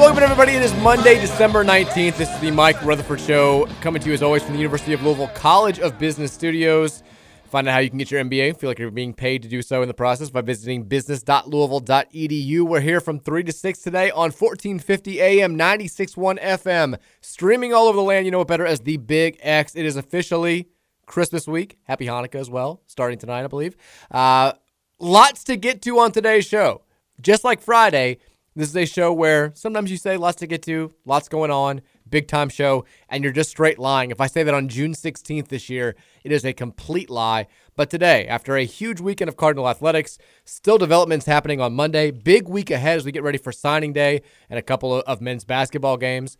Welcome, everybody. It is Monday, December 19th. This is the Mike Rutherford Show, coming to you as always from the University of Louisville College of Business Studios. Find out how you can get your MBA. Feel like you're being paid to do so in the process by visiting business.louisville.edu. We're here from 3 to 6 today on 1450 AM, 96.1 FM. Streaming all over the land, you know it better as the Big X. It is officially Christmas week. Happy Hanukkah as well, starting tonight, I believe. Uh, lots to get to on today's show. Just like Friday, this is a show where sometimes you say lots to get to, lots going on, big time show, and you're just straight lying. If I say that on June 16th this year, it is a complete lie. But today, after a huge weekend of Cardinal athletics, still developments happening on Monday, big week ahead as we get ready for signing day and a couple of men's basketball games.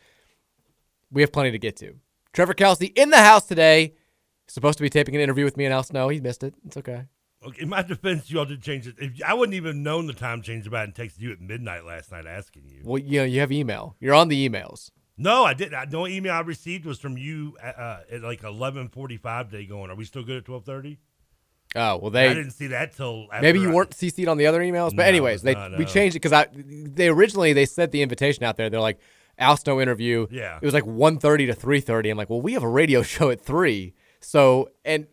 We have plenty to get to. Trevor Kelsey in the house today. Supposed to be taping an interview with me and Al Snow. He missed it. It's okay. Okay, in my defense, you all did change it. If, I wouldn't even known the time change about it and texted you at midnight last night asking you. Well, you know, you have email. You're on the emails. No, I didn't. The only email I received was from you uh, at like eleven forty-five today. Going, are we still good at twelve thirty? Oh well, they. I didn't see that till maybe you I, weren't CC'd on the other emails, but No, anyways, they no, no. we changed it because I they originally they sent the invitation out there. They're like Al Snow interview. Yeah. it was like 1.30 to three thirty. I'm like, well, we have a radio show at three, so and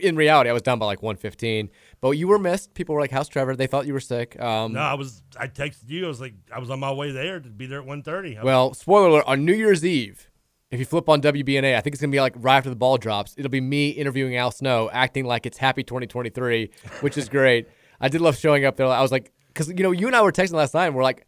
in reality, I was done by like 1.15. But you were missed. People were like, "How's Trevor?" They thought you were sick. Um, No, I was. I texted you. I was like, I was on my way there to be there at one thirty. Well, spoiler alert, on New Year's Eve, if you flip on WBNA, I think it's going to be like right after the ball drops. It'll be me interviewing Al Snow, acting like it's happy 2023, which is great. I did love showing up there. I was like, because, you know, you and I were texting last night and we're like,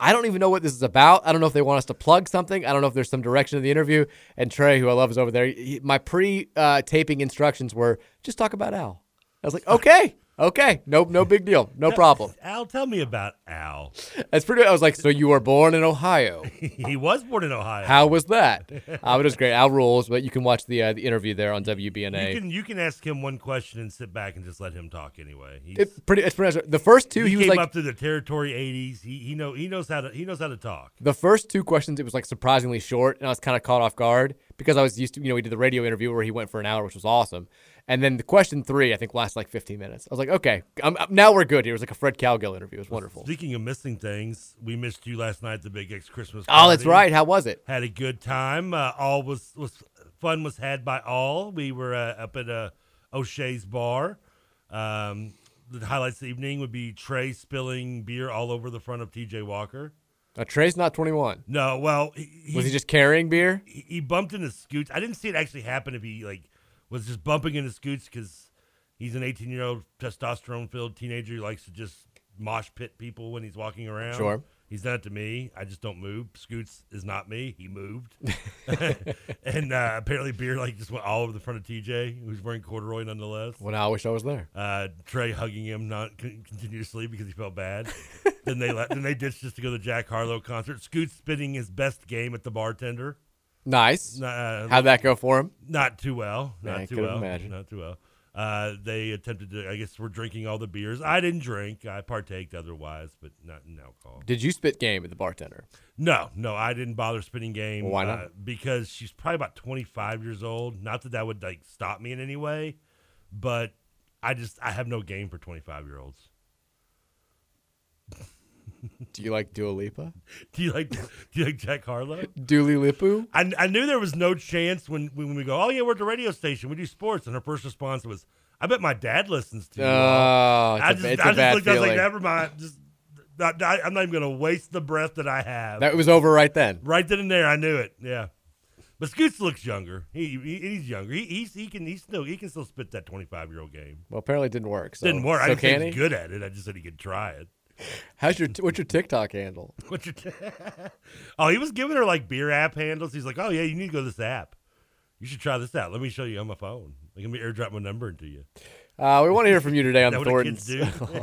I don't even know what this is about. I don't know if they want us to plug something. I don't know if there's some direction of the interview. And Trey, who I love, is over there. He, my pre uh, taping instructions were just talk about Al. I was like, okay, okay, no, no big deal, no problem. Al, tell me about Al. That's pretty. I was like, so you were born in Ohio. he was born in Ohio. How was that? Uh, it was great. Al rules, but you can watch the uh, the interview there on WBNA. You can you can ask him one question and sit back and just let him talk anyway. He's, It pretty. It's pretty. The first two, he, he, was came like up through the territory '80s. He he know he knows how to he knows how to talk. the first two questions. It was like surprisingly short, and I was kind of caught off guard because I was used to you know we did the radio interview where he went for an hour, which was awesome. And then the question three, I think, lasted like 15 minutes. I was like, okay, I'm, I'm- now we're good. Here It was like a Fred Cowgill interview. It was wonderful. Speaking of missing things, we missed you last night at the Big X Christmas. Oh, that's right. How was it? Had a good time. Uh, all was was fun was had by all. We were uh, up at uh, O'Shea's bar. Um, the highlights of the evening would be Trey spilling beer all over the front of T.J. Walker. Uh, Trey's not 21. No, well, he, Was he just carrying beer? he, he bumped into Scoots. I didn't see it actually happen if he like was just bumping into Scoots because he's an 18 year old testosterone filled teenager who likes to just mosh pit people when he's walking around. Sure. He's done it to me. I just don't move. Scoots is not me. He moved, and uh, apparently beer like just went all over the front of TJ, who's wearing corduroy nonetheless. Well, I wish I was there. Uh, Trey hugging him not con- continuously because he felt bad. then they let then they ditched just to go to the Jack Harlow concert. Scoots spitting his best game at the bartender. Nice. Uh, How'd that go for him? Not too well. Not I too well. imagine. Not too well. Uh, they attempted to. I guess we're drinking all the beers. I didn't drink. I partaked otherwise, but not in alcohol. Did you spit game at the bartender? No, no, I didn't bother spitting game. Why not? uh, because she's probably about 25 years old. Not that that would like stop me in any way, but I just I have no game for 25 year olds. Do you like Dua Lipa? Do you like Do you like Jack Harlow? Dooley Lipu? I, I knew there was no chance when when we go. Oh yeah, we're at the radio station. We do sports, and her first response was, "I bet my dad listens to you." Oh, it's I a- just, it's I a just bad looked. I was like, feeling. never mind. Just, not, I, I'm not even going to waste the breath that I have. That was over right then. right then and there. I knew it. Yeah. But Scoots looks younger. He, he he's younger. He he's, he can he still he can still spit that 25 year old game. Well, apparently it didn't work. So. Didn't work. I So didn't say can he he? was good at it. I just said he could try it. How's your what's your TikTok handle? What's your t- oh, he was giving her like beer app handles. He's like, oh yeah, you need to go to this app. You should try this out. Let me show you on my phone. Let me airdrop my number into you. Uh, we want to hear from you today on the Thorntons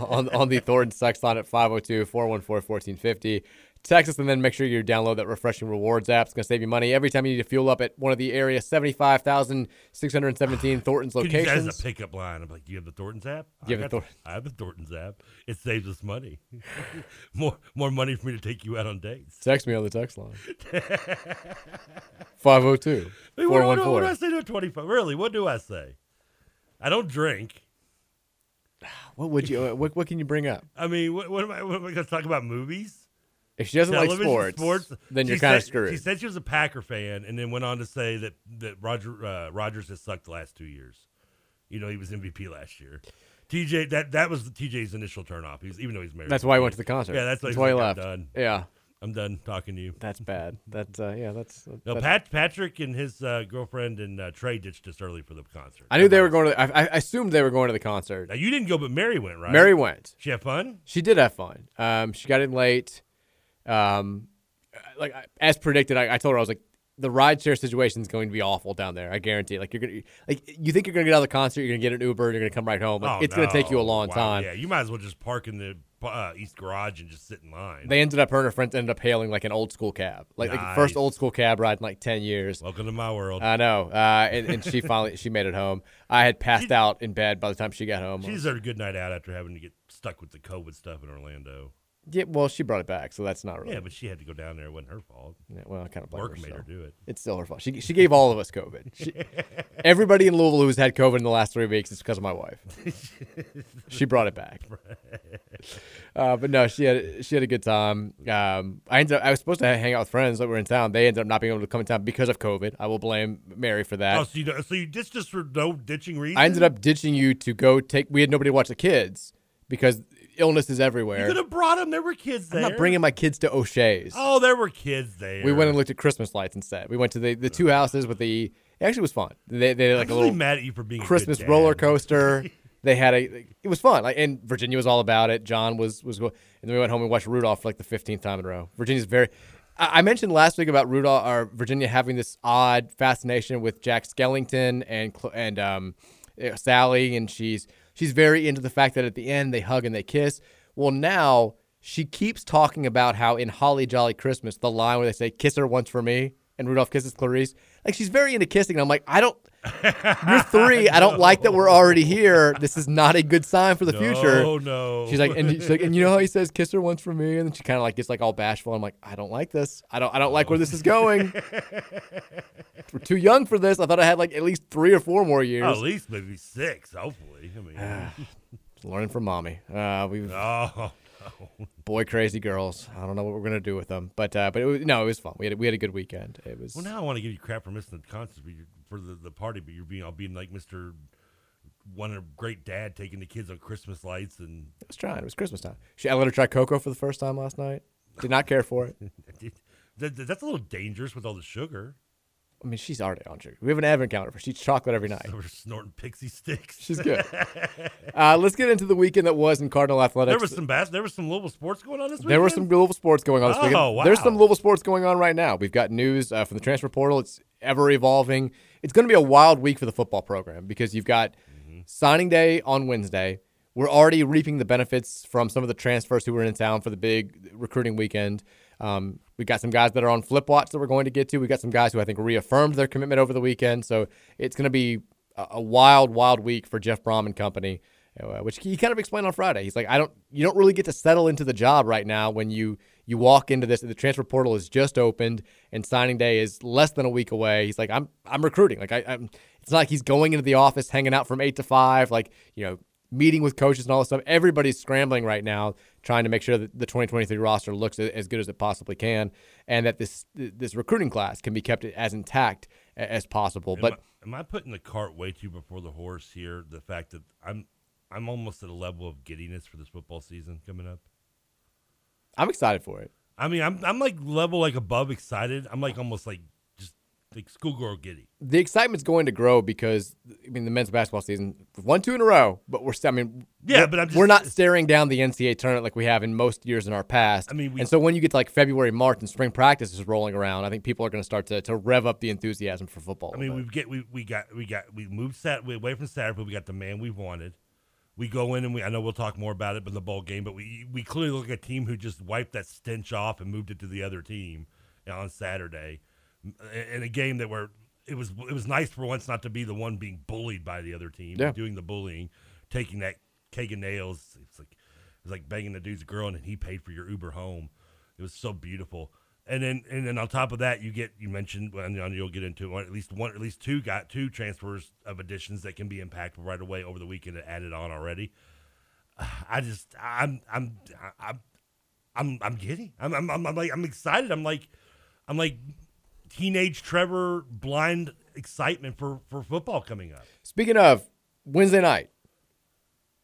on, on the Thorntons sex line at 502-414-1450. Text us and then make sure you download that refreshing rewards app. It's going to save you money every time you need to fuel up at one of the area's 75,617 Thorntons Could use that locations. as a pickup line. I'm like, do you have the Thorntons app? You I have got the I have the Thorntons app. It saves us money. more more money for me to take you out on dates. Text me on the text line. 502 Hey, what, what, what do I say to a 25? Really, what do I say? I don't drink. What would you what, what can you bring up? I mean, what, what am I, what am I going to talk about? Movies? If she doesn't like Television, sports, then you're kind of screwed. She said she was a Packer fan, and then went on to say that that Roger uh, Rodgers has sucked the last two years. You know, he was MVP last year. TJ, that that was TJ's initial turnoff. He's even though he's married. That's why he went to the concert. Yeah, that's, That's why, he he's left. I'm done. Yeah. I'm done talking to you. That's bad. That uh, yeah, that's. No, that's- Pat, Patrick and his uh, girlfriend and uh, Trey ditched us early for the concert. I knew they were going to. I, I assumed they were going to the concert. Now you didn't go, but Mary went, right? Mary went. She had fun. She did have fun. Um, she got in late. Um, like as predicted, I, I told her I was like, the rideshare situation is going to be awful down there. I guarantee. Like you're gonna, like you think you're gonna get out of the concert, you're gonna get an Uber, and you're gonna come right home. Like Oh, it's gonna take you a long Wow, time. Yeah, you might as well just park in the uh, east garage and just sit in line. They ended up, her and her friends ended up hailing like an old school cab, like, like the first old school cab ride in like ten years. Welcome to my world. I know, uh, and, and she finally she made it home. I had passed out in bed by the time she got home. She deserved a good night out after having to get stuck with the COVID stuff in Orlando. Yeah, well, she brought it back, so that's not really. Yeah, but she had to go down there. It wasn't her fault. Yeah, well, I kind of blame Work her made her do it. It's still her fault. She she gave all of us COVID. She, everybody in Louisville who's had COVID in the last three weeks is because of my wife. she brought it back. Uh, but no, she had she had a good time. Um, I ended up, I was supposed to hang out with friends that were in town. They ended up not being able to come in town because of COVID. I will blame Mary for that. Oh, so you so you ditched us for no ditching reason? I ended up ditching you to go take. We had nobody to watch the kids because illness everywhere. You could have brought them. There were kids there. I'm not bringing my kids to O'Shea's. Oh, there were kids there. We went and looked at Christmas lights instead. We went to the, the two houses with the. It actually was fun. They they had like I'm a really little mad at you for being Christmas roller coaster. they had a. It was fun. Like and Virginia was all about it. John was was and then we went home and watched Rudolph for like the fifteenth time in a row. Virginia's very. I I mentioned last week about Rudolph or Virginia having this odd fascination with Jack Skellington and and um, Sally, and she's she's very into the fact that at the end they hug and they kiss. Well, now she keeps talking about how in Holly Jolly Christmas, the line where they say "kiss her once for me" and Rudolph kisses Clarice, like she's very into kissing. And I'm like, I don't. You're three. I don't like that we're already here. This is not a good sign for the future. No, no. She's like, and she's like, and you know how he says "kiss her once for me," and then she kind of like gets like all bashful. I'm like, I don't like this. I don't. I don't like where this is going. we're too young for this. I thought I had like at least three or four more years. Oh, at least maybe six, hopefully. I mean, Learning from mommy. Uh, we've oh, boy crazy girls. I don't know what we're gonna do with them, but uh, but it was, no, it was fun. We had a, we had a good weekend. It was well, now I want to give you crap for missing the concert but you're, for the, the party, but you're being all being like Mister, one a great dad taking the kids on Christmas lights and. I was trying. It was Christmas time. She, I let her try cocoa for the first time last night. Did not care for it. That- that- That's a little dangerous with all the sugar. I mean, she's already on sugar. We have an advent calendar for. She eats chocolate every night. We're snorting pixie sticks. She's good. uh, let's get into the weekend that was in Cardinal athletics. There was some bas- there was some Louisville sports going on this weekend. There were some Louisville sports going on this Oh, weekend. wow. There's some Louisville sports going on right now. We've got news uh, from the transfer portal. It's ever evolving. It's going to be a wild week for the football program because you've got Mm-hmm. signing day on Wednesday. We're already reaping the benefits from some of the transfers who were in town for the big recruiting weekend. Um, we got some guys that are on flip watch that we're going to get to. We've got some guys who I think reaffirmed their commitment over the weekend. So it's going to be a, wild, wild week for Jeff Brohm and company uh, which he kind of explained on Friday. He's like, I don't, you don't really get to settle into the job right now when you you walk into this. The transfer portal is just opened and signing day is less than a week away. He's like, I'm I'm recruiting. Like I, I'm. It's not like he's going into the office, hanging out from eight to five. Like you know, meeting with coaches and all this stuff. Everybody's scrambling right now, trying to make sure that the 2023 roster looks as good as it possibly can, and that this this recruiting class can be kept as intact as possible. Am but I, am I putting the cart way too before the horse here? The fact that I'm I'm almost at a level of giddiness for this football season coming up. I'm excited for it. I mean, I'm I'm like level like above excited. I'm like almost like just like schoolgirl giddy. The excitement's going to grow because I mean the men's basketball season won two in a row, but we're I mean yeah, but I'm just, we're not staring down the NCAA tournament like we have in most years in our past. I mean, we, and so when you get to like February, March, and spring practice is rolling around, I think people are going to start to to rev up the enthusiasm for football. I mean, we get we, we got we got we moved sat we away from Saturday, we got the man we wanted we go in and we I know we'll talk more about it in the bowl game, but we we clearly look at a team who just wiped that stench off and moved it to the other team on Saturday in a game that where it was it was nice for once not to be the one being bullied by the other team, yeah. doing the bullying, taking that keg of nails. It's like it was like banging the dude's girl and he paid for your Uber home. It was so beautiful and then and then on top of that, you get you mentioned and you'll get into at least one at least two got two transfers of additions that can be impactful right away over the weekend that added on already. I just I'm I'm I'm I'm I'm giddy. I'm I'm, I'm, I'm like I'm excited. I'm like I'm like teenage Trevor blind excitement for for football coming up. Speaking of Wednesday night,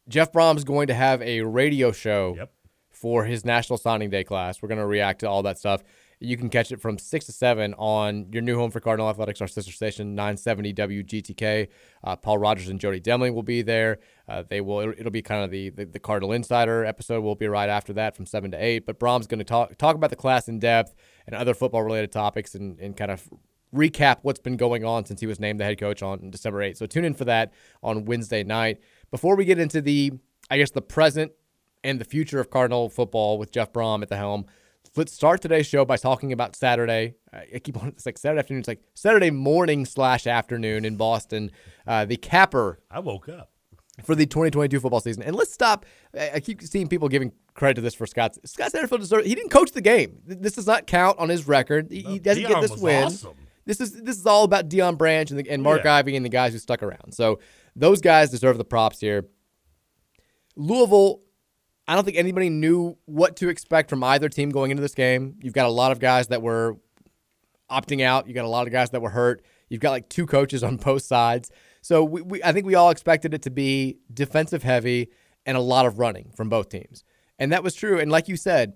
Jeff Brohm's going to have a radio show yep. for his National Signing Day class. We're going to react to all that stuff. You can catch it from 6 to 7 on your new home for Cardinal Athletics, our sister station, 970 WGTK. Uh, Paul Rogers and Jody Demling will be there. Uh, they will. It'll, be kind of the, the, the Cardinal Insider episode. Will be right after that from 7 to 8. But Brohm's going to talk talk about the class in depth and other football related topics and, and kind of recap what's been going on since he was named the head coach on December 8th. So tune in for that on Wednesday night. Before we get into the, I guess, the present and the future of Cardinal football with Jeff Brohm at the helm, let's start today's show by talking about Saturday. I keep on it's like Saturday afternoon. It's like Saturday morning slash afternoon in Boston. Uh, the capper. I woke up for the 2022 football season. And let's stop. I keep seeing people giving credit to this for Scott. Scott Satterfield deserves. He didn't coach the game. This does not count on his record. He, he doesn't get this win. Awesome. This is this is all about Deion Branch and, the, and Mark yeah. Ivy and the guys who stuck around. So those guys deserve the props here. Louisville I don't think anybody knew what to expect from either team going into this game. You've got a lot of guys that were opting out. You got a lot of guys that were hurt. You've got like two coaches on both sides. So we, we, I think we all expected it to be defensive heavy and a lot of running from both teams. And that was true. And like you said,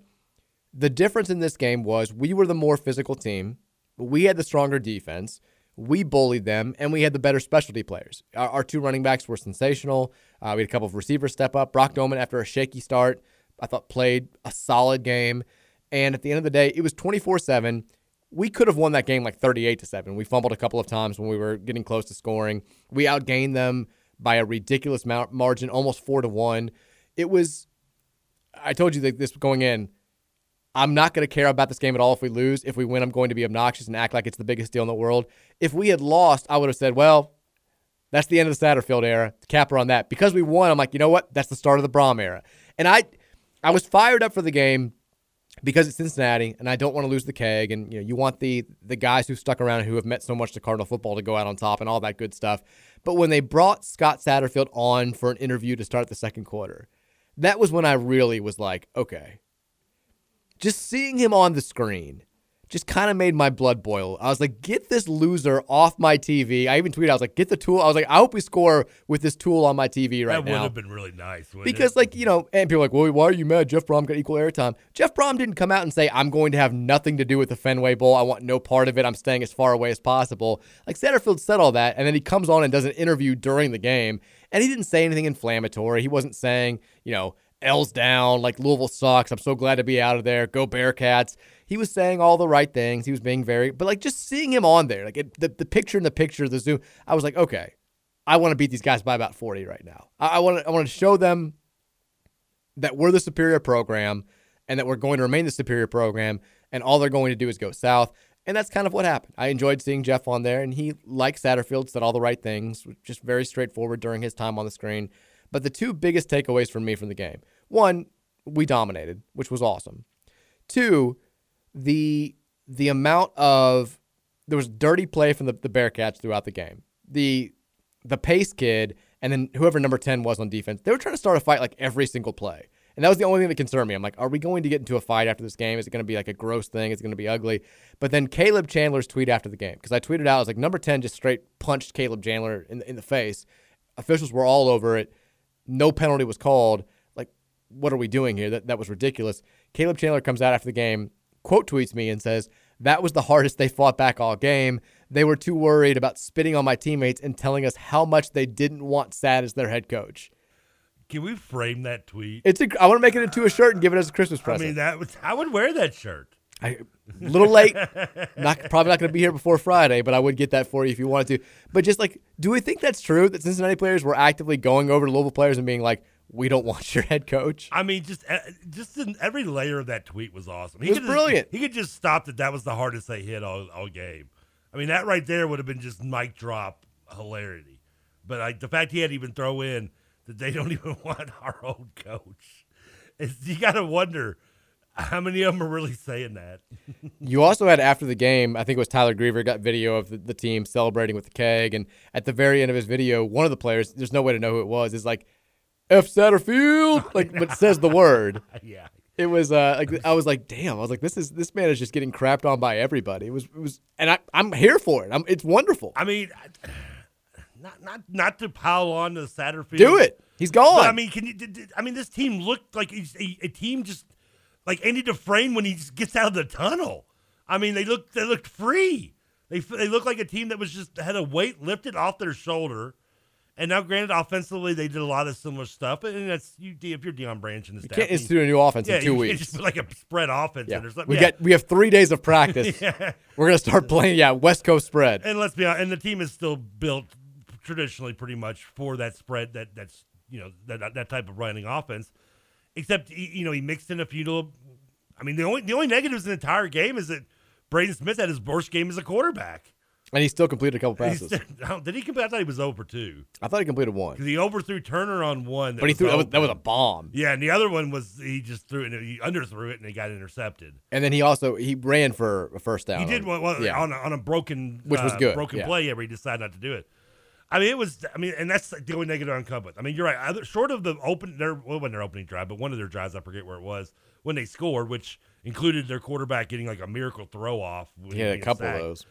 the difference in this game was we were the more physical team. We had the stronger defense. We bullied them, and we had the better specialty players. Our, our two running backs were sensational. Uh, we had a couple of receivers step up. Brock Domann, after a shaky start, I thought played a solid game. And at the end of the day, it was 24 7. We could have won that game like 38 to 7. We fumbled a couple of times when we were getting close to scoring. We outgained them by a ridiculous margin, almost 4 to 1. It was, I told you that this going in, I'm not going to care about this game at all if we lose. If we win, I'm going to be obnoxious and act like it's the biggest deal in the world. If we had lost, I would have said, well, that's the end of the Satterfield era. Capper on that. Because we won, I'm like, you know what? That's the start of the Brohm era. And I I was fired up for the game because it's Cincinnati and I don't want to lose the keg. And you know, you want the the guys who stuck around and who have met so much to Cardinal football to go out on top and all that good stuff. But when they brought Scott Satterfield on for an interview to start the second quarter, that was when I really was like, okay, just seeing him on the screen just kind of made my blood boil. I was like, get this loser off my TV. I even tweeted, I was like, get the tool. I was like, I hope we score with this tool on my TV right that now. That would have been really nice. Because, it? like, you know, and people are like, well, why are you mad? Jeff Brohm got equal airtime. Jeff Brohm didn't come out and say, I'm going to have nothing to do with the Fenway Bowl. I want no part of it. I'm staying as far away as possible. Like, Satterfield said all that, and then he comes on and does an interview during the game, and he didn't say anything inflammatory. He wasn't saying, you know, L's down, like Louisville sucks. I'm so glad to be out of there. Go Bearcats. He was saying all the right things. He was being very, but like just seeing him on there, like it, the, the picture in the picture, the zoom, I was like, okay, I want to beat these guys by about 40 right now. I, want to I want to show them that we're the superior program and that we're going to remain the superior program, and all they're going to do is go south. And that's kind of what happened. I enjoyed seeing Jeff on there, and he, like Satterfield, said all the right things, just very straightforward during his time on the screen. But the two biggest takeaways for me from the game one, we dominated, which was awesome. Two, the the amount of there was dirty play from the, the Bearcats throughout the game. The the Pace kid and then whoever number 10 was on defense, they were trying to start a fight like every single play. And that was the only thing that concerned me. I'm like, are we going to get into a fight after this game? Is it going to be like a gross thing? Is it going to be ugly? But then Caleb Chandler's tweet after the game, because I tweeted out, I was like, number 10 just straight punched Caleb Chandler in, in the face. Officials were all over it. No penalty was called. Like, what are we doing here? That, that was ridiculous. Caleb Chandler comes out after the game, quote tweets me, and says, that was the hardest they fought back all game. They were too worried about spitting on my teammates and telling us how much they didn't want Sad as their head coach. Can we frame that tweet? It's a, I want to make it into a shirt and give it as a Christmas present. I mean, that was, I would wear that shirt. I, a little late. not probably not going to be here before Friday, but I would get that for you if you wanted to. But just like, do we think that's true that Cincinnati players were actively going over to Louisville players and being like, "We don't want your head coach"? I mean, just just in every layer of that tweet was awesome. He was brilliant. Just, he could just stop that. That was the hardest they hit all, all game. I mean, that right there would have been just mic drop hilarity. But like the fact he had to even throw in that they don't even want our old coach. It's, you got to wonder how many of them are really saying that. you also had after the game, I think it was Tyler Griever got video of the, the, team celebrating with the keg, and at the very end of his video, one of the players, there's no way to know who it was, is like, "F Satterfield," like, but says the word. yeah. It was uh, like I was like, damn. I was like, this is this man is just getting crapped on by everybody. It was it was, and I I'm here for it. I'm, it's wonderful. I mean, not not not to pile on to Satterfield. Do it. He's gone. But, I mean, can you? did I mean, this team looked like a, a team just like Andy Dufresne when he just gets out of the tunnel. I mean, they looked they looked free. They they looked like a team that was just had a weight lifted off their shoulder. And now, granted, offensively they did a lot of similar stuff, and that's you. If you're Deion Branch and the you can't institute a new offense yeah, in two weeks. Just like a spread offense yeah. We yeah. got we have three days of practice. yeah. We're gonna start playing. Yeah, West Coast spread. And let's be honest, and the team is still built traditionally pretty much for that spread. That that's you know that that type of running offense. Except you know he mixed in a few little. I mean the only the only negatives in the entire game is that Braden Smith had his worst game as a quarterback. And he still completed a couple passes. Still, did he complete? I thought he was over two. I thought he completed one because he overthrew Turner on one. but he threw that was, that was, a bomb. Yeah, and the other one was he just threw it. And he underthrew it and he got intercepted. And then he also he ran for a first down. He did on, well, yeah. on, a, on a broken, which was uh, good. broken yeah. play. Yeah, where he decided not to do it. I mean, it was. I mean, and that's the only negative I on Cubba. I mean, you're right. Other, short of the open, their well, when their opening drive, but one of their drives, I forget where it was when they scored, which included their quarterback getting like a miracle throw off. Yeah, a couple sacked. of those.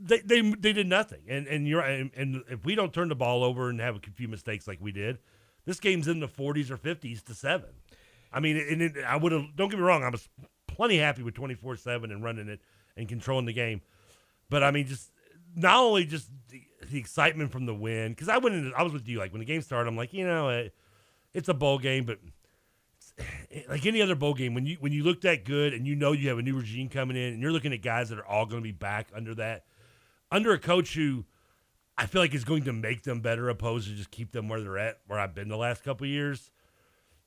They, they they did nothing, and and you're and, and if we don't turn the ball over and have a few mistakes like we did, this game's in the 40s or 50s to seven. I mean, and it, I would have. Don't get me wrong, I was plenty happy with 24 seven and running it and controlling the game, but I mean, just not only just the, excitement from the win because I went into I was with you like when the game started I'm like you know it, it's a bowl game but like any other bowl game when you when you look that good and you know you have a new regime coming in and you're looking at guys that are all going to be back under that under a coach who I feel like is going to make them better opposed to just keep them where they're at where I've been the last couple years.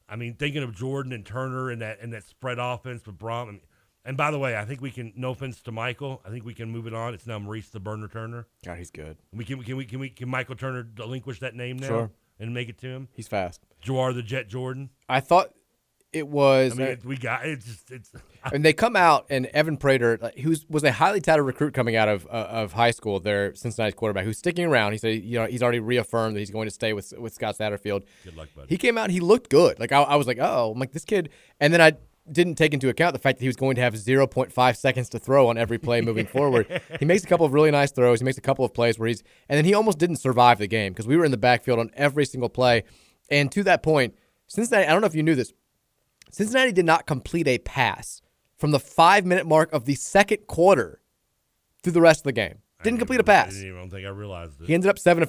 I mean thinking of Jordan and Turner and that and that spread offense with Brohm and, and by the way, I think we can. No offense to Michael, I think we can move it on. It's now Maurice the Burner Turner. God, he's good. We can. Can we? Can we? Can Michael Turner relinquish that name now Sure. and make it to him? He's fast. Jawhar the Jet Jordan. I thought it was. I mean, it, we got it. Just it's. and they come out and Evan Prater, who was a highly touted recruit coming out of uh, of high school, their Cincinnati quarterback, who's sticking around. He said, you know, he's already reaffirmed that he's going to stay with with Scott Satterfield. Good luck, buddy. He came out, and he looked good. Like I, I was like, oh, I'm like this kid, and then I didn't take into account the fact that he was going to have 0.5 seconds to throw on every play moving forward. He makes a couple of really nice throws. He makes a couple of plays where he's, and then he almost didn't survive the game because we were in the backfield on every single play. And to that point, Cincinnati, I don't know if you knew this, Cincinnati did not complete a pass from the five minute mark of the second quarter through the rest of the game. Didn't complete a pass. I didn't even think I realized it. He ended up seven.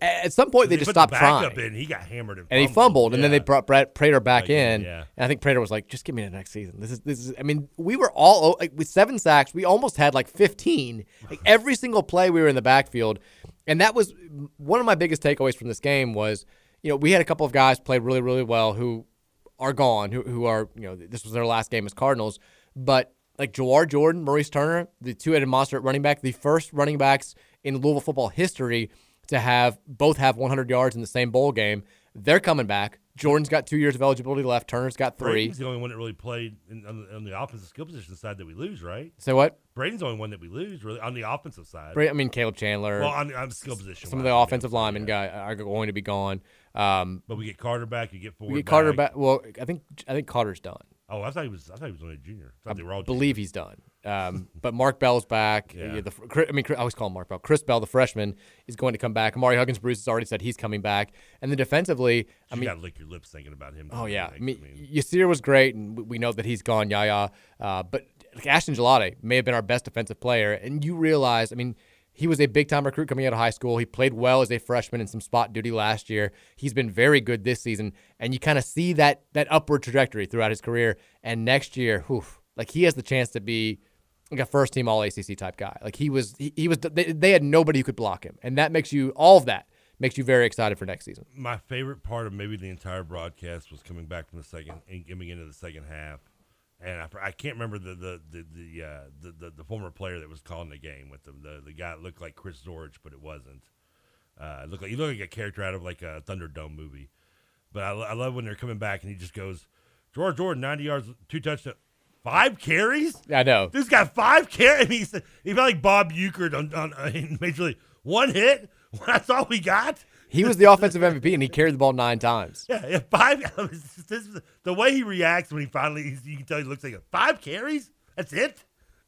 At some point, they, they just stopped the trying. In, he got hammered and, and he fumbled, and then they brought Brad Prater back Like, in. yeah. And I think Prater was like, "Just give me the next season. This is this is." I mean, we were all oh, like with seven sacks. We almost had like fifteen. Like every single play, we were in the backfield, and that was one of my biggest takeaways from this game. Was you know we had a couple of guys played really really well who are gone, who who are you know this was their last game as Cardinals, but like Jawhar Jordan, Maurice Turner, the two-headed monster at running back, the first running backs in Louisville football history to have both have 100 yards in the same bowl game. They're coming back. Jordan's got two years of eligibility left. Turner's got three. Braden's the only one that really played in, on, the, on the offensive skill position side that we lose, right? Say what? Braden's the only one that we lose, really, on the offensive side. I mean, Caleb Chandler. Well, on, on the skill position. Some of the offensive linemen guy are going to be gone. Um, but we get Carter back. You get Ford. we get Carter back. Well, I think I think Carter's done. Oh, I thought he was. I thought he was only a junior. I, thought they were all believe he's done. Um, but Mark Bell's back. Yeah. The, I mean, I always call him Mark Bell. Chris Bell, the freshman, is going to come back. Ahmari Huggins Bruce has already said he's coming back. And then defensively, I You mean, got to lick your lips thinking about him. Oh yeah, I mean. I Yasir was great, and we- we know that he's gone. Yaya, uh, but Ashton Gillotte may have been our best defensive player, and you realize, I mean, he was a big time recruit coming out of high school. He played well as a freshman in some spot duty last year. He's been very good this season, and you kind of see that that upward trajectory throughout his career. And next year, whew, like he has the chance to be like a first team All ACC type guy. Like he was, he, he was. They, they had nobody who could block him, and that makes you all of that makes you very excited for next season. my favorite part of maybe the entire broadcast was coming back from the second and coming into the second half, and I, I can't remember the the the the, uh, the the the former player that was calling the game with them. The the guy that looked like Chris Zorich, but it wasn't. Uh, it looked like he looked like a character out of like a Thunderdome movie. But I, I love when they're coming back and he just goes, Jawhar Jordan, ninety yards, two touchdowns. Five carries? I know. This guy five carries. He's, he felt like Bob Uecker on, on, on in Major League. One hit. That's all we got. He was the offensive MVP, and he carried the ball nine times. Yeah, yeah five. this- the way he reacts when he finally, you can tell he looks like a five carries. That's it.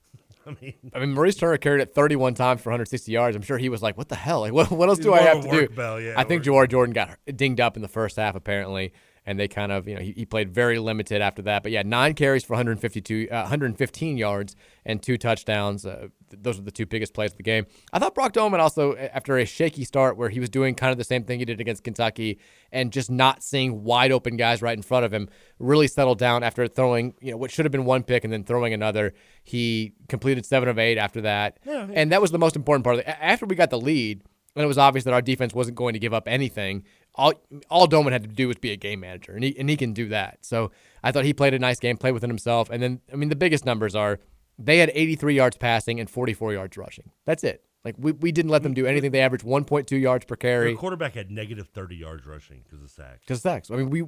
I mean, I mean, Maurice Turner carried it 31 times for 160 yards. I'm sure he was like, "What the hell? Like, what, what else do I have to do?" bell, yeah, I think Jawhar Jordan got dinged up in the first half apparently, and they kind of, you know, he, he played very limited after that. But yeah, nine carries for 152, uh, 115 yards and two touchdowns. Uh, th- those are the two biggest plays of the game. I thought Brock Domann also, after a shaky start where he was doing kind of the same thing he did against Kentucky and just not seeing wide open guys right in front of him, really settled down after throwing, you know, what should have been one pick and then throwing another. He completed seven of eight after that, Yeah, yeah. and that was the most important part. Of it. After we got the lead, and it was obvious that our defense wasn't going to give up anything. All all Domann had to do was be a game manager, and he and he can do that. So I thought he played a nice game, played within himself. And then I mean the biggest numbers are they had 83 yards passing and 44 yards rushing. That's it. Like we, we didn't let them do anything. They averaged 1.2 yards per carry. quarterback had negative 30 yards rushing because of sacks. Because sacks. I mean, we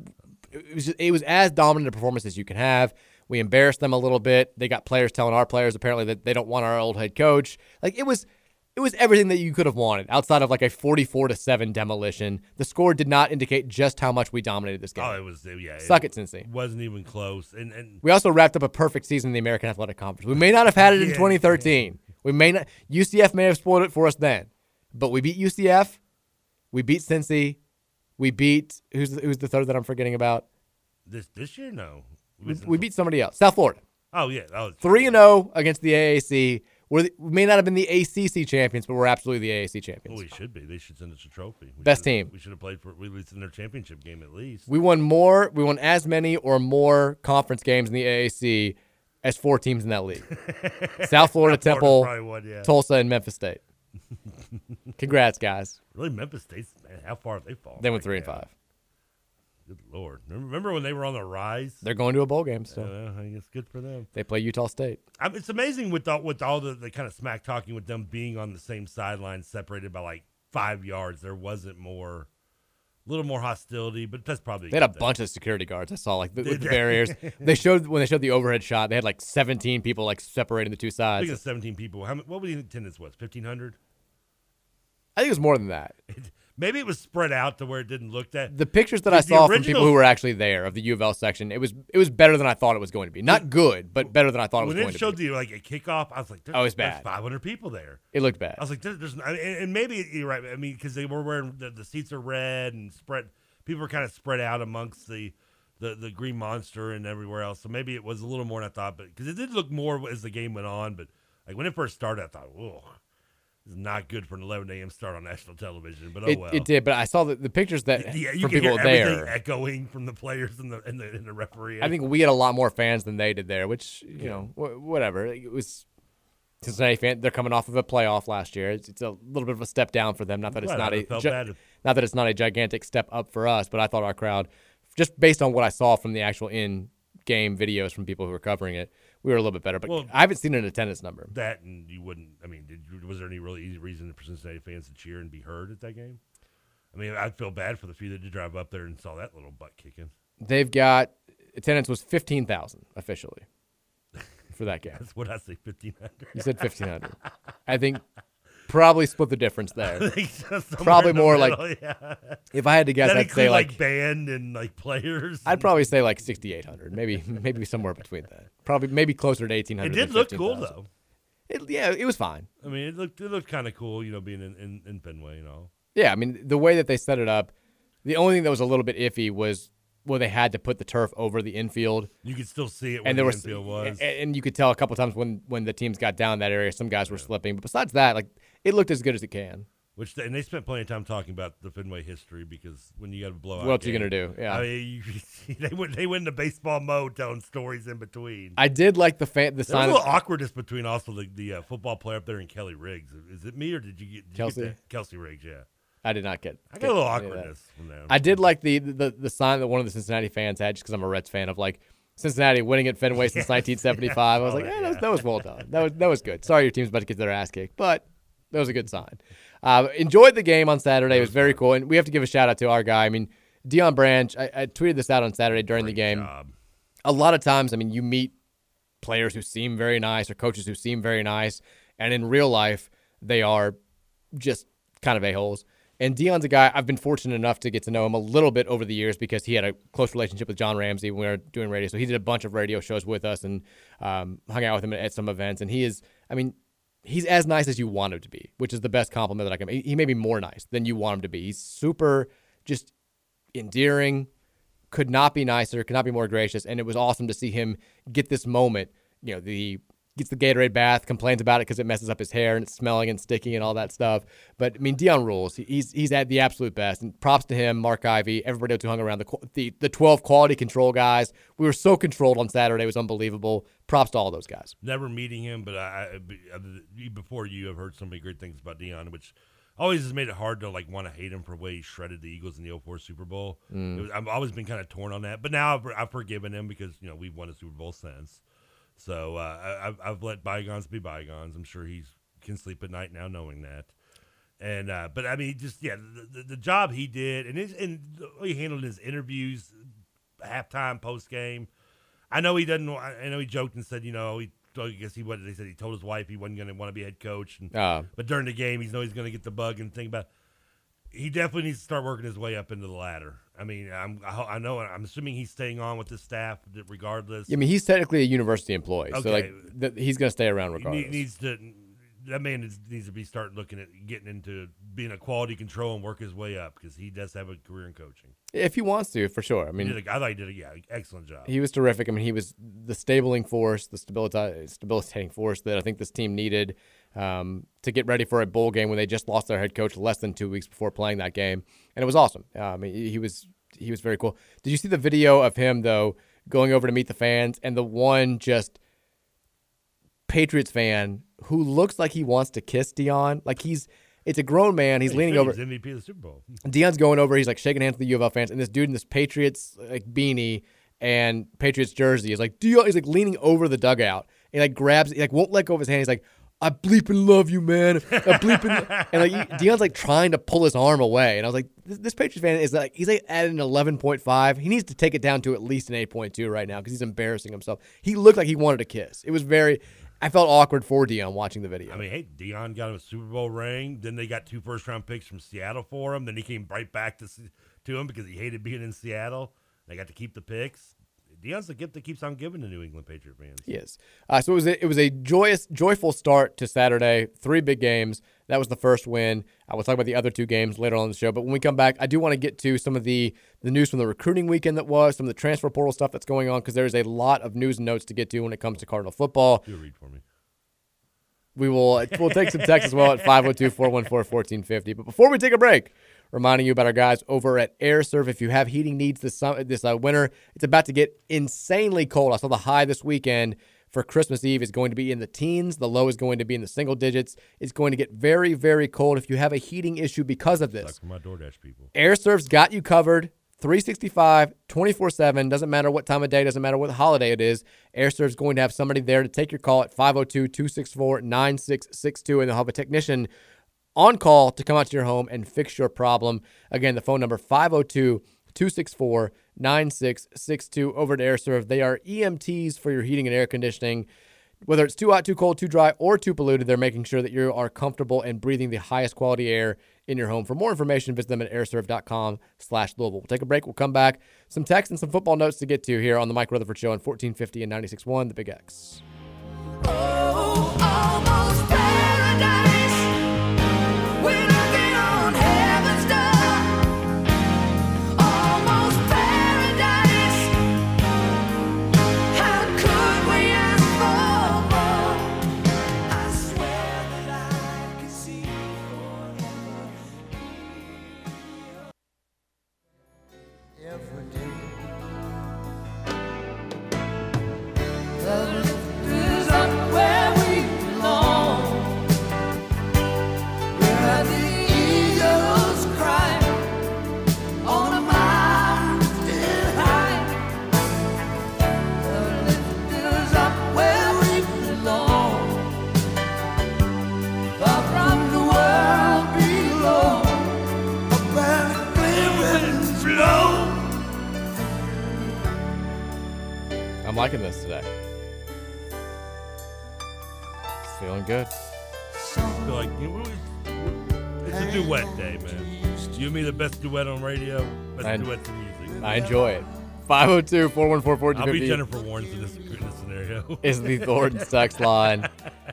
it was it was as dominant a performance as you can have. We embarrassed them a little bit. They got players telling our players apparently that they don't want our old head coach. Like it was it was everything that you could have wanted outside of like a 44 to 7 demolition. The score did not indicate just how much we dominated this game. Oh, it was yeah. Suck it, Cincy. Wasn't even close. And and We also wrapped up a perfect season in the American Athletic Conference. We may not have had it in Yeah. 2013. We may not UCF may have spoiled it for us then. But we beat UCF. We beat Cincy. We beat who's the, who's the third that I'm forgetting about? this this year, no. We, we beat somebody else. South Florida. Oh yeah, that was Three and zero against the AAC. We're the, we may not have been the ACC champions, but we're absolutely the AAC champions. Well, we should be. They should send us a trophy. We Best team. We should have played for we at least in their championship game at least. We won more. We won as many or more conference games in the AAC as four teams in that league: South Florida, Temple, won, yeah. Tulsa, and Memphis State. Congrats, guys. Really, Memphis State. man, how far have they fallen? They went Like, three and five. Good lord! Remember, when they were on the rise? They're going to a bowl game, so Uh, I guess good for them. they play Utah State. I mean, it's amazing with all, with all the, the kind of smack talking with them being on the same sideline, separated by like five yards. There wasn't more, a little more hostility, but that's probably They had a thing. bunch of security guards. I saw like the, with the barriers. They showed when they showed the overhead shot. They had like 17 people like separating the two sides. Speaking of seventeen people, how many, what was the attendance was? Fifteen hundred. I think it was more than that. Maybe it was spread out to where it didn't look that. The pictures that The- I the saw from people who were actually there of the U of L section, it was it was better than I thought it was going to be. Not good, but better than I thought it was when going it to showed be. you like a kickoff, I was like, Oh, it's bad. Five hundred people there. It looked bad. I was like, there, there's, and, and maybe you're right. I mean, because they were wearing the, the seats are red and spread. People were kind of spread out amongst the, the the Green Monster and everywhere else. So maybe it was a little more than I thought. But because it did look more as the game went on. But like when it first started, I thought, whoa, is not good for an 11 a.m. start on national television. But oh it, well. it did, but I saw the, the pictures that Yeah, you from can people hear there. echoing from the players and the and the, and the referee. I think we had a lot more fans than they did there, which you know, wh- whatever. It was Cincinnati fan. They're coming off of a playoff last year. It's, it's a little bit of a step down for them. Not that it's Right, not I a felt gi- bad. not that it's not a gigantic step up for us, but I thought our crowd, just based on what I saw from the actual in game videos from people who were covering it, we were a little bit better. But Well- I haven't seen an attendance number. that and you wouldn't. I mean, did, was there any really easy reason for Cincinnati fans to cheer and be heard at that game? I mean, I'd feel bad for the few that did drive up there and saw that little butt kicking. They've got attendance was fifteen thousand officially for that game. That's what I say, fifteen hundred. You said fifteen hundred. I think probably split the difference there. I think so, somewhere probably more middle, like yeah. if I had to guess, That I'd say like, like band and like players. I'd probably say like sixty eight hundred, maybe maybe somewhere between that. Probably maybe closer to eighteen hundred. It did look cool though. It, yeah, it was fine. I mean, it looked it looked kind of cool, you know, being in, in, in Fenway, you know. Yeah, I mean the way that they set it up, the only thing that was a little bit iffy was where they had to put the turf over the infield. You could still see it where and there the was, infield was. and, and you could tell a couple times when when the teams got down that area, some guys were slipping. But besides that, like it looked as good as it can. Which they, and they spent plenty of time talking about the Fenway history because when you got a blowout, What are you gonna do? Yeah. I mean, you, they went they went into baseball mode telling stories in between. I did like the fan the There was sign. a little awkwardness between also the, the uh, football player up there and Kelly Riggs. Is it me or did you get did Kelsey? You get? Kelsey Riggs? Yeah, I did not get. I get got a little any of that. awkwardness from them. I did like the, the the sign that one of the Cincinnati fans had, just because I'm a Reds fan of like Cincinnati winning at Fenway since 1975. I was like, eh, that, was, that was well done. That was that was good. Sorry your team's about to get their ass kicked, but that was a good sign. Uh, enjoyed the game on Saturday. It was very cool, and we have to give a shout out to our guy. I mean, Deion Branch. I, I tweeted this out on Saturday during the game. A lot of times, I mean, you meet players who seem very nice or coaches who seem very nice, and in real life, they are just kind of a-holes. And Deion's a guy I've been fortunate enough to get to know him a little bit over the years because he had a close relationship with John Ramsey when we were doing radio. So he did a bunch of radio shows with us and um, hung out with him at some events. And he is, I mean, he's as nice as you want him to be, which is the best compliment that I can. He may be more nice than you want him to be. He's super just endearing, could not be nicer, could not be more gracious. And it was awesome to see him get this moment. You know, the gets the Gatorade bath, complains about it because it messes up his hair and it's smelling and sticky and all that stuff. But I mean, Deion rules. He's he's at the absolute best. And props to him, Mark Ivy, everybody else who hung around the the the twelve quality control guys. We were so controlled on Saturday; it was unbelievable. Props to all those guys. Never meeting him, but I, I before you, I've heard so many great things about Deion, which always has made it hard to like want to hate him for the way he shredded the Eagles in the 04 Super Bowl. Mm. Was, I've always been kind of torn on that, but now I've, I've forgiven him because you know we've won a Super Bowl since. So uh, I, I've, I've let bygones be bygones. I'm sure he can sleep at night now knowing that. And uh, but I mean, just yeah, the, the, the job he did, and his, and the way he handled his interviews, halftime, post game. I know he doesn't. I know he joked and said, you know, he. I guess he what they said he told his wife he wasn't going to want to be head coach. And, Ah. but during the game, he's know he's going to get the bug and think about. He definitely needs to start working his way up into the ladder. I mean, I'm, I, I know. I'm assuming he's staying on with the staff regardless. I mean, he's technically a university employee, so like th- he's going to stay around He regardless. ne- needs to. That man needs, needs to be starting looking at getting into being a quality control and work his way up because he does have a career in coaching. if he wants to, for sure. I mean, He a, I thought he did a yeah excellent job. He was terrific. I mean, he was the stabling force, the stabilitating force that I think this team needed um, to get ready for a bowl game when they just lost their head coach less than two weeks before playing that game, and it was awesome. I mean, he he was he was very cool. Did you see the video of him though going over to meet the fans and the one just Patriots fan who looks like he wants to kiss Deion, like he's. It's a grown man. He's leaning he's over. MVP of the Super Bowl. Deion's going over. He's like shaking hands with the U of L fans, and this dude in this Patriots like beanie and Patriots jersey is like Deion. He's like leaning over the dugout. He like grabs. He like won't let go of his hand. He's like, "I bleeping love you, man. I bleeping." and like Deion's like trying to pull his arm away, and I was like, "This, this Patriots fan is like he's like at an eleven point five. He needs to take it down to at least an eight point two right now because he's embarrassing himself. He looked like he wanted a kiss. It was very. I felt awkward for Deion watching the video. I mean, hey, Deion got him a Super Bowl ring. Then they got two first round picks from Seattle for him. Then he came right back to to him because he hated being in Seattle. They got to keep the picks. Deion's the gift that keeps on giving to New England Patriot fans. He is. Uh, so it was a, it was a joyous, joyful start to Saturday. Three big games. That was the first win. I will talk about the other two games later on in the show. But when we come back, I do want to get to some of the the news from the recruiting weekend that was, some of the transfer portal stuff that's going on, because there's a lot of news and notes to get to when it comes to Cardinal football. Do read for me. We will we'll take some text as well at 502-414-1450. But before we take a break, reminding you about our guys over at AirServe. If you have heating needs this summer, this uh, winter, it's about to get insanely cold. I saw the high this weekend for Christmas Eve is going to be in the teens. The low is going to be in the single digits. It's going to get very, very cold if you have a heating issue because of this. Like my DoorDash people. AirServe's got you covered 365, 24 7. Doesn't matter what time of day, doesn't matter what holiday it is. AirServe's going to have somebody there to take your call at 502 264 9662, and they'll have a technician on call to come out to your home and fix your problem. Again, the phone number 502 264 9662 over to AirServe. They are EMTs for your heating and air conditioning. Whether it's too hot, too cold, too dry, or too polluted, they're making sure that you are comfortable and breathing the highest quality air in your home. For more information, visit them at airserve.com slash Louisville. We'll take a break. We'll come back. Some text and some football notes to get to here on the Mike Rutherford Show on 1450 and 96.1, The Big X. I'm liking this today. Feeling good. Feel like you know, it's a duet day, man. You and me, the best duet on radio, best I- duets in music. I enjoy it. 502 414 I'll be Jennifer Warnes in this, in this scenario. is the Thornton sex line.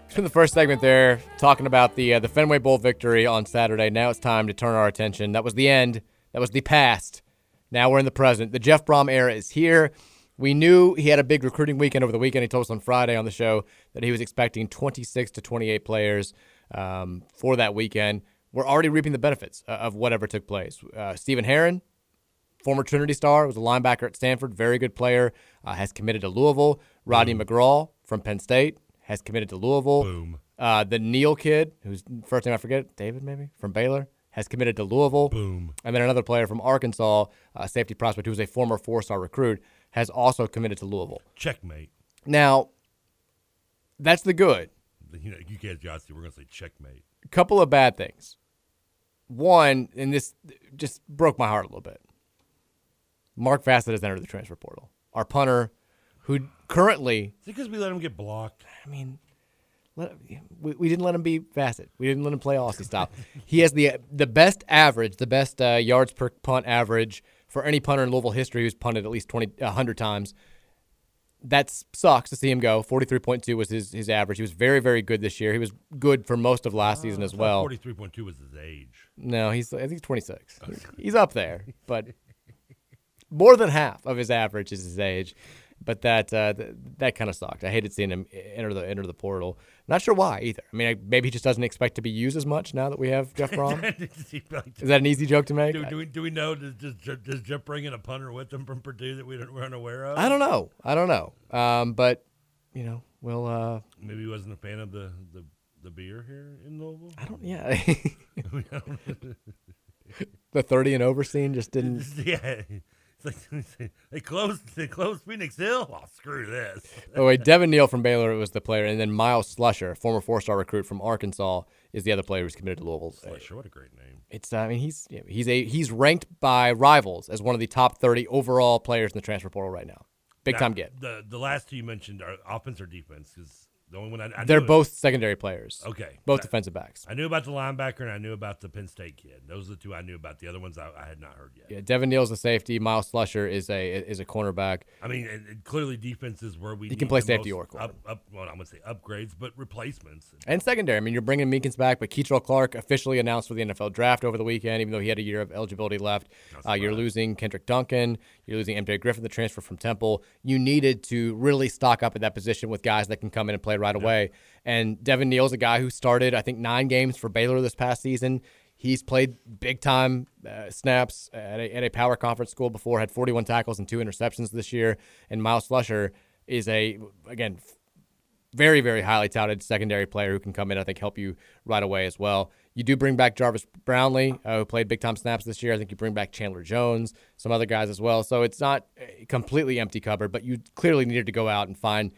It's been the first segment there, talking about the uh, the Fenway Bowl victory on Saturday. Now it's time to turn our attention. That was the end. That was the past. Now we're in the present. The Jeff Brohm era is here. We knew he had a big recruiting weekend over the weekend. He told us on Friday on the show that he was expecting 26 to 28 players um, for that weekend. We're already reaping the benefits uh, of whatever took place. Uh, Stephen Herron, former Trinity star, was a linebacker at Stanford, very good player, uh, has committed to Louisville. Rodney McGraw from Penn State has committed to Louisville. Boom. Uh, the Neal kid, whose first name I forget, David maybe, from Baylor, has committed to Louisville. Boom. And then another player from Arkansas, a safety prospect who was a former four star recruit, has also committed to Louisville. Checkmate. Now, that's the good. You know, you got to. We're gonna say checkmate. A couple of bad things. One, and this just broke my heart a little bit. Mark Vassett has entered the transfer portal. Our punter, who currently, Is it because we let him get blocked? I mean, let, we, we didn't let him be Vassett. We didn't let him play Aussie style. he has the the best average, the best uh, yards per punt average for any punter in Louisville history who's punted at least 20, 100 times. That sucks to see him go. 43.2 was his, his average. He was very, very good this year. He was good for most of last season as well. Forty-three point two was his age. No, he's I think he's 26. He's up there, but more than half of his average is his age. But that uh, th- that kind of sucked. I hated seeing him enter the enter the portal. Not sure why either. I mean, I, maybe he just doesn't expect to be used as much now that we have Jeff Brohm. is that an easy joke to make? Do, do, we, do we know? Does, does, does Jeff bring in a punter with him from Purdue that we don't, we're unaware of? I don't know. I don't know. Um, but you know, we'll. Uh, Maybe he wasn't a fan of the, the, the beer here in Louisville. I don't. Yeah. the thirty and over scene just didn't. yeah. They closed they closed Phoenix Hill. Oh, screw this. Oh wait, Devin Neal from Baylor was the player, and then Myles Slusher, former four-star recruit from Arkansas, is the other player who's committed to Louisville. Slusher, what a great name. It's uh, I mean he's he's a he's ranked by rivals as one of the top thirty overall players in the transfer portal right now. Big Now, time get. The the last two you mentioned are offense or defense because the only one I, I They're both secondary players. Okay, both I- defensive backs. I knew about the linebacker and I knew about the Penn State kid. Those are the two I knew about. The other ones I, I had not heard yet. Yeah, Devin Neal's a safety. Myles Slusher is a is a cornerback. I mean, and, and clearly defense is where we He can play safety or corner. up, up. Well, I'm gonna say upgrades, but replacements. And secondary, I mean, you're bringing Meekins back, but Kei'Trel Clark officially announced for the NFL draft over the weekend, even though he had a year of eligibility left. Uh, you're losing Kendrick Duncan. You're losing MJ Griffin, the transfer from Temple. You needed to really stock up at that position with guys that can come in and play right away. And Devin Neal's a guy who started, I think, nine games for Baylor this past season. He's played big time uh, snaps at a, at a power conference school before, had 41 tackles and two interceptions this year. And Myles Slusher is a, again, very, very highly touted secondary player who can come in, I think, help you right away as well. You do bring back Jarvis Brownlee, uh, who played big time snaps this year. I think you bring back Chandler Jones, some other guys as well. So it's not a completely empty cupboard, but you clearly needed to go out and find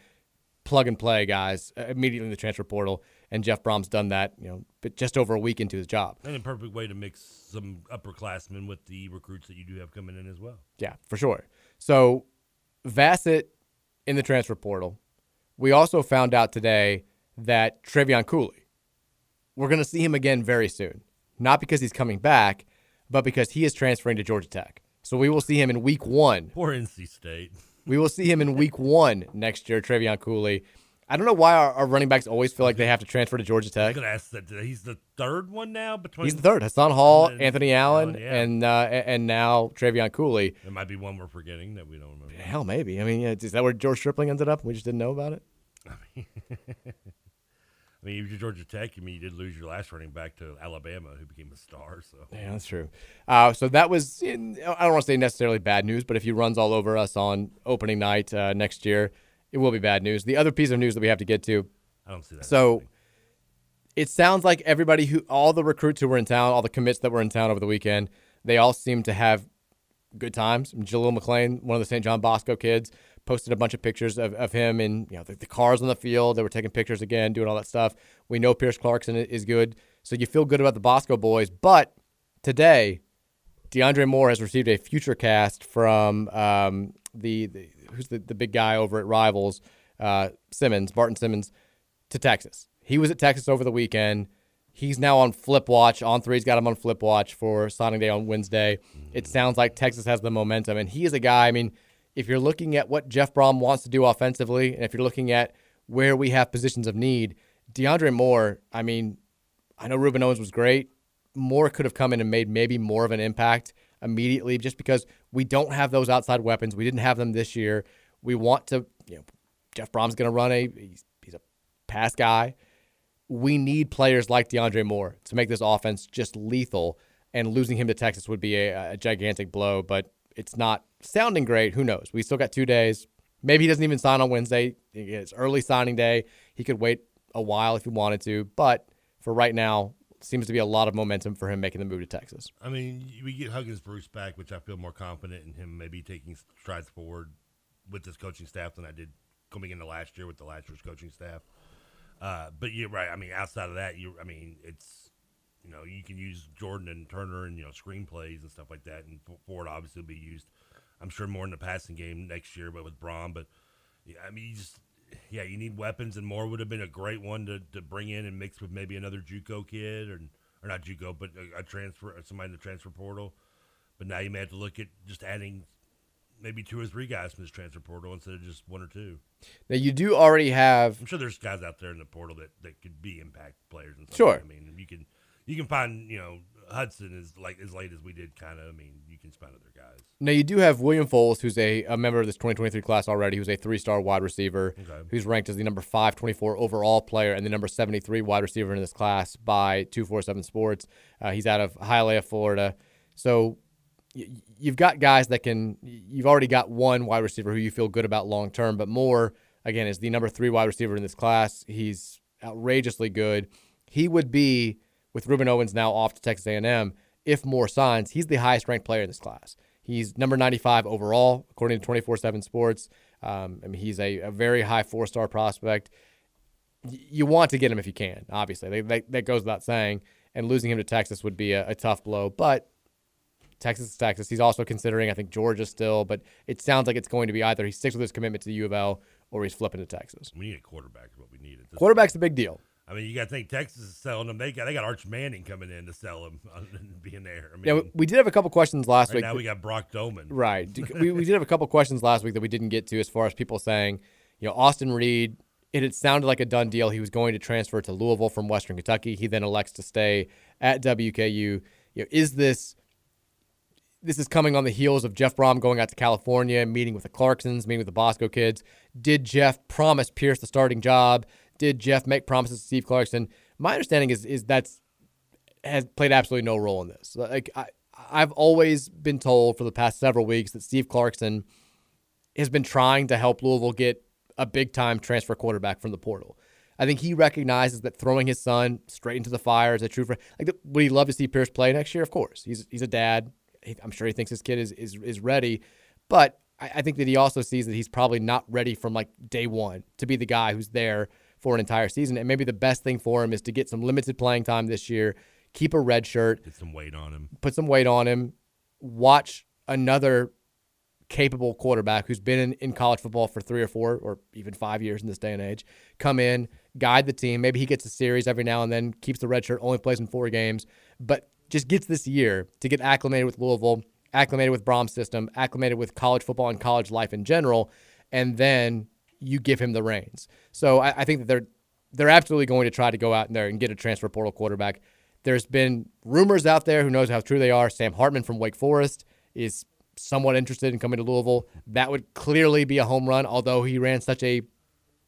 plug and play guys uh, immediately in the transfer portal. and Jeff Brohm's done that, you know, but just over a week into his job. And a perfect way to mix some upperclassmen with the recruits that you do have coming in as well. Yeah, for sure. So Vassett in the transfer portal. We also found out today that Trevion Cooley, we're going to see him again very soon. Not because he's coming back, but because he is transferring to Georgia Tech. So we will see him in week one. Poor NC State. we will see him in week one next year, Trevion Cooley. I don't know why our, our, running backs always feel like they have to transfer to Georgia Tech. I was going to ask that. He's the third one now between. He's the third. Hassan Hall, Anthony Allen, yeah. and uh, and now Trevion Cooley. There might be one we're forgetting that we don't remember. Hell, maybe. I mean, is that where George Stripling ended up? We just didn't know about it. I mean, I mean, if you're Georgia Tech, I mean, you did lose your last running back to Alabama, who became a star. So yeah, that's true. Uh, so that was, in, I don't want to say necessarily bad news, but if he runs all over us on opening night uh, next year, it will be bad news. The other piece of news that we have to get to. I don't see that. So it sounds like everybody who, all the recruits who were in town, all the commits that were in town over the weekend, they all seem to have good times. Jaleel McLean, one of the St. John Bosco kids, posted a bunch of pictures of, of him and you know the, the, cars on the field. They were taking pictures again, doing all that stuff. We know Pierce Clarkson is good, so you feel good about the Bosco boys. But today, DeAndre Moore has received a future cast from um, the, the, who's the, the big guy over at Rivals, uh, Simmons, Barton Simmons, to Texas. He was at Texas over the weekend. He's now on flip watch. On three's got him on flip watch for signing day on Wednesday. It sounds like Texas has the momentum, and he is a guy. I mean if you're looking at what Jeff Brohm wants to do offensively, and if you're looking at where we have positions of need, DeAndre Moore, I mean, I know Ruben Owens was great. Moore could have come in and made maybe more of an impact immediately just because we don't have those outside weapons. We didn't have them this year. We want to, you know, Jeff Brohm's going to run a, he's, he's a pass guy. We need players like DeAndre Moore to make this offense just lethal, and losing him to Texas would be a, a gigantic blow, but it's not sounding great. Who knows? We still got two days. Maybe he doesn't even sign on Wednesday. It's early signing day. He could wait a while if he wanted to, but for right now, seems to be a lot of momentum for him making the move to Texas. I mean, we get Huggins Bruce back, which I feel more confident in him maybe taking strides forward with this coaching staff than I did coming into last year with the last year's coaching staff. Uh, but you're right. I mean, outside of that, you I mean, it's you know you can use Jordan and Turner and you know screenplays and stuff like that, and Ford obviously will be used. I'm sure more in the passing game next year, but with Brohm. But yeah, I mean, you just yeah, you need weapons, and Moore would have been a great one to, to bring in and mix with maybe another JUCO kid or or not JUCO, but a, a transfer somebody in the transfer portal. But now you may have to look at just adding maybe two or three guys from this transfer portal instead of just one or two. Now you do already have. I'm sure there's guys out there in the portal that, that could be impact players. And stuff. Sure. I mean, you can you can find you know Hudson is like as late as we did. Kind of. I mean, you can spend other guys. Now you do have William Fowles, who's a, a member of this 2023 class already, who's a three-star wide receiver, okay. who's ranked as the number 524 overall player and the number 73 wide receiver in this class by 247 Sports. Uh, he's out of Hialeah, Florida. So you've got guys that can. You've already got one wide receiver who you feel good about long term, but more again is the number three wide receiver in this class. He's outrageously good. He would be with Ruben Owens now off to Texas A&M. If Moore signs, he's the highest ranked player in this class. He's number 95 overall, according to 24 7 Sports. Um, I mean, he's a, a very high four star prospect. Y- you want to get him if you can, obviously. They, they, that goes without saying. And losing him to Texas would be a, a tough blow. But Texas is Texas. He's also considering, I think, Georgia still, but it sounds like it's going to be either he sticks with his commitment to the U of L or he's flipping to Texas. We need a quarterback. Is what we need. Quarterback's a big deal. I mean, you got to think Texas is selling them. They got they got Arch Manning coming in to sell them and being there. I mean, yeah, we did have a couple questions last right week. Now we got Brock Domann. Right. we, we did have a couple questions last week that we didn't get to as far as people saying, you know, Austin Reed. It had sounded like a done deal. He was going to transfer to Louisville from Western Kentucky. He then elects to stay at WKU. You know, is this this is coming on the heels of Jeff Brohm going out to California, meeting with the Clarksons, meeting with the Bosco kids. Did Jeff promise Pierce the starting job? Did Jeff make promises to Steve Clarkson? My understanding is is that's has played absolutely no role in this. Like I, I've always been told for the past several weeks that Steve Clarkson has been trying to help Louisville get a big time transfer quarterback from the portal. I think he recognizes that throwing his son straight into the fire is a true friend. Like, would he love to see Pierce play next year? Of course, he's he's a dad. I'm sure he thinks his kid is is is ready, but I, I think that he also sees that he's probably not ready from like day one to be the guy who's there for an entire season. And maybe the best thing for him is to get some limited playing time this year, keep a red shirt, put some weight on him. put some weight on him, watch another capable quarterback who's been in, in college football for three or four or even five years in this day and age come in, guide the team. Maybe he gets a series every now and then, keeps the red shirt, only plays in four games, but just gets this year to get acclimated with Louisville, acclimated with Brohm's system, acclimated with college football and college life in general, and then you give him the reins. So I, I think that they're they're absolutely going to try to go out there and get a transfer portal quarterback. There's been rumors out there, who knows how true they are. Sam Hartman from Wake Forest is somewhat interested in coming to Louisville. That would clearly be a home run, although he ran such a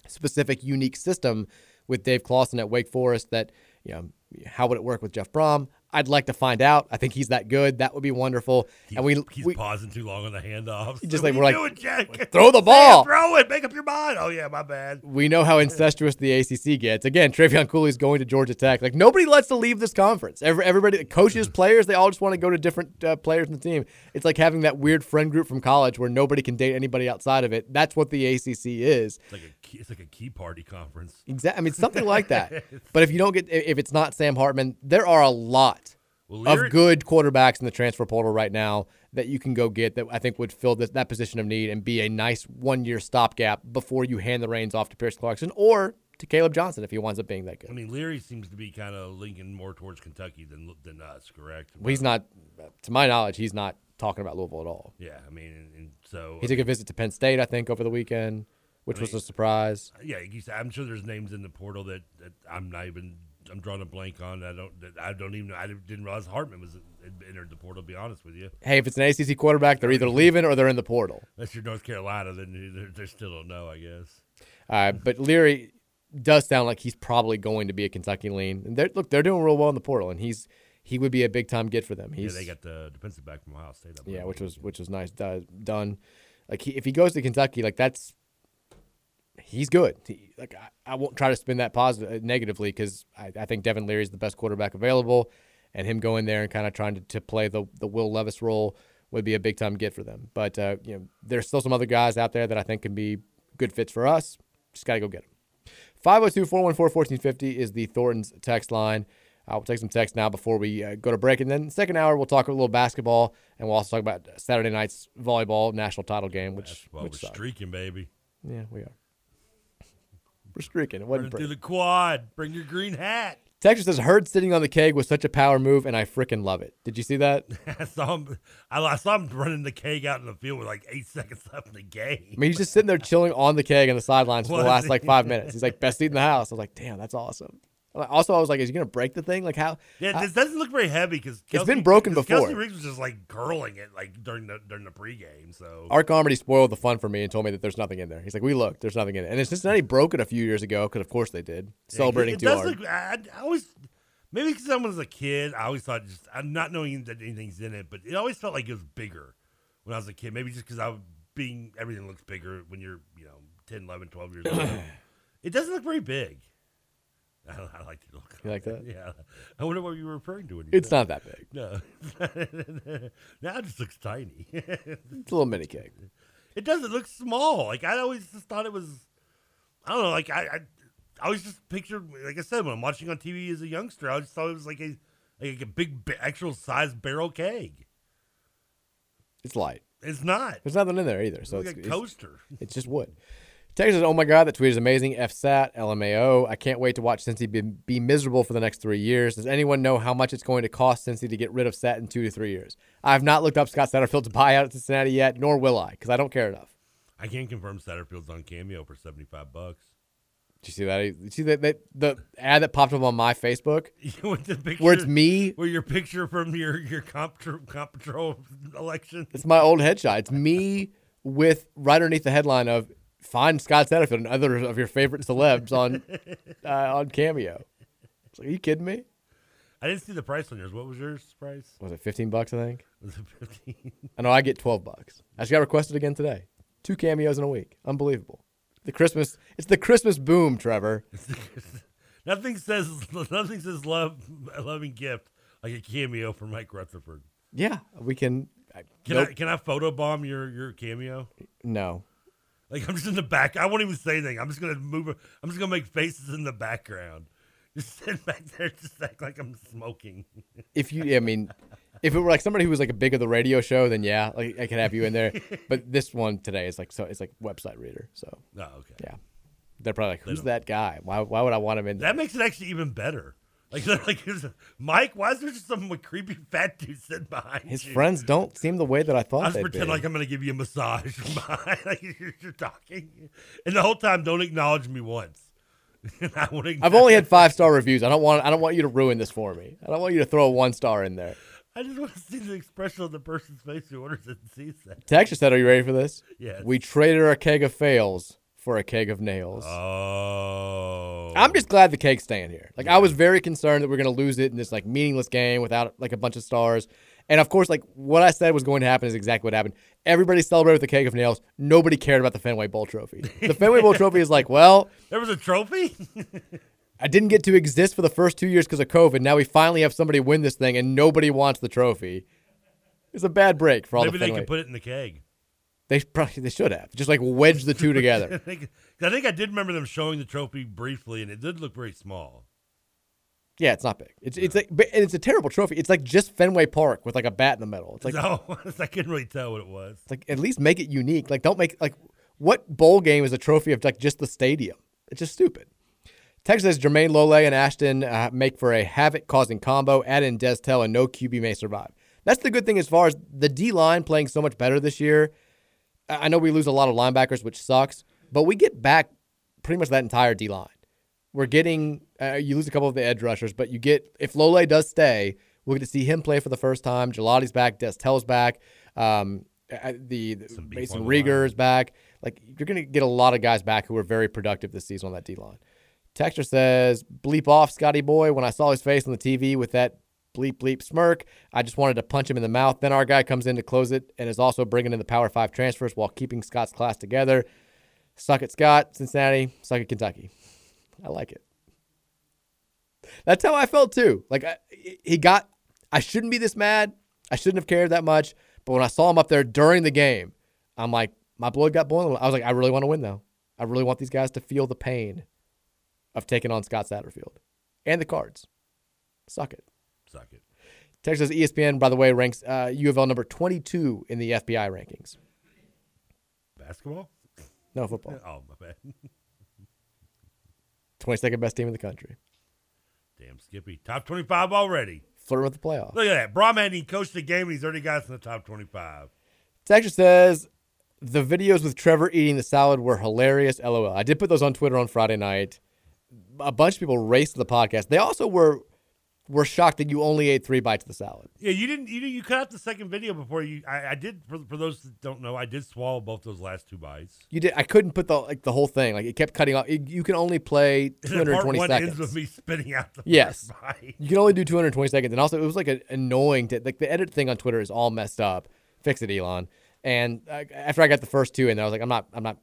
specific, unique system with Dave Clawson at Wake Forest that, you know, how would it work with Jeff Brohm? I'd like to find out. I think he's that good. That would be wonderful. He's, and we, he's we pausing too long on the handoffs. Just like we're like, doing, Jack? throw the ball. throw it. Make up your mind. Oh yeah, my bad. we know how incestuous the ACC gets. Again, Trevion Cooley's going to Georgia Tech. Like nobody lets to leave this conference. Every, everybody, coaches, players, they all just want to go to different uh, players in the team. It's like having that weird friend group from college where nobody can date anybody outside of it. That's what the ACC is. It's like a key, it's like a key party conference. Exactly. I mean, something like that. But if you don't get, if it's not Sam Hartman, there are a lot Well, of good quarterbacks in the transfer portal right now that you can go get that I think would fill this, that position of need and be a nice one year stopgap before you hand the reins off to Pierce Clarkson or to Caleb Johnson if he winds up being that good. I mean, Leary seems to be kind of linking more towards Kentucky than than us, correct? Well, he's not, to my knowledge, he's not talking about Louisville at all. Yeah, I mean, and, and so He took a visit to Penn State, I think, over the weekend, which I was a surprise. yeah, you said- I'm sure there's names in the portal that, that I'm not even. I'm drawing a blank on. I don't. That I don't even. know. I didn't realize Hartman was entered the portal. To be honest with you, Hey, if it's an ACC quarterback, they're either leaving or they're in the portal. unless you're North Carolina, then they still don't know. I guess. Uh, but Leary does sound like he's probably going to be a Kentucky lean. And they're, look, they're doing real well in the portal, and he's he would be a big time get for them. He's yeah, they got the defensive back from Ohio State. Yeah, which was which was nice do- done. Like he, if he goes to Kentucky, like that's he's good. He, like I, I won't try to spin that positive negatively because I, I think Devin Leary is the best quarterback available, and him going there and kind of trying to, to play the the Will Levis role would be a big time get for them. But uh, you know, there's still some other guys out there that I think can be good fits for us. Just got to go get them. 502 414 1450 is the Thornton's text line. Uh, we'll take some text now before we uh, go to break. And then second hour, we'll talk a little basketball, and we'll also talk about Saturday night's volleyball national title game, which, which we're sucked. streaking, baby. Yeah, we are. We're streaking. It wasn't Running through the quad. Bring your green hat. Texas says Hurd sitting on the keg was such a power move, and I freaking love it. Did you see that? I saw him. I, saw him running the keg out in the field with like eight seconds left in the game. I mean, he's just sitting there chilling on the keg on the sidelines for the last he? like five minutes. He's like best seat in the house. I was like, damn, that's awesome. Also, I was like, is he gonna break the thing? Like how? Yeah, how- this doesn't look very heavy because It's been broken before. Kelsey Riggs was just like curling it like during the during the pregame. So Art Carmody spoiled the fun for me and told me that there's nothing in there. He's like, we looked, there's nothing in it. And it's Cincinnati broke it a few years ago because, of course, they did. Celebrating it too does hard. Look, I, I always maybe because I was a kid, I always thought just I'm not knowing that anything's in it, but it always felt like it was bigger when I was a kid. Maybe just because I was being everything looks bigger when you're you know 10, 11, 12 years old. It doesn't look very big. I, I like the look. You like that? Yeah. I wonder what you were referring to when you It's not that big. No. now it just looks tiny. It's a little mini cake. It doesn't look small. Like I always just thought it was. I don't know. Like I, I, I always just pictured. Like I said, when I'm watching on TV as a youngster, I just thought it was like a, like a big actual size barrel keg. It's light. It's not. There's nothing in there either. So It's it's, like a it's- coaster. It's, just wood. Texas says, "Oh my God, that tweet is amazing. FSAT, LMAO. I can't wait to watch Cincy be, be miserable for the next three years. Does anyone know how much it's going to cost Cincy to get rid of Sat in two to three years? I have not looked up Scott Satterfield's buyout at Cincinnati yet, nor will I, because I don't care enough. I can't confirm Satterfield's on Cameo for seventy five bucks. Did you see that? Did You see that, that the ad that popped up on my Facebook, picture, where it's me. where your picture from your your comp, comp patrol election. It's my old headshot. It's me with right underneath the headline of "Find Scott Satterfield and other of your favorite celebs on uh, on Cameo." Like, are you kidding me? I didn't see the price on yours. What was yours price? Was it fifteen bucks? I think. Was it fifteen? I know I get twelve bucks. I just got requested again today. Two cameos in a week. Unbelievable. The Christmas. It's the Christmas boom, Trevor. nothing says nothing says love a loving gift like a cameo from Mike Rutherford. Yeah, we can. I, Can nope. I can I photobomb your your cameo? No. Like I'm just in the back. I won't even say anything. I'm just gonna move. I'm just gonna make faces in the background. Just sit back there, just act like I'm smoking. If you, I mean, if it were like somebody who was like a big of the radio show, then yeah, like I could have you in there. but this one today is like so it's like website reader. So Oh, okay. yeah, they're probably like, who's that guy? Why why would I want him in? There? That makes it actually even better. Like, they're like Mike, why is there just some like, creepy fat dude sitting behind His you? friends don't seem the way that I thought I just pretend be. like I'm going to give you a massage from behind. like you're, talking, and the whole time, don't acknowledge me once. I I've only had five star reviews. I don't want I don't want you to ruin this for me. I don't want you to throw a one star in there. I just want to see the expression on the person's face who orders it and sees that. Texture said, "Are you ready for this? Yes. We traded our keg of fails for a keg of nails. Oh. I'm just glad the keg's staying here. Like I was very concerned that we're gonna lose it in this like meaningless game without like a bunch of stars. And of course, like what I said was going to happen is exactly what happened. Everybody celebrated with the keg of nails. Nobody cared about the Fenway Bowl trophy. The Fenway Bowl trophy is like, well, There was a trophy? I didn't get to exist for the first two years because of COVID. Now we finally have somebody win this thing, and nobody wants the trophy. It's a bad break for all Maybe the Maybe they can put it in the keg. They probably they should have just like wedged the two I together. think, I think I did remember them showing the trophy briefly, and it did look very small. Yeah, it's not big. It's it's like and it's a terrible trophy. It's like just Fenway Park with like a bat in the middle. It's like no, I couldn't really tell what it was. It's like at least make it unique. Like don't make like what bowl game is a trophy of like just the stadium? It's just stupid. Texas says Jermayne Lole and Ashton uh, make for a havoc causing combo. Add in Destel and no QB may survive. That's the good thing as far as the D line playing so much better this year. I know we lose a lot of linebackers, which sucks, but we get back pretty much that entire D line. We're getting uh, you lose a couple of the edge rushers, but you get if Lole does stay, we'll get to see him play for the first time. Gelati's back, Destel's back, um, uh, the, the Mason on Rieger is back. Like you're gonna get a lot of guys back who were very productive this season on that D line. Texture says, "Bleep off, Scotty boy." When I saw his face on the TV with that bleep bleep smirk, I just wanted to punch him in the mouth. Then our guy comes in to close it and is also bringing in the Power Five transfers while keeping Scott's class together. Suck it, Scott. Cincinnati. Suck it, Kentucky. I like it. That's how I felt too. Like I, he got. I shouldn't be this mad. I shouldn't have cared that much. But when I saw him up there during the game, I'm like, my blood got boiling. I was like, I really want to win though. I really want these guys to feel the pain of taking on Scott Satterfield and the Cards. Suck it. Suck it. Texas ESPN, by the way, ranks uh, U of L number 22 in the FPI rankings. Basketball? No football. Oh, my bad. 22nd best team in the country. Damn, Skippy. Top 25 already. Flirting with the playoffs. Look at that. Brahman, he coached the game, and he's already got us in the top 25. Texture says the videos with Trevor eating the salad were hilarious. LOL. I did put those on Twitter on Friday night. A bunch of people raced the podcast. They also were were shocked that you only ate three bites of the salad. Yeah, you didn't. You you cut out the second video before you. I, I did. For, for those that don't know, I did swallow both those last two bites. You did. I couldn't put the like the whole thing. Like it kept cutting off. You you can only play part 220 one seconds. ends with me spitting out the Yes. first bite. You can only do 220 seconds. And also, it was like a, annoying to like the edit thing on Twitter is all messed up. Fix it, Elon. And uh, after I got the first two in there, I was like, I'm not, I'm not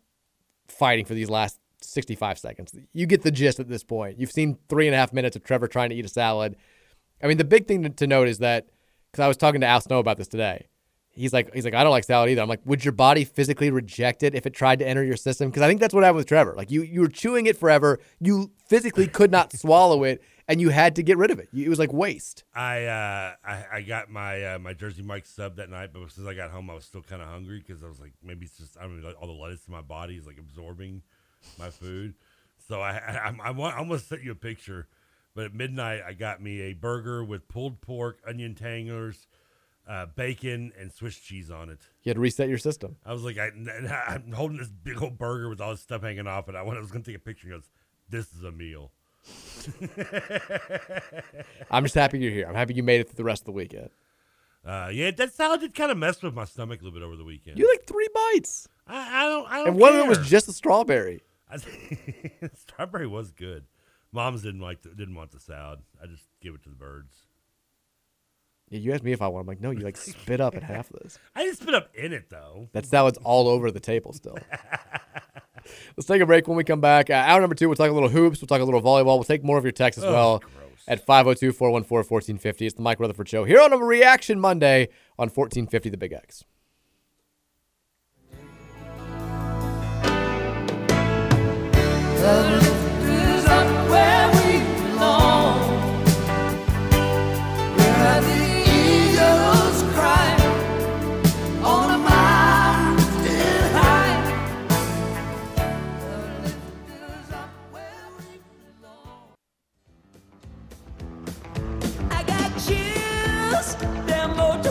fighting for these last 65 seconds. You get the gist at this point. You've seen three and a half minutes of Trevor trying to eat a salad. I mean, the big thing to, to note is that because I was talking to Al Snow about this today. He's like, he's like, I don't like salad either. I'm like, would your body physically reject it if it tried to enter your system? Because I think that's what happened with Trevor. Like you, you were chewing it forever. You physically could not swallow it, and you had to get rid of it. It was like waste. I uh, I, I got my uh, my Jersey Mike sub that night, but since I got home, I was still kind of hungry because I was like, maybe it's just I don't know, like, all the lettuce in my body is like absorbing my food. So I I, I, I want I almost sent you a picture, but at midnight I got me a burger with pulled pork, onion tanglers, uh, bacon, and Swiss cheese on it. You had to reset your system. I was like, I, I'm holding this big old burger with all this stuff hanging off, and I, when I was going to take a picture, he goes, "This is a meal." I'm just happy you're here. I'm happy you made it through the rest of the weekend. Uh, yeah, that salad did kind of mess with my stomach a little bit over the weekend. You like three bites, I, I don't, I don't. and one of them was just a strawberry. Strawberry was good. Mom's didn't like the, didn't want the salad. I just give it to the birds. Yeah, you asked me if I want. I'm like, no, you like spit up at half of this. I didn't spit up in it though. That salad's all over the table still. Let's take a break. When we come back, uh, hour number two, we'll talk a little hoops. We'll talk a little volleyball. We'll take more of your texts as Oh, well at 502 414 1450. It's the Mike Rutherford Show here on a Reaction Monday on 1450 The Big X. supplying.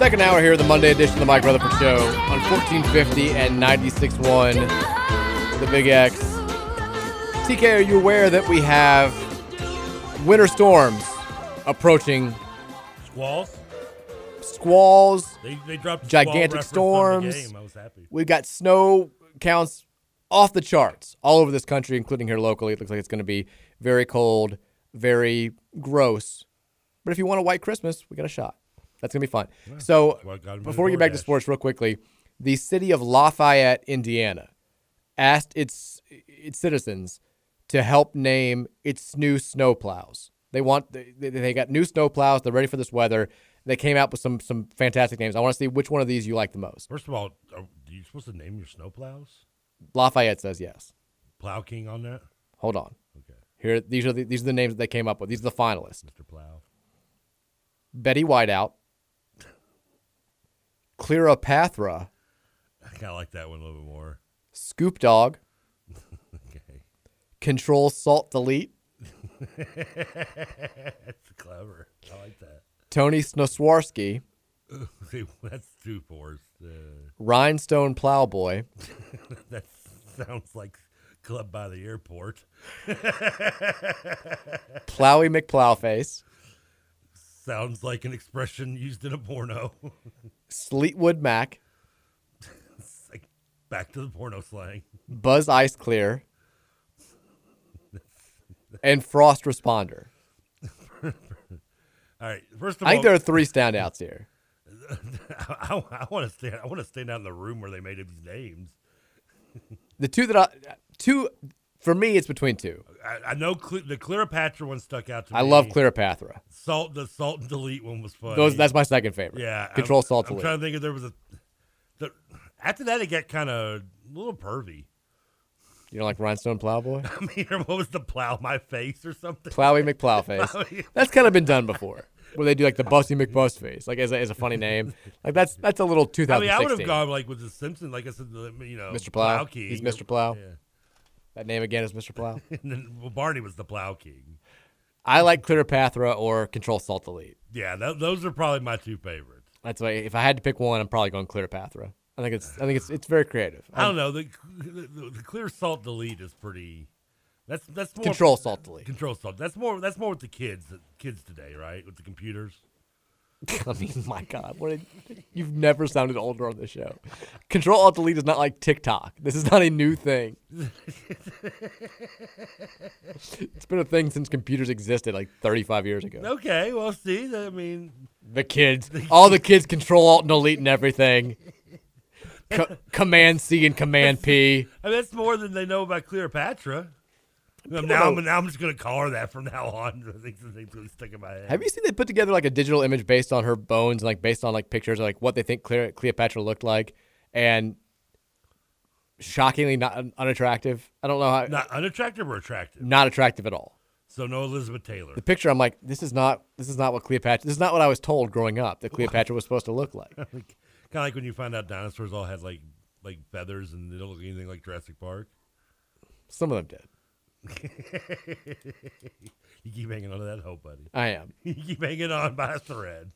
Second hour here, the Monday edition of the Mike Rutherford Show on 1450 and 96.1, the Big X. TK, are you aware that we have winter storms approaching? Squalls. Squalls. They, they dropped gigantic storms. game. I was happy. We've got snow counts off the charts all over this country, including here locally. It looks like it's going to be very cold, very gross. But if you want a white Christmas, we got a shot. That's going to be fun. so, Well, before we get back to sports, real quickly, the city of Lafayette, Indiana, asked its its citizens to help name its new snowplows. They want they, they- they got new snowplows. They're ready for this weather. They came out with some some fantastic names. I want to see which one of these you like the most. First of all, are you supposed to name your snowplows? Lafayette says yes. Plow King on that? Hold on. Okay. Here, these are the, these are the names that they came up with. These are the finalists: Mr. Plow. Betty Whiteout, Cleopatra, I kind of like that one a little bit more. Scoop Dog, Okay. Control Salt Delete, That's clever. I like that. Tony Snoswarski, See, that's two fours. Uh, Rhinestone Plowboy, that sounds like Club by the Airport. Plowy McPlowface, sounds like an expression used in a porno. Sleetwood Mac, like back to the porno slang. Buzz Ice Clear, and Frost Responder. All right. First of I all, think there are three standouts here. I, I want to stand. I want to stand out in the room where they made up these names. The two that I two for me, it's between two. I, I know Cle- the Cleopatra one stuck out to me. I love Cleopatra. Salt. The salt and delete one was funny. Those that's my second favorite. Yeah. Control I'm, Salt I'm Delete. trying to think if there was a. The, after that, it got kind of a little pervy. You don't like Rhinestone Plowboy? I mean, what was the plow my face or something? Plowy McPlowface. That's kind of been done before, where they do like the Busty McBustface, like as a, as a funny name. Like that's that's a little I mean, I would have gone like with the Simpsons, like I said, you know, Mr. Plow. King. He's Mr. Plow. Yeah. That name again is Mr. Plow. and then well, Barney was the Plow King. I like Cleopatra or Control Salt Delete. Yeah, th- those are probably my two favorites. That's why if I had to pick one, I'm probably going Cleopatra. I think it's I think it's it's very creative. I don't know. The, the, the clear salt delete is pretty. That's that's more Control Salt Delete. Control salt. That's more that's more with the kids kids today, right? With the computers. I mean, my God, what a, you've never sounded older on this show. Control Alt Delete is not like TikTok. This is not a new thing. it's been a thing since computers existed, like 35 years ago. Okay, well, see, I mean, The kids, all the kids, Control Alt and Delete and everything. Co- command C and Command P. I mean, that's more than they know about Cleopatra. Now, I'm, now I'm just going to call her that from now on. I think the thing's going to stick in my head. Have you seen they put together like a digital image based on her bones and like based on like pictures of like what they think Cle- Cleopatra looked like, and shockingly not unattractive. I don't know how Not unattractive or attractive? not attractive at all. So no Elizabeth Taylor. The picture, I'm like, this is not this is not what Cleopatra. This is not what I was told growing up that Cleopatra was supposed to look like. kind of like when you find out dinosaurs all had like like feathers and they don't look anything like Jurassic Park. Some of them did. you keep hanging on to that hope, buddy. I am. you keep hanging on by a thread.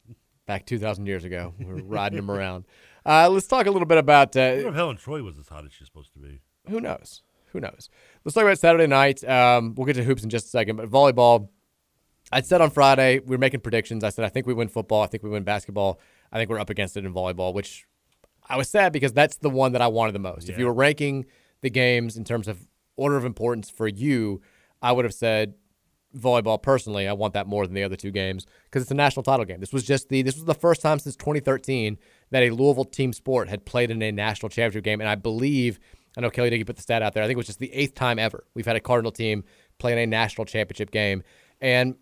Back 2,000 years ago, we were riding them around. Uh, let's talk a little bit about. I Uh, wonder if Helen Troy was as hot as she's supposed to be. who knows? Who knows? Let's talk about Saturday night. Um, we'll get to hoops in just a second, but volleyball. I said on Friday we were making predictions. I said I think we win football. I think we win basketball. I think we're up against it in volleyball, which I was sad because that's the one that I wanted the most. If you were ranking the games in terms of order of importance for you, I would have said volleyball personally. I want that more than the other two games because it's a national title game. This was just the this was the first time since 2013 that a Louisville team sport had played in a national championship game, and I believe I know Kelly Dickey put the stat out there. I think it was just the eighth time ever we've had a Cardinal team play in a national championship game, and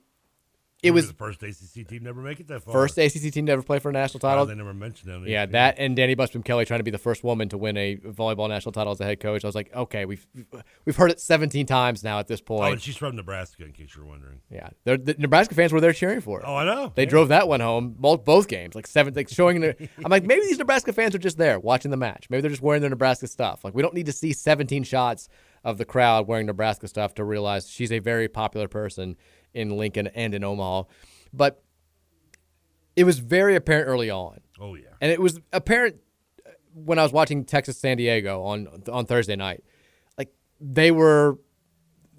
It was the first ACC team to never make it that far. first ACC team to ever play for a national Wow, title. they never mentioned them. Yeah, that and Dani Busboom Kelly trying to be the first woman to win a volleyball national title as a head coach. I was like, okay, we've we've heard it 17 times now at this oh, point. Oh, and she's from Nebraska, in case you're wondering. yeah, the Nebraska fans were there cheering for it. Oh, I know. They Yeah. drove that one home, both both games, like seven, like showing. Their, I'm like, maybe these Nebraska fans are just there watching the match. Maybe they're just wearing their Nebraska stuff. Like we don't need to see 17 shots of the crowd wearing Nebraska stuff to realize she's a very popular person in Lincoln and in Omaha. But it was very apparent early on. Oh yeah. And it was apparent uh, when I was watching Texas San Diego on on Thursday night. Like they were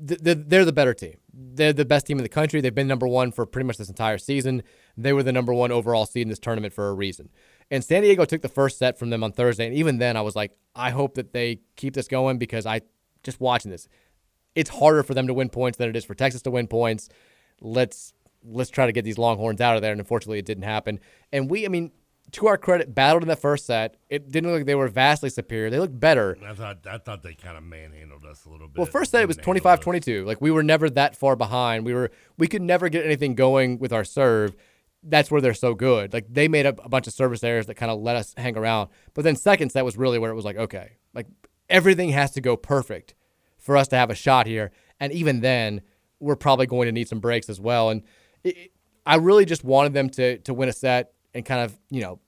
th- they're, they're the better team. They're the best team in the country. They've been number 1 for pretty much this entire season. They were the number 1 overall seed in this tournament for a reason. And San Diego took the first set from them on Thursday and even then I was like I hope that they keep this going because I just watching this it's harder for them to win points than it is for Texas to win points. Let's let's try to get these Longhorns out of there. And unfortunately, it didn't happen. And we, I mean, to our credit, battled in the first set. It didn't look like they were vastly superior. They looked better. I thought I thought they kind of manhandled us a little bit. Well, first set it was 25-22. Like we were never that far behind. We were we could never get anything going with our serve. That's where they're so good. Like they made up a bunch of service errors that kind of let us hang around. But then second set was really where it was like, okay, like everything has to go perfect for us to have a shot here. And even then, we're probably going to need some breaks as well. And it, I really just wanted them to to win a set and kind of you know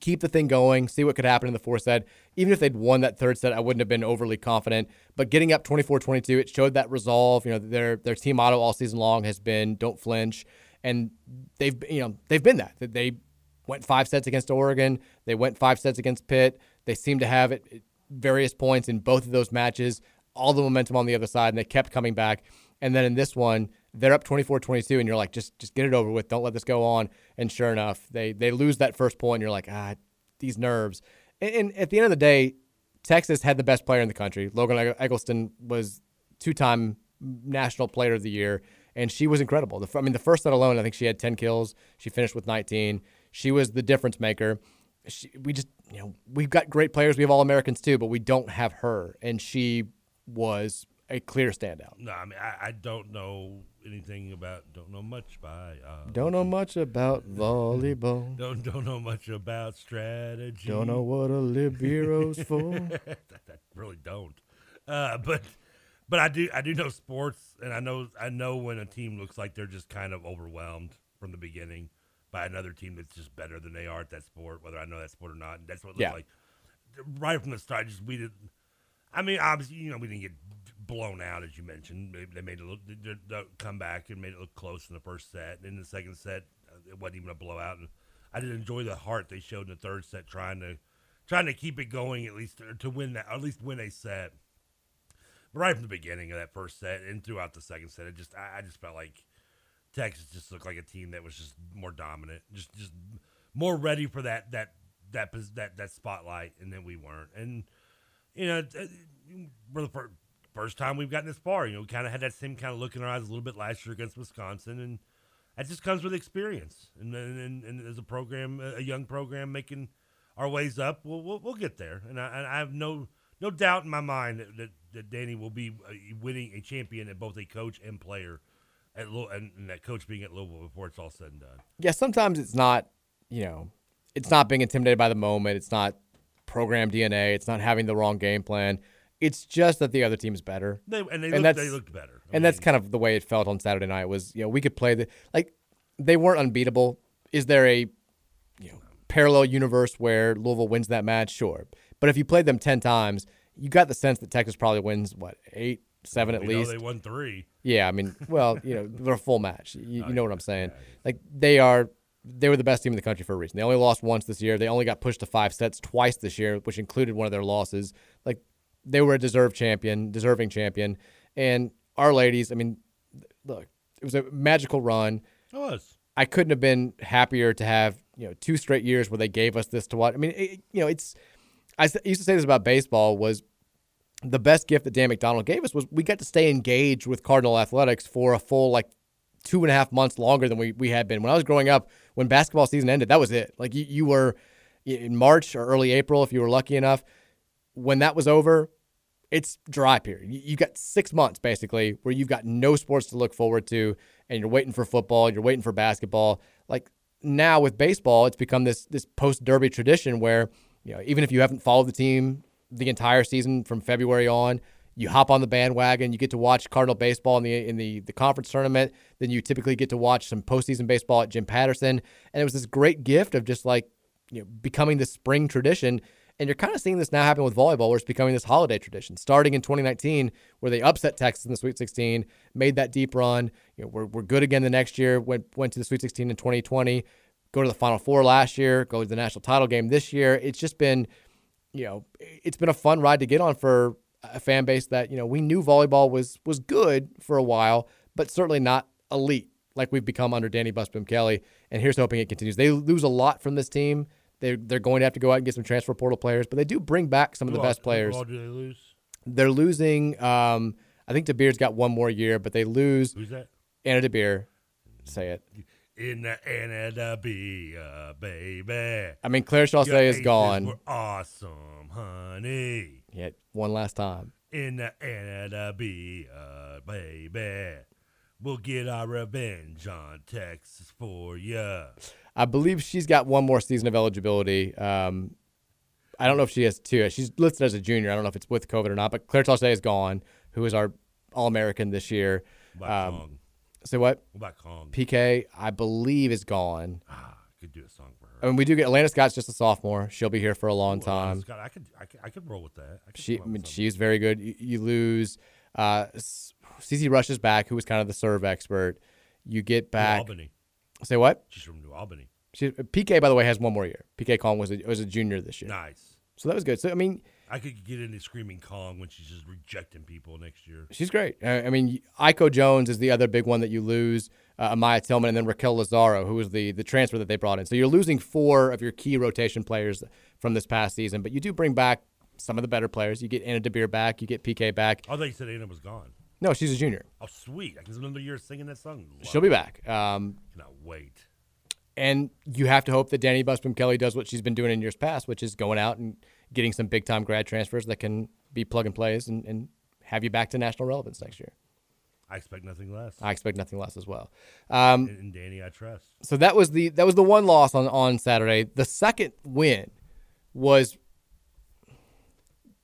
keep the thing going, see what could happen in the fourth set. Even if they'd won that third set, I wouldn't have been overly confident. But getting up 24-22, it showed that resolve. You know, their their team motto all season long has been "Don't flinch," and they've you know they've been that. They went five sets against Oregon. They went five sets against Pitt. They seem to have it at various points in both of those matches. All the momentum on the other side, and they kept coming back. And then in this one, they're up 24-22, and you're like, just just get it over with. Don't let this go on. And sure enough, they they lose that first point, and you're like, ah, these nerves. And, and at the end of the day, Texas had the best player in the country. Logan Eggleston was two-time National Player of the Year, and she was incredible. The, I mean, the first set alone, I think she had 10 kills. She finished with 19. She was the difference maker. She, we just, you know, we've got great players. We have All Americans too, but we don't have her, and she was a clear standout. No, I mean I, I don't know anything about. Don't know much by. Uh, Don't know much about volleyball. Don't don't know much about strategy. Don't know what a libero's for. that, that really don't. Uh, but but I do I do know sports, and I know I know when a team looks like they're just kind of overwhelmed from the beginning by another team that's just better than they are at that sport, whether I know that sport or not. And that's what it looked Yeah. like right from the start. Just we did. I mean, obviously, you know, we didn't get blown out as you mentioned. They, made it look come back and made it look close in the first set. And in the second set, uh, it wasn't even a blowout. And I did enjoy the heart they showed in the third set, trying to trying to keep it going at least or to win that, at least win a set. But right from the beginning of that first set and throughout the second set, it just I, I just felt like Texas just looked like a team that was just more dominant, just just more ready for that that that that that spotlight, and then we weren't. And you know, uh, we're the fir- first time we've gotten this far. You know, we kind of had that same kind of look in our eyes a little bit last year against Wisconsin, and that just comes with experience. And and, and, as a program, a young program making our ways up, we'll we'll, we'll get there. And I, and I have no no doubt in my mind that, that, that Dani will be uh, winning a champion at both a coach and player. At and, and that coach being at Louisville before it's all said and done. yeah, sometimes it's not, you know, it's not being intimidated by the moment. It's not program DNA. It's not having the wrong game plan. It's just that the other team's better. They- and they looked- they looked better. I and that's kind of the way it felt on Saturday night. Was you know we could play the like they weren't unbeatable. Is there a you know parallel universe where Louisville wins that match? Sure, but if you played them ten times, you got the sense that Texas probably wins what eight, seven at We know least. they won three. Yeah, I mean, well, you know, they're a full match. You, you oh, know what I'm saying? Like they are, they were the best team in the country for a reason. They only lost once this year. They only got pushed to five sets twice this year, which included one of their losses. Like they were a deserved champion, deserving champion. And our ladies, I mean, look, it was a magical run. It was. I couldn't have been happier to have you know two straight years where they gave us this to watch. I mean, it, you know, it's I used to say this about baseball was the best gift that Dan McDonald gave us was we got to stay engaged with Cardinal athletics for a full like two and a half months longer than we, we had been. When I was growing up, when basketball season ended, that was it. Like you, you were in March or early April, if you were lucky enough. When that was over, it's dry period. You, you got six months basically where you've got no sports to look forward to, and you're waiting for football, you're waiting for basketball. Like now with baseball, it's become this this post derby tradition where you know even if you haven't followed the team the entire season from February on, you hop on the bandwagon. You get to watch Cardinal baseball in the in the the conference tournament. Then you typically get to watch some postseason baseball at Jim Patterson, and it was this great gift of just like you know becoming this spring tradition. And you're kind of seeing this now happen with volleyball, where it's becoming this holiday tradition. Starting in 2019, where they upset Texas in the Sweet 16, made that deep run. You know, we're, we're good again the next year. Went went to the Sweet 16 in 2020. Go to the Final Four last year. Go to the national title game this year. It's just been, you know, it's been a fun ride to get on for a fan base that you know we knew volleyball was was good for a while, but certainly not elite like we've become under Dani Busboom Kelly. And here's hoping it continues. They lose a lot from this team. They're they're going to have to go out and get some transfer portal players, but they do bring back some of the best players. Do they lose? They're losing. Um, I think DeBeer's got one more year, but they lose. Who's that? Anna DeBeer. Say it. In the Anadabia, baby. I mean, Claire Chaussee is gone. were awesome, honey. Yeah, one last time. In the Anadabia, baby. We'll get our revenge on Texas for ya. I believe she's got one more season of eligibility. Um, I don't know if she has two. She's listed as a junior. I don't know if it's with COVID or not. But Claire Chaussee is gone, who is our All American this year. About Um, Kong? Say what? What about Kong? PK, I believe, is gone. Ah could do a song for. I mean, we do get Atlanta Scott's just a sophomore. She'll be here for a long time. Scott, I could, I could, I could roll with that. I She, I mean, she's very good. You, you lose. Uh, CC Rush is back, who was kind of the serve expert. You get back. Albany. Say what? She's from New Albany. She, PK, by the way, has one more year. PK Kong was a, was a junior this year. Nice. So that was good. So I mean, I could get into screaming Kong when she's just rejecting people next year. she's great. Uh, I mean, Aiko Jones is the other big one that you lose. Uh, Amaya Tillman and then Raquel Lazaro, who was the the transfer that they brought in. So you're losing four of your key rotation players from this past season, but you do bring back some of the better players. You get Anna DeBeer back. You get PK back. I thought you said Anna was gone. No, she's a junior. Oh, sweet! I can spend another year singing that song. She'll be back. Um, Cannot wait. and you have to hope that Dani Busboom Kelly does what she's been doing in years past, which is going out and getting some big time grad transfers that can be plug and plays and, and have you back to national relevance next year. I expect nothing less. I expect nothing less as well. Um, and, and Dani, I trust. so that was the that was the one loss on on Saturday. The second win was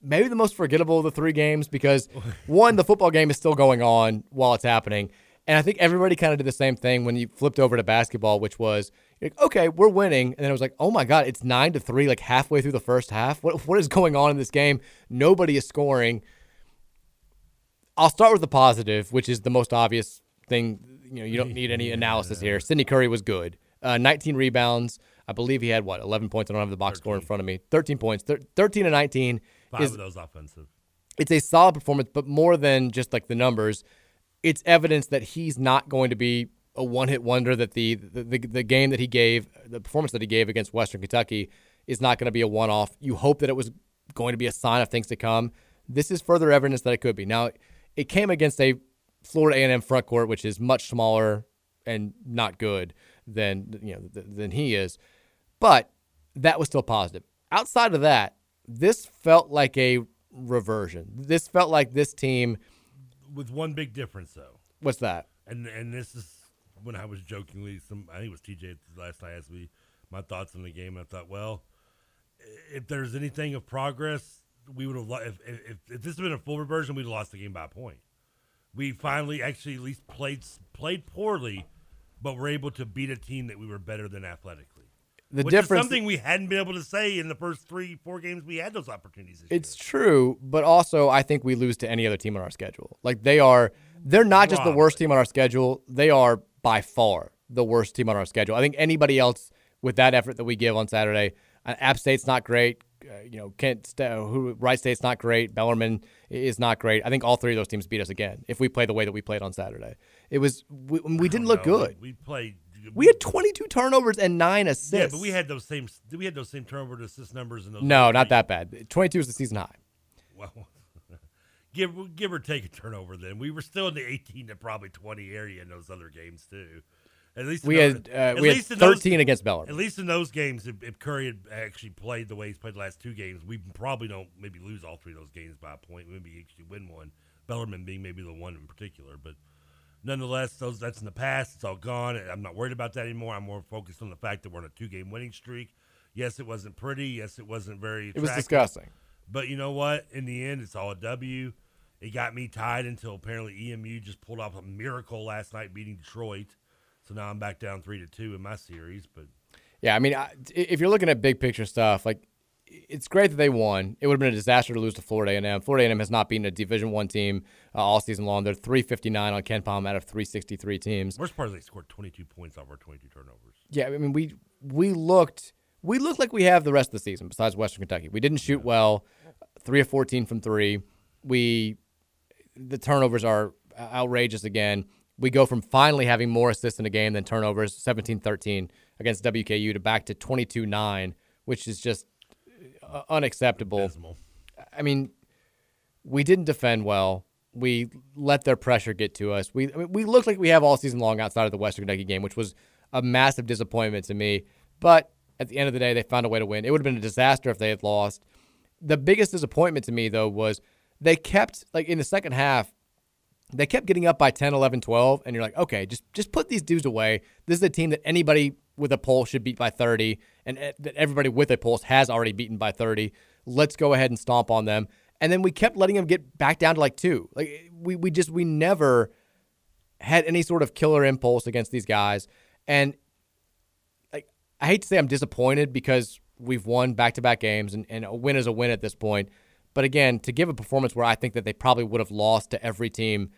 maybe the most forgettable of the three games because one, the football game is still going on while it's happening, and I think everybody kind of did the same thing when you flipped over to basketball, which was like, okay, we're winning, and then it was like, oh my god, it's nine to three, like halfway through the first half. What what is going on in this game? Nobody is scoring. I'll start with the positive, which is the most obvious thing. You know, you don't need any analysis here. Sydney Curry was good. Uh, 19 rebounds. I believe he had what 11 points. I don't have the box score in front of me. 13 points. Thir- 13 and 19 Five is of those offensive. it's a solid performance, but more than just like the numbers, it's evidence that he's not going to be a one-hit wonder. That the the, the, the game that he gave, the performance that he gave against Western Kentucky, is not going to be a one-off. You hope that it was going to be a sign of things to come. This is further evidence that it could be. Now, it came against a Florida A&M front court, which is much smaller and not good than you know than he is, but that was still positive. Outside of that, this felt like a reversion. This felt like this team. With one big difference, though. What's that? And and this is when I was jokingly, some I think it was TJ last night asked me my thoughts on the game. I thought, well, if there's anything of progress, we would have. If, if if this had been a full reversion, we'd have lost the game by a point. We finally actually at least played played poorly, but were able to beat a team that we were better than athletically. The which difference- is something we hadn't been able to say in the first three four games we had those opportunities. This It's true, but also I think we lose to any other team on our schedule. Like they are, they're not just the worst team on our schedule. They are by far the worst team on our schedule. I think anybody else with that effort that we give on Saturday, uh, App State's not great. Uh, you know, Kent, St- uh, who Wright State's not great. Bellarmine is not great. I think all three of those teams beat us again if we play the way that we played on Saturday. It was we, we didn't look know. good. We played. We had 22 turnovers and nine assists. Yeah, but we had those same we had those same turnover to assist numbers in those. no, not that bad. 22 is the season high. Well, give give or take a turnover. Then we were still in the eighteen to probably twenty area in those other games too. At least We in had, those- uh, at we had in those- 13 against Bellarmine. At least in those games, if, if Curry had actually played the way he's played the last two games, we probably don't maybe lose all three of those games by a point. Maybe actually win one. Bellarmine being maybe the one in particular, but nonetheless, those that's in the past. It's all gone. I'm not worried about that anymore. I'm more focused on the fact that we're on a two-game winning streak. Yes, it wasn't pretty. Yes, it wasn't very. It was disgusting. But you know what? In the end, it's all a W. It got me tied until apparently EMU just pulled off a miracle last night, beating Detroit. So now I'm back down three to two in my series. But Yeah, I mean, I- if you're looking at big picture stuff, like it's great that they won. It would have been a disaster to lose to Florida A&M. Florida A&M has not beaten a Division One team uh, all season long. They're 359 on KenPom out of 363 teams. worst part is they scored 22 points off our 22 turnovers. Yeah, I mean, we we looked we looked like we have the rest of the season. Besides Western Kentucky, we didn't shoot well. Three of 14 from three. We the turnovers are outrageous again. We go from finally having more assists in a game than turnovers, 17-13 against WKU, to back to 22-9, which is just uh, unacceptable. I mean, we didn't defend well. We let their pressure get to us. We I mean, we looked like we have all season long outside of the Western Kentucky game, which was a massive disappointment to me. But at the end of the day, they found a way to win. It would have been a disaster if they had lost. The biggest disappointment to me, though, was they kept, like in the second half, they kept getting up by 10, 11, 12, and you're like, okay, just just put these dudes away. This is a team that anybody with a pulse should beat by 30, and eh, that everybody with a pulse has already beaten by 30. Let's go ahead and stomp on them. And then we kept letting them get back down to like two. Like we we just we never had any sort of killer impulse against these guys. And like I hate to say I'm disappointed because we've won back to back games and, and a win is a win at this point. But again, to give a performance where I think that they probably would have lost to every team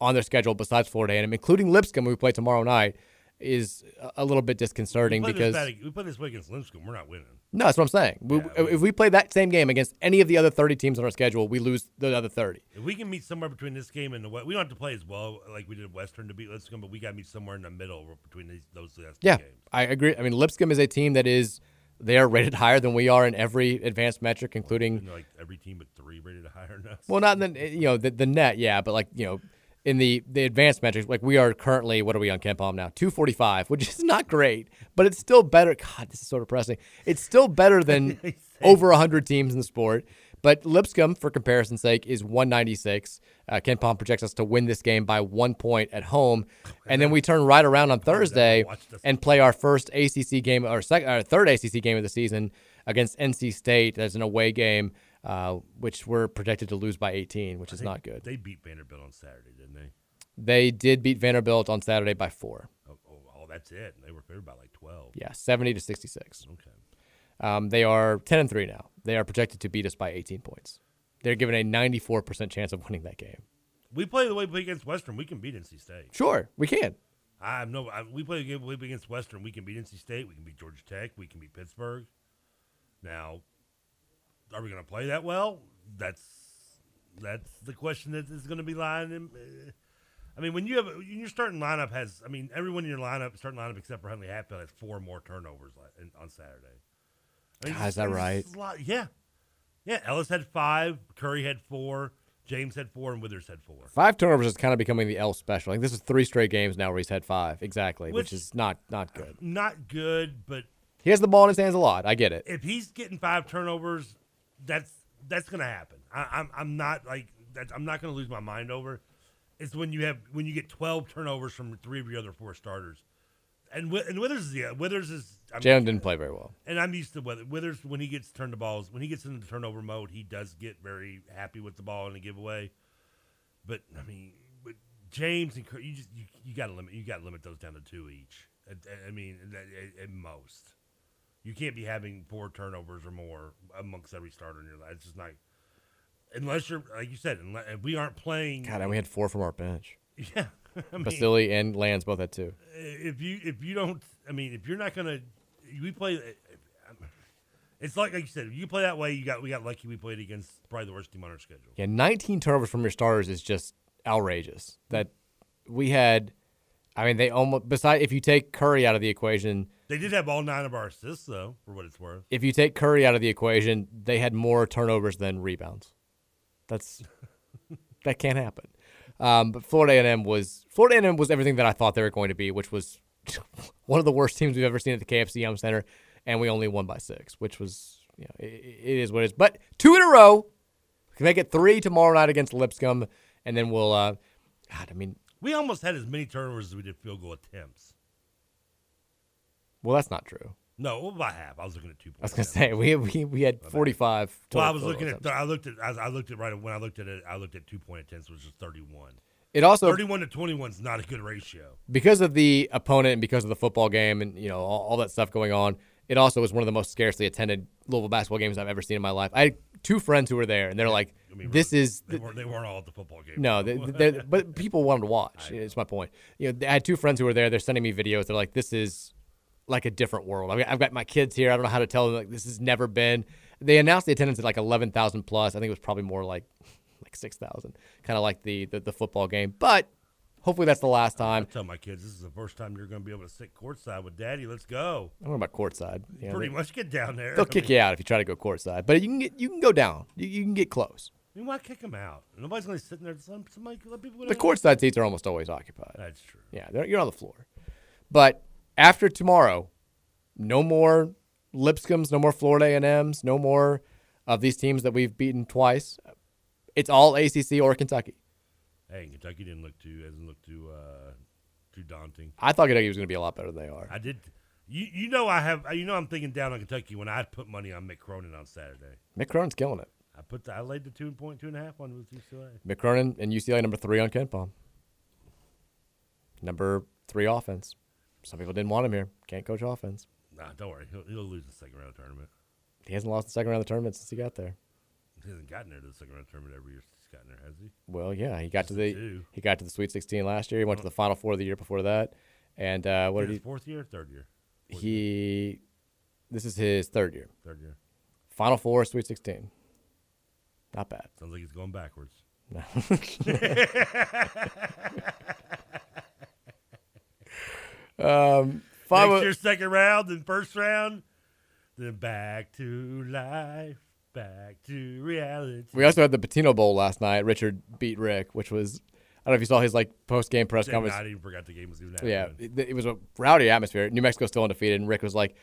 on their schedule besides Florida A&M, including Lipscomb, who we play tomorrow night, is a- little bit disconcerting we because bad, we play this way against Lipscomb. We're not winning. no, that's what I'm saying. We, if we play that same game against any of the other 30 teams on our schedule, we lose the other 30. If we can meet somewhere between this game and the West, we don't have to play as well like we did Western to beat Lipscomb, but we got to meet somewhere in the middle between these, those last two Yeah, games. I agree. I mean, Lipscomb is a team that is they are rated higher than we are in every advanced metric, including like every team but three rated higher than us. well, not in the eh, you know the, the net, yeah, but like you know in the the advanced metrics, like we are currently what are we on KenPom now? Two forty five, which is not great, but it's still better. God, this is so depressing. It's still better than over hundred teams in the sport. But Lipscomb, for comparison's sake, is 196. Uh, KenPom projects us to win this game by one point at home, and then we turn right around on Thursday and play our first ACC game or second, our third ACC game of the season against NC State. That's an away game, uh, which we're projected to lose by 18, which is not good. They beat Vanderbilt on Saturday, didn't they? They did beat Vanderbilt on Saturday by four. Oh, oh, oh, that's it. They were favored by like 12. Yeah, 70 to 66. Okay. Um, they are 10 and 3 now. They are projected to beat us by 18 points. They're given a 94% chance of winning that game. We play the way we play against Western. We can beat NC State. Sure, we can. I no. I, we play the way against Western. We can beat NC State. We can beat Georgia Tech. We can beat Pittsburgh. Now, are we going to play that well? That's that's the question that is going to be lying. In, uh, I mean, when you have when your starting lineup has, I mean, everyone in your lineup, starting lineup except for Huntley Hatfield, has four more turnovers on Saturday. I mean, God, is that right? lot- Yeah, yeah. Ellis had five. Curry had four. James had four, and Withers had four. Five turnovers is kind of becoming the L special. Like this is three straight games now where he's had five. Exactly, which, Which- is not not good. Not good, but He has the ball in his hands a lot. I get it. if he's getting five turnovers, that's that's gonna happen. I, I'm I'm not like that. I'm not gonna lose my mind over. It's when you have when you get 12 turnovers from three of your other four starters, and and Withers is yeah Withers is I'm, Jalen didn't play very well. and I'm used to Withers. Withers when he gets turned the balls when he gets into the turnover mode, he does get very happy with the ball in a giveaway. But I mean, but James and Cur- you just you, you got to limit you got to limit those down to two each. At, I mean, at, at most. You can't be having four turnovers or more amongst every starter in your life. It's just not unless you're like you said. Unless, if we aren't playing, God, and we had four from our bench. yeah. I mean, Basili and Lands both had two. if you if you don't, I mean, if you're not gonna, we play. It's like like you said, if you play that way, you got we got lucky. We played against probably the worst team on our schedule. Yeah, 19 turnovers from your starters is just outrageous. That we had, I mean, they almost, beside, if you take Curry out of the equation, They did have all nine of our assists though, for what it's worth. if you take Curry out of the equation, they had more turnovers than rebounds. That's, that can't happen. Um, but Florida A&M was, Florida A&M was everything that I thought they were going to be, which was one of the worst teams we've ever seen at the KFC Yum Center, and we only won by six, which was you know it, it is what it is. But two in a row, we can make it three tomorrow night against Lipscomb, and then we'll. Uh, God, I mean, We almost had as many turnovers as we did field goal attempts. Well, that's not true. No, well, by half. I was looking at two I was gonna say we we, we had forty five. Well, I was looking at. I looked at. I, I looked at right when I looked at it. I looked at two point attempts, which is thirty one. It also- thirty-one to twenty-one is not a good ratio. because of the opponent and because of the football game and you know all, all that stuff going on. It also was one of the most scarcely attended Louisville basketball games I've ever seen in my life. I had two friends who were there, and they're like, I mean, "This is They weren't. They weren't all at the football game. No, they, but people wanted to watch. It's my point. You know, I had two friends who were there. They're sending me videos. They're like, "This is like a different world." I've got my kids here. I don't know how to tell them like this has never been. They announced the attendance at like eleven thousand plus. I think it was probably more like like six thousand, kind of like the, the the football game. But hopefully that's the last time. I tell my kids this is the first time you're going to be able to sit courtside with Daddy. Let's go. I don't know about courtside. You know, Pretty they- much get down there. They'll I kick mean- you out if you try to go courtside, but you can get you can go down. You, you can get close. I mean, why kick them out? Nobody's going to sit in there. Some, somebody, let people. The courtside seats are almost always occupied. That's true. Yeah, you're on the floor. But after tomorrow, no more Lipscombs, no more Florida A&Ms, no more of these teams that we've beaten twice. It's all ACC or Kentucky. Hey, Kentucky didn't look too. Hasn't looked too. Uh, too daunting. I thought Kentucky was going to be a lot better than they are. I did. You you know I have. You know I'm thinking down on Kentucky when I put money on Mick Cronin on Saturday. Mick Cronin's killing it. I put the, I laid the two point two and a half on with UCLA. Mick Cronin and UCLA number three on KenPom. Number three offense. Some people didn't want him here. Can't coach offense. Nah, don't worry. He'll, he'll lose the second round of the tournament. He hasn't lost the second round of the tournament since he got there. He hasn't gotten there to the second round of the tournament every year since he's gotten there, has he? Well, yeah, he got to the two. he got to the Sweet 16 last year. He went to the Final Four the year before that, and uh, what Is did he? fourth year, or third year, He, this is his third year. third year. Final Four, Sweet 16. Not bad. Sounds like he's going backwards. No. um, five Next year, second round, then first round, then back to life, back to reality. we also had the Pitino Bowl last night. Richard beat Rick, which was I don't know if you saw his like post game press conference. not even forgot the game was even Yeah, it, it was a rowdy atmosphere. New Mexico still undefeated, and Rick was like,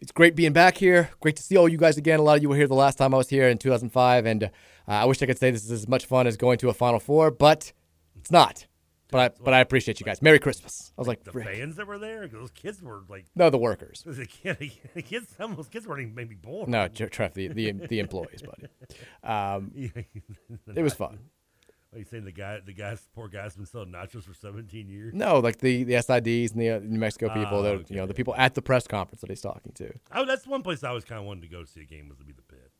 "It's great being back here. Great to see all you guys again. A lot of you were here the last time I was here in 2005, and uh, I wish I could say this is as much fun as going to a Final Four, but it's not. But I, but I appreciate you guys. Merry Christmas. I was like, the "Rick." fans that were there, those kids were like no, the workers. The, kid, the kids, some of those kids weren't even maybe born. No, Tre- Trev, the, the the employees, buddy. Um, it was fun. Are you saying the guy, the guys, poor guy's been selling nachos for 17 years? No, like the, the SIDs and the uh, New Mexico people, Ah, that you know, the people at the press conference that he's talking to. Oh, that's one place I always kind of wanted to go to see a game was to be the pit.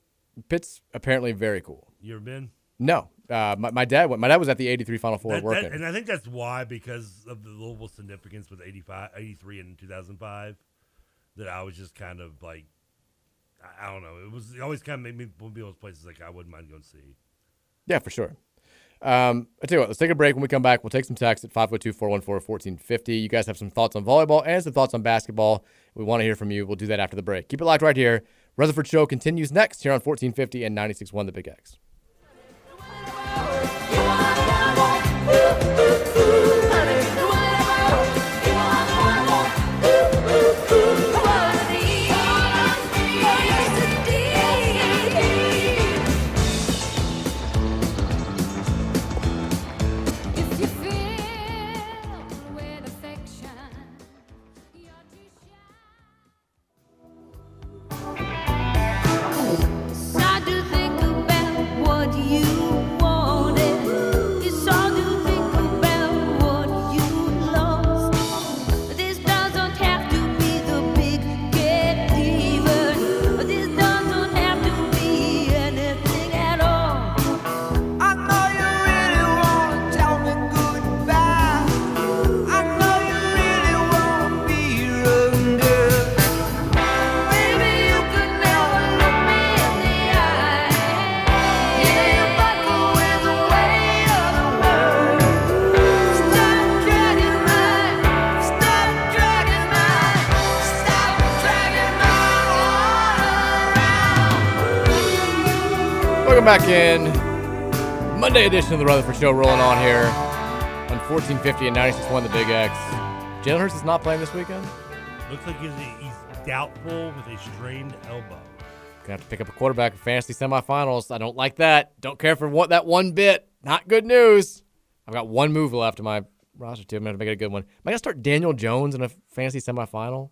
Pitt's apparently very cool. You ever been? No, uh, my, my dad went. My dad was at the '83 Final Four That- that- working. and I think that's why, because of the Louisville significance with 85, 83 and 2005, that I was just kind of like, I, I don't know. It was it always kind of made me one of those places like I wouldn't mind going to see. Yeah, for sure. Um, I tell you what, let's take a break. When we come back, we'll take some text at 502 414 1450. You guys have some thoughts on volleyball and some thoughts on basketball. We want to hear from you. We'll do that after the break. Keep it locked right here. Rutherford Show continues next here on 1450 and 96.1 The Big X. Welcome back in. Monday edition of the Rutherford Show rolling on here on 1450 and 96.1 The Big X. Jalen Hurts is not playing this weekend. Looks like he's, he's doubtful with a strained elbow. Gonna have to pick up a quarterback in fantasy semifinals. I don't like that. Don't care for what that one bit. Not good news. I've got one move left in my roster too. I'm gonna make it a good one. Am I gonna start Daniel Jones in a fantasy semifinal?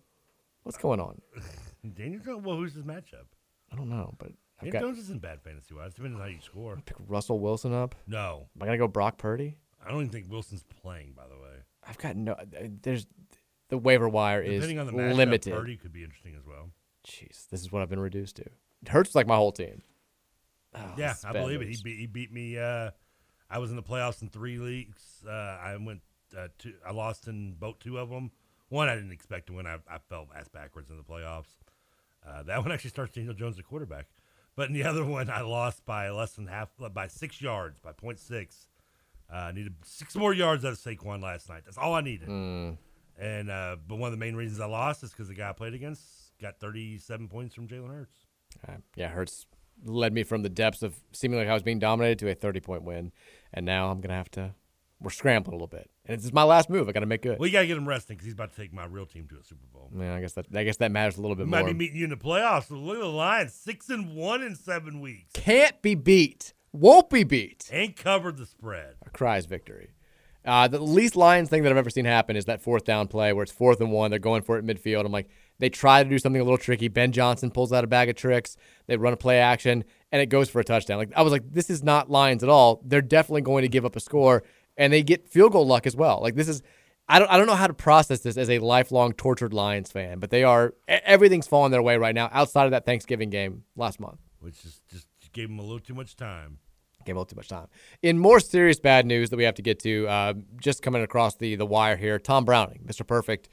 What's going on? Daniel Jones, well, who's his matchup? I don't know, but I've got Jones isn't bad fantasy wise, depending on how you score. pick Russell Wilson up. No, Am I gonna go Brock Purdy? I don't even think Wilson's playing, by the way. I've got no. There's the waiver wire is Depending on the matchup, limited. Purdy could be interesting as well. Jeez, this is what I've been reduced to. It hurts like my whole team. Oh, yeah, I believe it. He beat, he beat me. Uh, I was in the playoffs in three leagues. Uh, I went uh, two. I lost in both two of them. One I didn't expect to win. I, I fell ass backwards in the playoffs. Uh, that one actually starts Daniel Jones at quarterback. But in the other one, I lost by less than half, by six yards, by point six. Uh, I needed six more yards out of Saquon last night. That's all I needed. Mm. And uh, but one of the main reasons I lost is because the guy I played against got 37 points from Jalen Hurts. Uh, yeah, Hurts led me from the depths of seeming like I was being dominated to a 30 point win, and now I'm gonna have to. We're scrambling a little bit, and it's my last move. I got to make good. Well, you gotta get him resting because he's about to take my real team to a Super Bowl. Yeah, I guess that I guess that matters a little bit We more. might be meeting you in the playoffs. So look at the Lions, six and one in seven weeks. Can't be beat. Won't be beat. Ain't covered the spread. A cries victory. Uh, the least Lions thing that I've ever seen happen is that fourth down play where it's fourth and one. They're going for it midfield. I'm like, they try to do something a little tricky. Ben Johnson pulls out a bag of tricks. They run a play action, and it goes for a touchdown. Like I was like, this is not Lions at all. They're definitely going to give up a score, and they get field goal luck as well. Like this is, I don't, I don't know how to process this as a lifelong tortured Lions fan, but they are everything's falling their way right now. Outside of that Thanksgiving game last month. Which is just gave them a little too much time. Gave a little too much time. In more serious bad news that we have to get to, uh, just coming across the the wire here, Tom Browning, Mr. Perfect,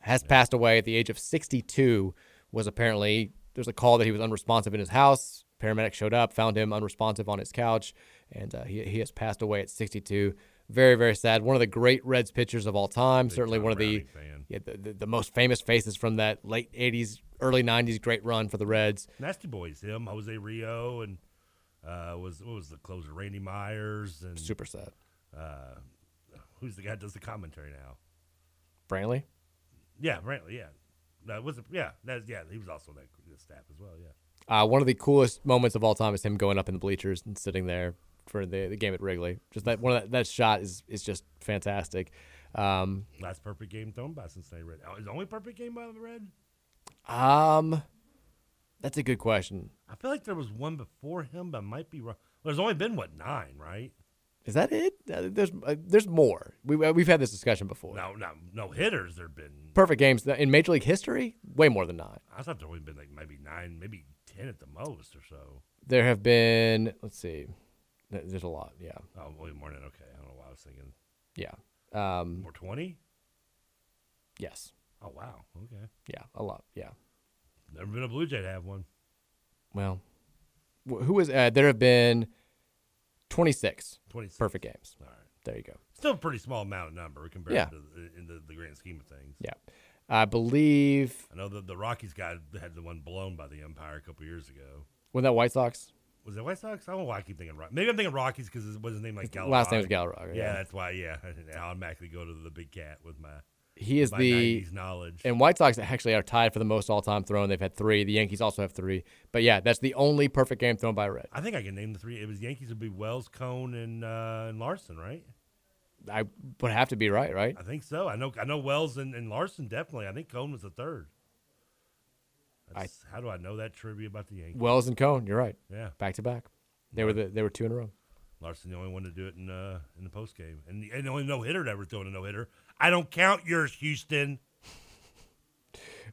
has passed away at the age of 62. Was apparently there's a call that he was unresponsive in his house. Paramedics showed up, found him unresponsive on his couch, and uh, he he has passed away at 62. Very very sad. One of the great Reds pitchers of all time. Certainly one of the yeah, the, the the most famous faces from that late 80s, early 90s great run for the Reds. Nasty Boys, him, Jose Rijo, and uh, was what was the closer, Randy Myers, and Super sad. Uh, who's the guy that does the commentary now? Brantley. Yeah, Brantley. Yeah, that was. Yeah, that's yeah. He was also on that that staff as well. Yeah. Uh, one of the coolest moments of all time is him going up in the bleachers and sitting there for the, the game at Wrigley. Just that one of that, that shot is is just fantastic. Um, Last perfect game thrown by Cincinnati Red. Oh, his only perfect game by the Red. um, that's a good question. I feel like there was one before him, but I might be wrong. There's only been what nine, right? Is that it? Uh, there's uh, there's more. We uh, we've had this discussion before. No, no, no hitters. There've been. Perfect games in Major League history, way more than nine. I thought there only been like maybe nine, maybe ten at the most or so. There have been. Let's see. There- There's a lot. Yeah. Oh, William Morning. Okay, I don't know why I was thinking. Yeah. Um, More twenty. yes. Oh wow. Okay. Yeah. A lot. Yeah. Never been a Blue Jay to have one. Well, wh- who was uh, there have been 26, 26. perfect games. All right. There you go. Still a pretty small amount of number compared Yeah. to the, in the, the grand scheme of things. Yeah. I believe I know the the Rockies guy had the one blown by the umpire a couple years ago. Wasn't that White Sox. Was it White Sox? I don't know why I keep thinking Rock. Maybe I'm thinking Rockies because it was his name like Galarraga. last name was Galarraga, Yeah, yeah. that's why. Yeah, I automatically go to the big cat with my. He is my the 90s knowledge. And White Sox actually are tied for the most all-time thrown. They've had three. The Yankees also have three. But yeah, that's the only perfect game thrown by a Red. I think I can name the three. It was Yankees would be Wells, Cone, and uh, and Larsen, right? I would have to be right, right? I think so. I know. I know Wells and, and Larsen definitely. I think Cone was the third. That's, how do I know that trivia about the Yankees? Wells and Cone, you're right. Yeah. Back to back. They were the, they were two in a row. Larsen, the only one to do it in uh, in the post game, and the, and the only no hitter to ever throw in a no hitter. I don't count yours, Houston.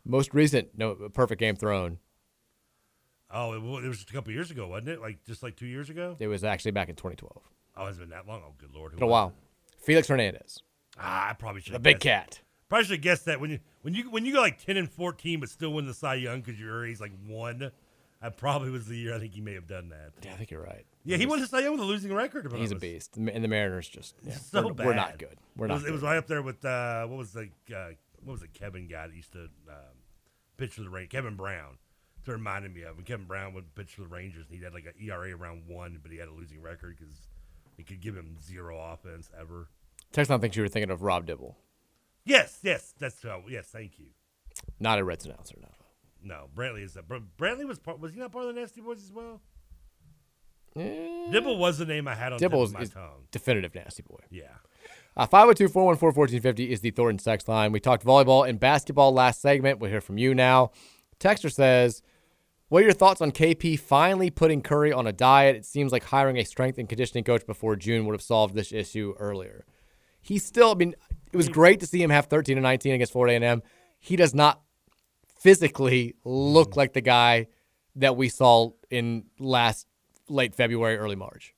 Most recent no perfect game thrown. Oh, it, it was just a couple years ago, wasn't it? Like just like two years ago. It was actually back in 2012. Oh, it's been that long. Oh, good lord. Who Been a while. it? Felix Hernandez. Ah, I probably should. The big cat. Probably should have guessed that when you when you when you go like ten and fourteen, but still win the Cy Young because your he's like one. That probably was the year I think he may have done that. Yeah, I think you're right. Yeah, he won the Cy Young with a losing record. He's a beast. And the Mariners just yeah, so we're, bad. we're not good. We're it not. Was, good. It was right up there with uh, what was the uh, what was the Kevin guy that used to um, pitch for the Rangers? Kevin Brown. It reminded me of when Kevin Brown would pitch for the Rangers, and he had like an ERA around one, but he had a losing record because it could give him zero offense ever. Texan thinks you were thinking of Rob Dibble. Yes, yes, that's oh, yes. Thank you. Not a Reds announcer, no. No, Brantley is that. Brantley was part. Was he not part of the Nasty Boys as well? Dibble was the name I had on Dibble tip is, my is tongue. definitive nasty boy. Yeah. Uh, 502 414 1450 is the Thornton sex line. We talked volleyball and basketball last segment. We'll hear from you now. Texter says, What are your thoughts on KP finally putting Curry on a diet? It seems like hiring a strength and conditioning coach before June would have solved this issue earlier. He's still, I mean, it was great to see him have 13 and 19 against Florida A&M. He does not physically look mm. like the guy that we saw in last late February, early March.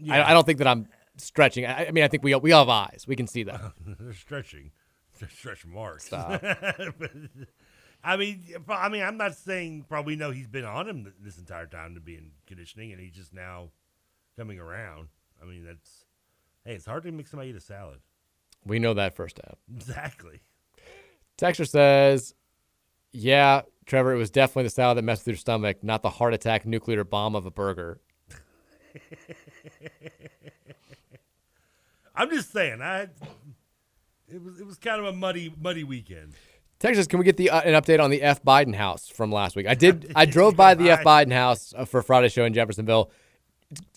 Yeah. I, I don't think that I'm stretching. I, I mean, I think we we all have eyes. We can see that. They're stretching. They're stretch marks. Stop. But, I mean, I mean, I'm not saying probably know he's been on him this entire time to be in conditioning, and he's just now coming around. I mean, that's hey, it's hard to make somebody eat a salad. We know that first step. Exactly. Texture says, "Yeah, Trevor, it was definitely the salad that messed with your stomach, not the heart attack nuclear bomb of a burger." I'm just saying, I it was it was kind of a muddy muddy weekend. Texas, can we get the uh, an update on the F Biden house from last week? I did. I drove by the F Biden house uh, for Friday show in Jeffersonville.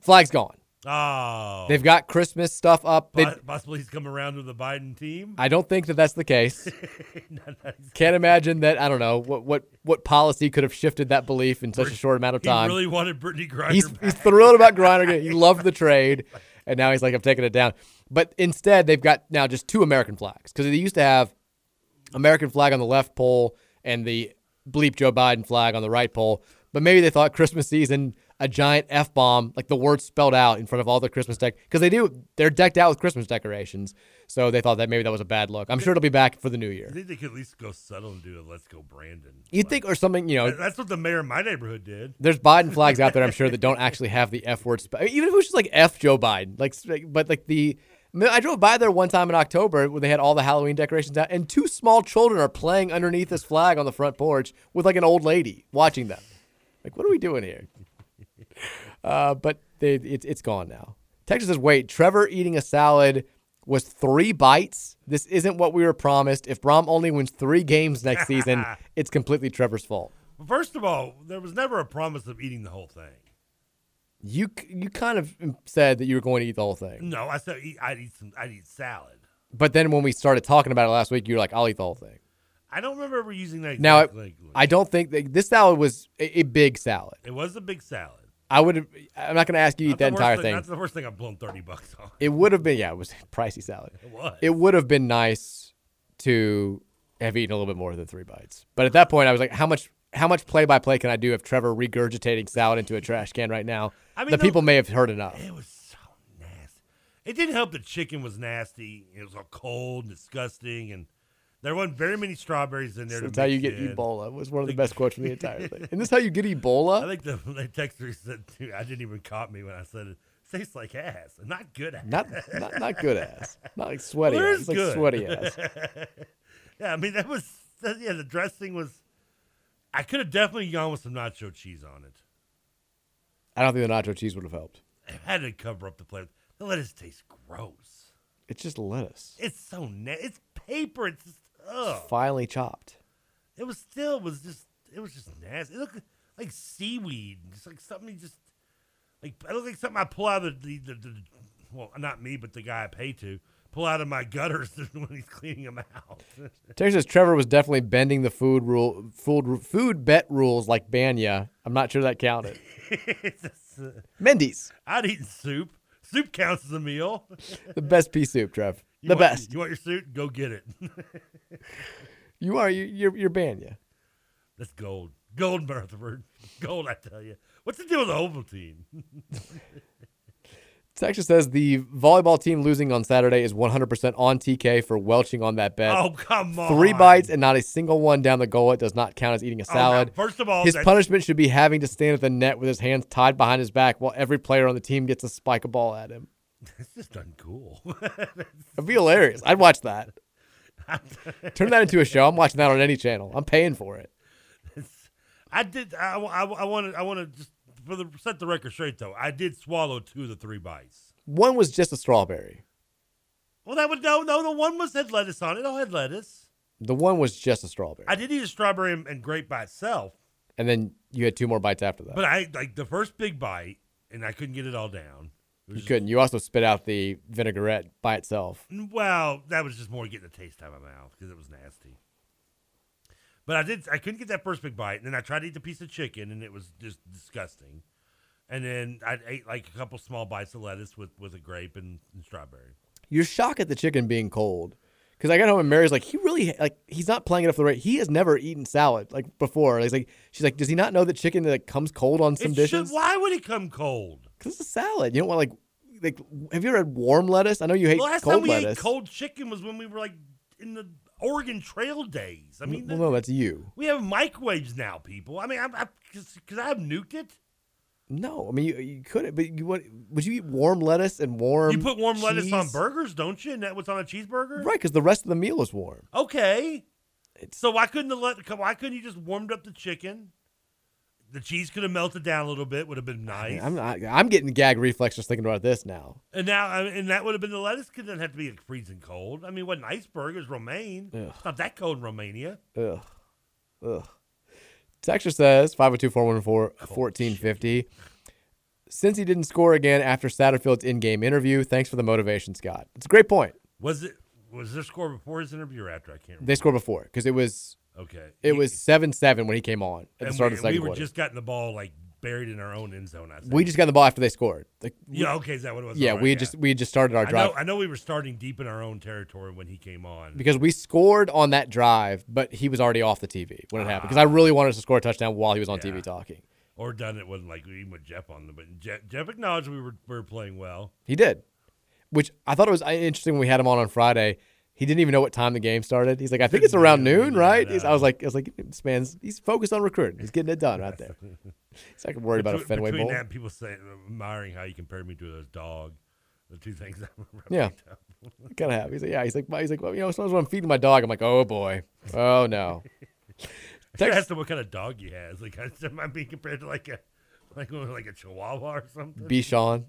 Flag's gone. Oh, They've got Christmas stuff up. They, possibly he's come around to the Biden team. I don't think that that's the case. Can't imagine that. I don't know what what what policy could have shifted that belief in such a short amount of he time. really wanted Brittany Griner. he's, he's thrilled about Griner. He loved the trade, and now he's like, I'm taking it down. But instead, they've got now just two American flags because they used to have American flag on the left pole and the bleep Joe Biden flag on the right pole. But maybe they thought Christmas season, a giant F bomb, like the word spelled out in front of all the Christmas deck, because they do, they're decked out with Christmas decorations. So they thought that maybe that was a bad look. I'm sure it'll be back for the new year. I think they could at least go subtle and do a "Let's go, Brandon." You'd think, or something, you know, That's what the mayor of my neighborhood did. there's Biden flags out there, I'm sure, that don't actually have the F word. Spe- even if it was just like F Joe Biden, like, but like the, I I drove by there one time in October where they had all the Halloween decorations out, and two small children are playing underneath this flag on the front porch with like an old lady watching them. Like, what are we doing here? Uh, but they, it's it's gone now. Texas says, wait, Trevor eating a salad was three bites. This isn't what we were promised. If Brohm only wins three games next season, it's completely Trevor's fault. First of all, there was never a promise of eating the whole thing. You you kind of said that you were going to eat the whole thing, No, I said eat, I'd eat some. I'd eat salad. but then when we started talking about it last week, you were like, "I'll eat the whole thing." I don't remember ever using that. Now, language. I don't think that this salad was a, a big salad. it was a big salad. I would. I'm not going to ask you to eat that entire thing, thing. That's the first thing I've blown thirty bucks on. It would have been, yeah, it was pricey salad. It was. It would have been nice to have eaten a little bit more than three bites. But at that point, I was like, how much, how much play by play can I do if Trevor regurgitating salad into a trash can right now? I mean, the no- people may have heard enough. It was so nasty. It didn't help the chicken was nasty. It was all cold and disgusting, and there weren't very many strawberries in there. to That's how you get in. Ebola. Was one of the best quotes from the entire thing. And this is how you get Ebola? I think the, the texter said, too, I didn't even caught me when I said it. Tastes like ass. Not good ass. Not, not, not good ass. Not like sweaty Well, ass. It's like sweaty ass. yeah, I mean that was that, yeah. The dressing was. I could have definitely gone with some nacho cheese on it. I don't think the nacho cheese would have helped. I had to cover up the flavor. The lettuce tastes gross. It's just lettuce. It's so na- It's paper. It's just ugh. Finely chopped. It was still it was just it was just nasty. It looked like seaweed, just like something just like. It looked like something I pull out of the, the, the, the well, not me, but the guy I pay to pull out of my gutters when he's cleaning them out. Terry says Trevor was definitely bending the food rule, food food bet rules like Bania. I'm not sure that counted. Uh, Mendy's, I'd eat soup. Soup counts as a meal. the best pea soup, Trev. You the want- best. You want your suit? Go get it. You are you, you're you're Bania. That's gold. Gold, Rutherford. Gold, I tell you. What's the deal with the Ovaltine? Texas says the volleyball team losing on Saturday is 100% on TK for welching on that bet. Oh, come on. Three bites and not a single one down the goal. It does not count as eating a Oh, salad. now, first of all, his that's- punishment should be having to stand at the net with his hands tied behind his back while every player on the team gets to spike a ball at him. It's just uncool. It'd be hilarious. I'd watch that. Turn that into a show. I'm watching that on any channel. I'm paying for it. I did. I, I, I wanted. I want to just for the set the record straight though. I did swallow two of the three bites. One was just a strawberry. Well, that would no, no. The one was had lettuce on it. It all had lettuce. The one was just a strawberry, I did eat a strawberry and, and grape by itself, and then you had two more bites after that. but I like the first big bite, and I couldn't get it all down. You just- couldn't. You also spit out the vinaigrette by itself. Well, that was just more getting the taste out of my mouth because it was nasty. But I did. I couldn't get that first big bite, and then I tried to eat the piece of chicken, and it was just disgusting. And then I ate like a couple small bites of lettuce with with a grape and, and strawberry. You're shocked at the chicken being cold. Because I got home and Mary's like, he really like he's not playing it up the right. He has never eaten salad like before. He's like, she's like, does he not know that chicken like comes cold on some It dishes? should- why would it come cold? Because it's a salad. You don't want like like. Have you ever had warm lettuce? I know you hate the last cold time we lettuce. ate cold chicken was when we were like in the Oregon Trail days. I mean, well, no, that's you. we have microwaves now, people. I mean, I'm because I have nuked it. No, I mean you, you couldn't. But you what? Would you eat warm lettuce and warm? You put warm lettuce on burgers, don't you? And that what's on a cheeseburger, Right, because the rest of the meal is warm. Okay. so why couldn't the let why couldn't you just warmed up the chicken? The cheese could have melted down a little bit, would have been nice. I'm not, I'm getting gag reflex just thinking about this now. and now, I mean, and that would have been the lettuce. Could not have to be like freezing cold. I mean, what an iceberg is Romaine. Ugh. It's not that cold in Romania. Ugh. Ugh. Texture says 502 414 1450. Since he didn't score again after Satterfield's in game interview, thanks for the motivation, Scott. It's a great point. Was it was there score before his interview or after? I can't. remember. They scored before because it was Okay. It was 7 7 when he came on at the And start we, of the second we were quarter. just getting the ball like buried in our own end zone. I think. we just got the ball after they scored. Like, Yeah, okay, is that what it was? Yeah, right, we yeah. just we had just started our I drive know, I know we were starting deep in our own territory when he came on. because we scored on that drive, but he was already off the TV when it happened. Because I really wanted us to score a touchdown while he was on TV talking. or done it wasn't like even with Jeff on the but Jeff, Jeff acknowledged we were we were playing well. He did, which I thought it was uh, interesting when we had him on on Friday. He didn't even know what time the game started. He's like, I think it's around noon, right? He's, I was like, I was like, this man's he's focused on recruiting. He's getting it done right there. He's not worried about a Fenway between Bowl. that people saying admiring how you compared me to a dog. The two things were Yeah, kind of happy. He's like, yeah. He's like, he's like, well, you know, sometimes when I'm feeding my dog, I'm like, oh boy, oh no. I asked him what kind of dog he has. Like, am I being compared to like a like like a Chihuahua or something? Bichon.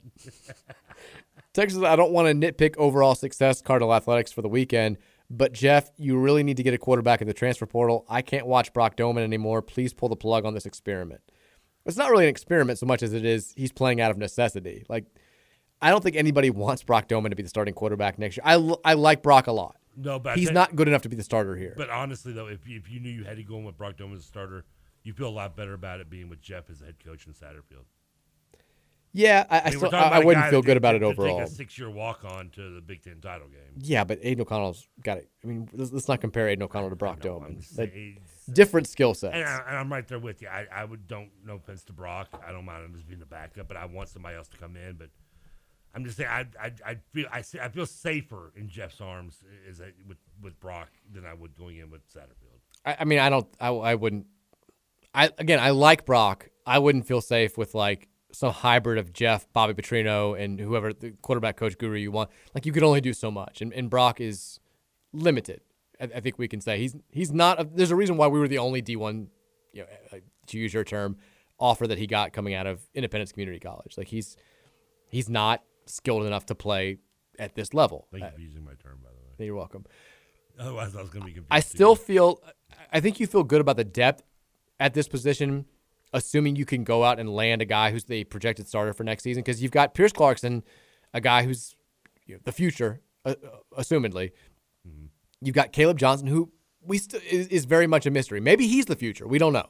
Texas, I don't want to nitpick overall success Cardinal athletics for the weekend, but Jeff, you really need to get a quarterback in the transfer portal. I can't watch Brock Domann anymore. Please pull the plug on this experiment. It's not really an experiment so much as it is he's playing out of necessity. Like, I don't think anybody wants Brock Domann to be the starting quarterback next year. I, l- I like Brock a lot. No, but he's not good enough to be the starter here. But honestly, though, if you, if you knew you had to go in with Brock Domann as a starter, you feel a lot better about it being with Jeff as the head coach in Satterfield. yeah, I, I, mean, still, I, about I a wouldn't feel good did- about it overall. Take a six-year walk-on to the Big Ten title game. Yeah, but Aidan O'Connell's got it. I mean, let's, let's not compare Aidan O'Connell to Brock Domann. just Like, saying- different skill sets. And, I, and I'm right there with you. I, I would don't no offense to Brock. I don't mind him just being the backup, but I want somebody else to come in. But I'm just saying I I, I feel I, I feel safer in Jeff's arms is with with Brock than I would going in with Satterfield. I, I mean, I don't. I, I wouldn't. I again, I like Brock. I wouldn't feel safe with like some hybrid of Jeff, Bobby Petrino, and whoever the quarterback coach guru you want. Like you could only do so much, and, and Brock is limited. I, I think we can say he's he's not. A, there's a reason why we were the only D one, you know, uh, to use your term, offer that he got coming out of Independence Community College. Like he's he's not skilled enough to play at this level. Thank you Uh, for using my term, by the way. You're welcome. Otherwise, I was going to be confused. I too. still feel. I think you feel good about the depth at this position, assuming you can go out and land a guy who's the projected starter for next season. Because you've got Pierce Clarkson, a guy who's you know, the future, uh, uh, assumedly. Mm-hmm. You've got Caleb Johnson, who we st- is, is very much a mystery. Maybe he's the future. We don't know.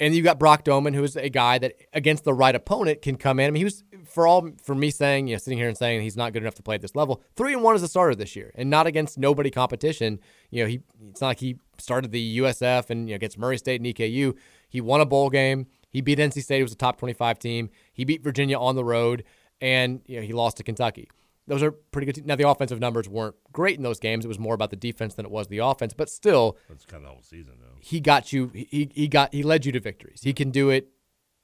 And you got Brock Domann, who is a guy that against the right opponent can come in. I mean, he was for all for me saying, you know, sitting here and saying he's not good enough to play at this level. Three and one as a starter this year, and not against nobody competition. You know, he it's not like he started the USF and you know against Murray State and EKU. He won a bowl game. He beat NC State, who was a top twenty-five team. He beat Virginia on the road, and you know he lost to Kentucky. Those are pretty good. te- Now the offensive numbers weren't great in those games. It was more about the defense than it was the offense, but still, That's kind of the whole season, though. he got you he, he got he led you to victories. He can do it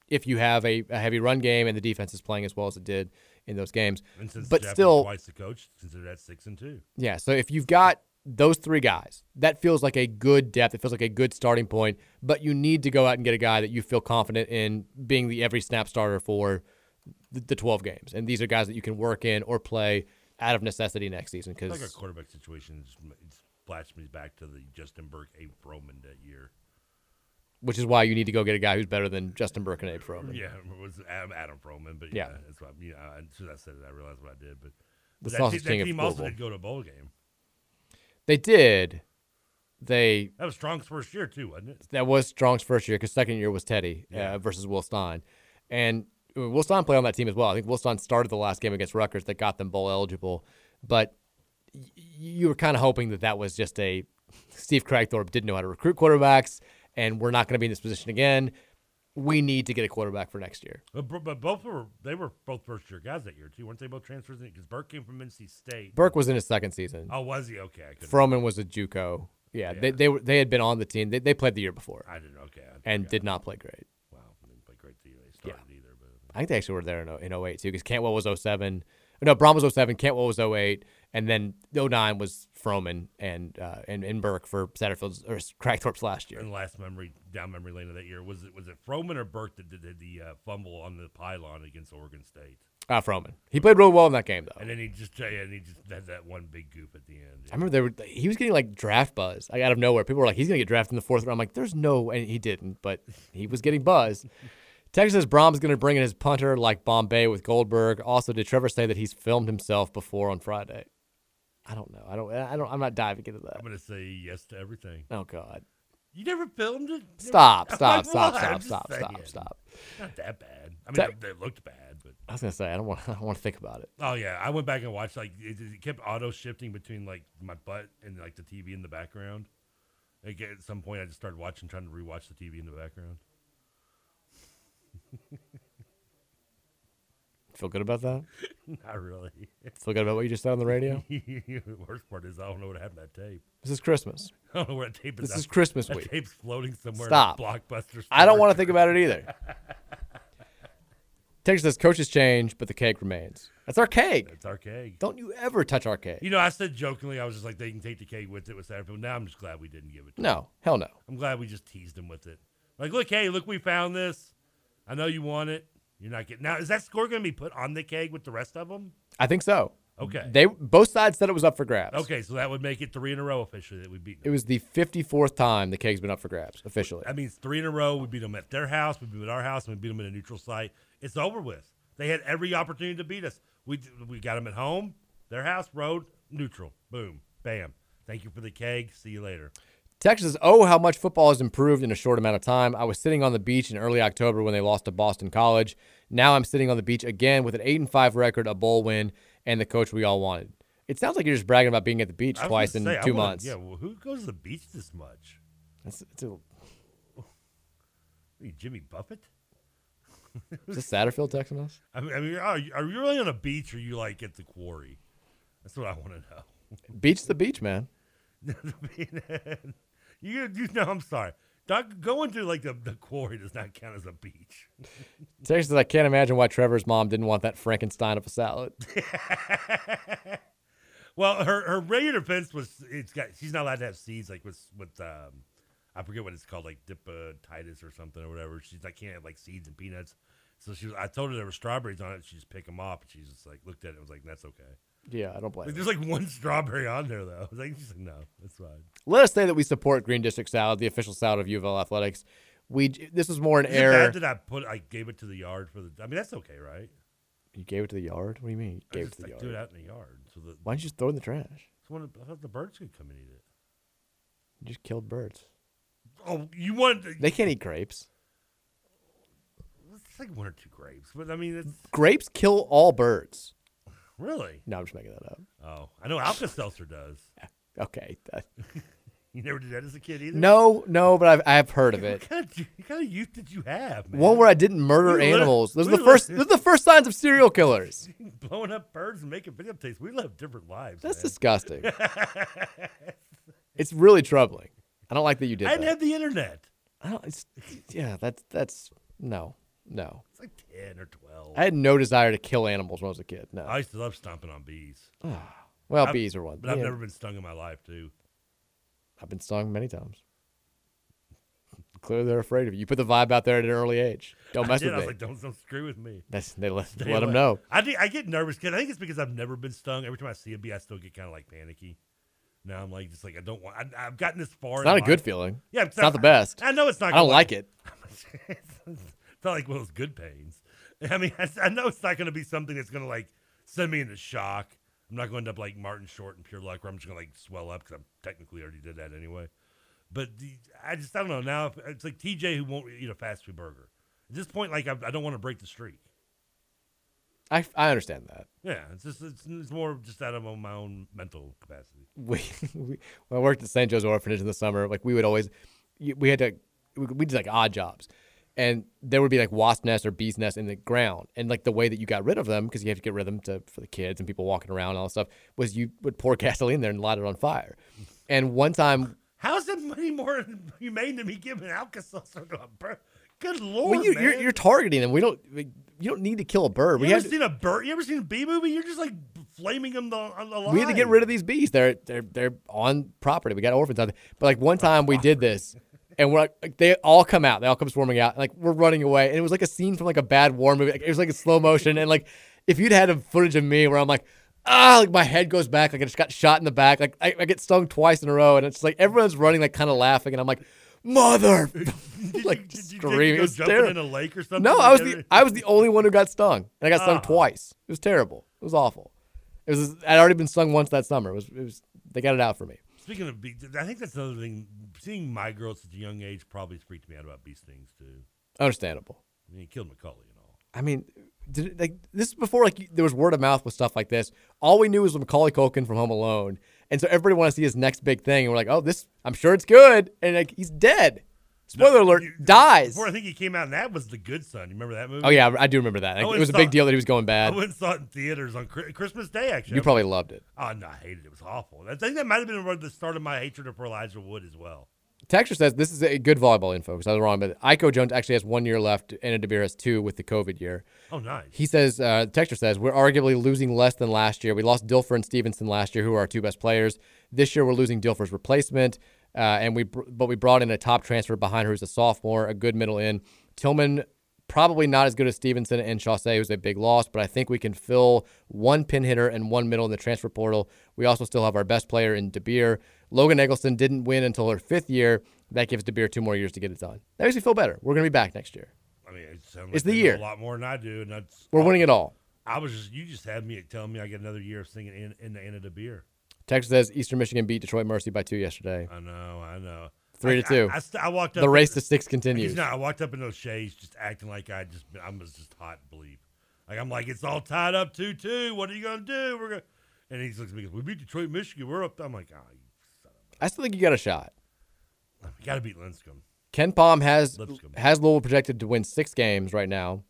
if you have a, a heavy run game and the defense is playing as well as it did in those games. And since But Jeff still twice the coach, consider that six and two. yeah, so if you've got those three guys, that feels like a good depth. It feels like a good starting point, but you need to go out and get a guy that you feel confident in being the every snap starter for the, the 12 games. And these are guys that you can work in or play out of necessity next season Because like our quarterback situation just, m- just flashed me back to the Justin Burke, Abe Froman that year. which is why you need to go get a guy who's better than Justin Burke and Abe Froman. Yeah, it was Adam, Adam Froman, but Yeah. yeah, that's what you know. As soon as I said it, I realized what I did. But, The but that, sausage te- king that team also did go to a bowl game. They did. They That was Strong's first year too, wasn't it? that was Strong's first year because second year was Teddy Yeah. uh, versus Will Stein, and Stein played on that team as well. I think Wilson started the last game against Rutgers that got them bowl eligible, but you were kind of hoping that that was just a Steve Kragthorpe didn't know how to recruit quarterbacks, and we're not going to be in this position again. We need to get a quarterback for next year. But, but both were they were both first year guys that year too, weren't they? Both transfers because Burke came from NC State. Burke was in his second season. Oh, was he? Okay, I Froman was a JUCO. Yeah, They, they were they had been on the team. They, they played the year before. I didn't. Okay, I and did not play great. Wow, didn't play great either. They started either, but I think they actually were there in, in 08 too, because Cantwell was 07. No, Brohm was 07, Cantwell was 08, and then 09 was Froman and uh, and, and Burke for Satterfield's or Kragthorpe's last year. And last memory down memory lane of that year was it was it Froman or Burke that did, did the uh, fumble on the pylon against Oregon State, Uh, Froman. He played really well in that game though. and then he just yeah, and he just had that one big goof at the end. I remember they were he was getting like draft buzz like out of nowhere. People were like, he's gonna get drafted in the fourth round. I'm like, there's no, and he didn't, but he was getting buzz. Texas says Brohm's gonna bring in his punter like Bombay with Goldberg. Also, did Trevor say that he's filmed himself before on Friday? I don't know. I don't. I don't. I'm not diving into that. I'm gonna say yes to everything. Oh God. You never filmed it? Stop! Stop! Stop! Stop! Stop! Stop! Stop! Not that bad. I Te- mean, they looked bad, but I was gonna say I don't want. I don't want to think about it. oh yeah, I went back and watched like it, it kept auto shifting between like my butt and like the TV in the background. Like at some point, I just started watching, trying to rewatch the TV in the background. Feel good about that? Not really. Feel good about what you just said on the radio? the worst part is I don't know what happened to that tape. This is Christmas. I don't know where that tape is. This is Christmas that week. tape's floating somewhere. Stop. Blockbuster. I don't want to think about it either. Texas says coaches change, but the cake remains. That's our cake. That's our cake. Don't you ever touch our cake. You know, I said jokingly, I was just like, they can take the cake with it with Satterfield. Now I'm just glad we didn't give it. to No, them. hell no. I'm glad we just teased him with it. Like, look, hey, look, we found this. I know you want it. You're not getting now. Is that score going to be put on the keg with the rest of them? I think so. Okay. They both sides said it was up for grabs. Okay, so that would make it three in a row officially that we beat them. It was the 54th time the cake's been up for grabs officially. That means three in a row. We beat them at their house. We beat them at our house, and we beat them at a neutral site. It's over with. They had every opportunity to beat us. We we got them at home, their house, road, neutral. Boom, bam. Thank you for the keg. See you later. Texas says, oh, how much football has improved in a short amount of time. I was sitting on the beach in early October when they lost to Boston College. Now I'm sitting on the beach again with an eight and five record, a bowl win, and the coach we all wanted. It sounds like you're just bragging about being at the beach twice in say, two wanna- months. Yeah, well, who goes to the beach this much? That's, it's a, What are you, Jimmy Buffett? is this Satterfield texting us? I mean, I mean are, you, are you really on a beach or are you like at the quarry? That's what I want to know. Beach the beach, man. you, you know, I'm sorry. Doc, going to like the, the quarry does not count as a beach. Texas says, I can't imagine why Trevor's mom didn't want that Frankenstein of a salad. Well, her her regular fence was it's got she's not allowed to have seeds like with with um I forget what it's called like dipatitis or something or whatever. She's like can't have like seeds and peanuts. So she was, I told her there were strawberries on it. She just pick them off. And she just like looked at it and was like, "That's okay." Yeah, I don't blame Like, there's like one strawberry on there though. I was like, she's like, "No, that's fine." Let us say that we support Green District Salad, the official salad of U of L Athletics. We this was more an Is error. bad that I put I gave it to the yard for the? I mean, that's okay, right? You gave it to the yard. What do you mean? You I gave it just, to the like, yard. do it out in the yard. So the Why don't you just throw it in the trash? so when, I thought the birds could come and eat it. You just killed birds. Oh, you want? They can't eat grapes. It's like one or two grapes, but I mean, it's Grapes kill all birds. Really. No, I'm just making that up. Oh, I know Alka Seltzer does. Okay. You never did that as a kid either. no, no, but I've I've heard of it. What kind of, what kind of youth did you have, man? One where I didn't murder We animals. Those are the first. Those are the first signs of serial killers. blowing up birds and making videotapes. We live different lives. That's man. disgusting. It's really troubling. I don't like that you did I didn't that. have the internet. I don't, it's, yeah, that's that's no, no. It's like ten or twelve. I had no desire to kill animals when I was a kid. No. I used to love stomping on bees. well, I've- bees are one. But I've yeah. never been stung in my life too. I've been stung many times. Clearly, they're afraid of you. You put the vibe out there at an early age. Don't I mess did. with I me. was like, don't, don't screw with me. That's they let, Stay let them away. know. I, do- I get nervous because I think it's because I've never been stung. Every time I see a bee, I still get kind of like panicky. Now I'm like, just like I don't want. I, I've gotten this far. It's in not a life. good feeling. Yeah, It's not the best. I know it's not. I don't like it. it's not like one of those good pains. I mean, I, I know it's not going to be something that's going to like send me into shock. I'm not going to end up like Martin Short and Pure Luck, where I'm just going to like swell up because I'm technically already did that anyway. But the, I just I don't know. Now it's like TJ who won't eat a fast food burger. At this point, like I, I don't want to break the streak. I, I understand that. Yeah, it's just it's, it's more just out of my own mental capacity. we, we when I worked at St. Joe's Orphanage in the summer, like we would always, we had to, we, we did like odd jobs, and there would be like wasp nests or bees nests in the ground, and like the way that you got rid of them, because you have to get rid of them to for the kids and people walking around and all that stuff, was you would pour gasoline there and light it on fire. And one time, How's it any more humane to me giving Alka-Seltzer to a bird? Good lord, well, you, man! you're, you're targeting them. We don't, we, you don't need to kill a bird. you we ever seen a bird? You ever seen a bee movie? You're just like flaming them the, on the line. we had to get rid of these bees. They're they're they're on property. We got orphans out there. But like one time we did this, and we're like, they all come out. They all come swarming out. Like we're running away, and it was like a scene from like a bad war movie. Like, it was like a slow motion, and like if you'd had a footage of me where I'm like. Ah, like my head goes back, like I just got shot in the back. Like I, I get stung twice in a row, and it's like everyone's running, like kind of laughing, and I'm like, "Mother!" like Did you screaming. It was jumping terrible. in a lake or something? No, I was the? I was the only one who got stung, and I got stung Ah. twice. It was terrible. It was awful. It was I'd already been stung once that summer. It was it was they got it out for me. Speaking of bees, I think that's another thing. Seeing my girl at such a young age probably freaked me out about bee stings too. Understandable. I mean, he killed Macaulay and all. I mean, did like this is before like there was word of mouth with stuff like this. All we knew was Macaulay Culkin from Home Alone, and so everybody wanted to see his next big thing, and we're like, oh, this I'm sure it's good, and like he's dead. Spoiler alert, dies. Before I think he came out, and that was The Good Son. You remember that movie? Oh yeah, I do remember that. It was a big deal that he was going bad. I went and saw it in theaters on Christmas Day. Actually, You probably loved it. Oh no, I hated it. It was awful. I think that might have been the start of my hatred for Elijah Wood as well. Texture says this is a good volleyball info because I was wrong, but Aiko Jones actually has one year left. Anna DeBeer has two with the COVID year. Oh, nice. He says, uh, Texture says, we're arguably losing less than last year. We lost Dilfer and Stevenson last year, who are our two best players. This year, we're losing Dilfer's replacement, uh, and we but we brought in a top transfer behind her who's a sophomore, a good middle in. Tillman, probably not as good as Stevenson and Chaussee, who's a big loss, but I think we can fill one pin hitter and one middle in the transfer portal. We also still have our best player in DeBeer. Logan Eggleston didn't win until her fifth year. That gives DeBeer two more years to get it done. That makes me feel better. We're going to be back next year. I mean, it like It's the year. a lot more than I do, and that's We're winning it all. I was just you just had me telling me I get another year of singing in, in the Anna DeBeer. Texas says Eastern Michigan beat Detroit Mercy by two yesterday. I know, I know. Three I- to two. I, I, st- I walked up. The in- race to six continues. Not. I walked up in those shades, just acting like I just I was just hot bleep. Like I'm like it's all tied up two two. What are you gonna do? We're gonna. And he looks at me. and goes, We beat Detroit, Michigan. We're up. I'm like, oh, you I still think you got a shot. you got to beat Lipscomb. Ken Palm has Lipscomb. has Louisville projected to win six games right now.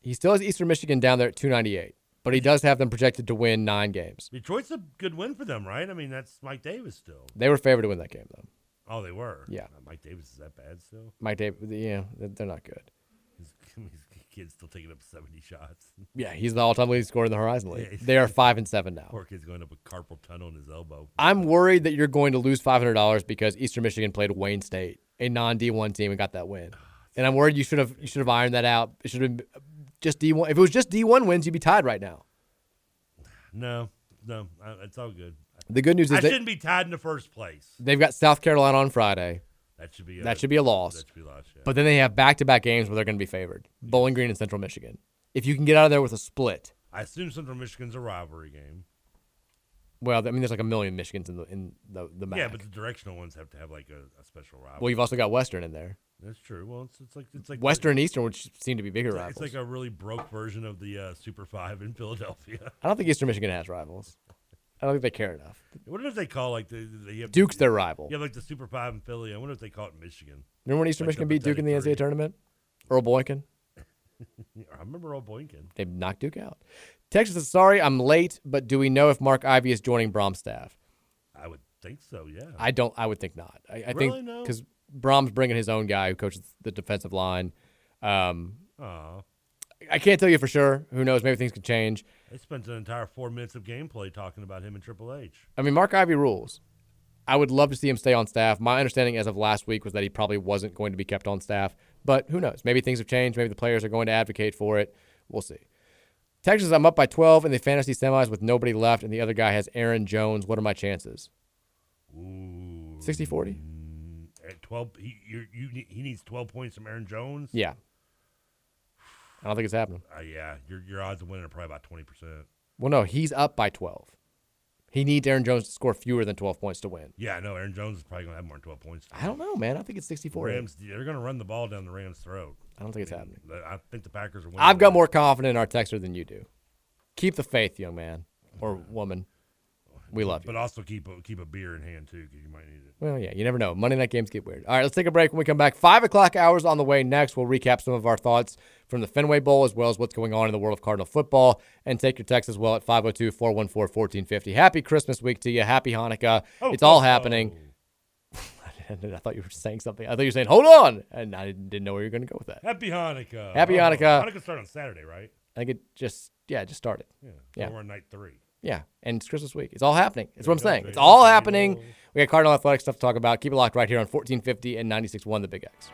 He still has Eastern Michigan down there at 298, but he does have them projected to win nine games. Detroit's a good win for them, right? I mean, that's Mike Davis still. They were favored to win that game, though. Oh, they were. Yeah. Uh, Mike Davis is that bad still? Mike Davis, yeah, they're not good. His, his kid's still taking up 70 shots. Yeah, he's the all-time leading scorer in the Horizon League. Yeah, they are five and seven now. Poor kid's going up with carpal tunnel in his elbow. I'm worried that you're going to lose five hundred dollars because Eastern Michigan played Wayne State, a non D1 team, and got that win. And I'm worried you should have you should have ironed that out. It should have been just D1. If it was just D1 wins, you'd be tied right now. No, no, it's all good. The good news is I they- shouldn't be tied in the first place. They've got South Carolina on Friday. That should be a, that should be a loss. That should be a loss. Yeah. But then they have back-to-back games where they're going to be favored: Bowling Green and Central Michigan. If you can get out of there with a split, I assume Central Michigan's a rivalry game. well, I mean, there's like a million Michigans in the in the the MAC. Yeah, but the directional ones have to have like a, a special rivalry. well, you've also got Western in there. That's true. Well, it's, it's like it's like Western and Eastern, which seem to be bigger It's, like- rivals. it's like a really broke version of the uh, Super Five in Philadelphia. I don't think Eastern Michigan has rivals. I don't think they care enough. What if they call like the, the have, Duke's their rival. You have like the Super Five in Philly. I wonder if they call it Michigan. Remember when Eastern Like Michigan beat Duke in the NCAA tournament? Earl Boykin. I remember Earl Boynton. They knocked Duke out. Texas says, sorry, I'm late, but do we know if Mark Ivy is joining Brohm's staff? I would think so. Yeah. I don't. I would think not. I, I Really? think No? Brohm's bringing his own guy who coaches the defensive line. Um. I can't tell you for sure. Who knows? Maybe things could change. They spent an entire four minutes of gameplay talking about him in Triple H. I mean, Mark Ivy rules. I would love to see him stay on staff. My understanding as of last week was that he probably wasn't going to be kept on staff, but who knows? Maybe things have changed. Maybe the players are going to advocate for it. We'll see. Texas, I'm up by 12 in the fantasy semis with nobody left, and the other guy has Aaron Jones. What are my chances? 60 40? At 12, he, you you, he needs 12 points from Aaron Jones. Yeah. I don't think it's happening. Uh, yeah, your, your odds of winning are probably about 20%. Well, no, he's up by 12. He needs Aaron Jones to score fewer than 12 points to win. Yeah, no, Aaron Jones is probably going to have more than 12 points. I don't know, man. I think it's 64. Rams, they're going to run the ball down the Rams' throat. I don't think it's happening. I think the Packers are winning. I've got more confidence in our texter than you do. Keep the faith, young man or woman. We love you. But also keep a, keep a beer in hand, too, because you might need it. Well, yeah, you never know. Monday night games get weird. All right, let's take a break. When we come back, five o'clock hours on the way next. We'll recap some of our thoughts from the Fenway Bowl as well as what's going on in the world of Cardinal football and take your text as well at 502 414 1450. Happy Christmas week to you. Happy Hanukkah. Oh, it's all oh, oh. happening. I thought you were saying something. I thought you were saying, hold on. And I didn't know where you were going to go with that. Happy Hanukkah. Happy Oh, Hanukkah. Hanukkah start on Saturday, right? I think it just, yeah, it just started. Yeah. Yeah. We're on night three. Yeah, and it's Christmas week. It's all happening. That's what I'm saying. It's all happening. We got Cardinal Athletic stuff to talk about. Keep it locked right here on 1450 and 96.1 The Big X.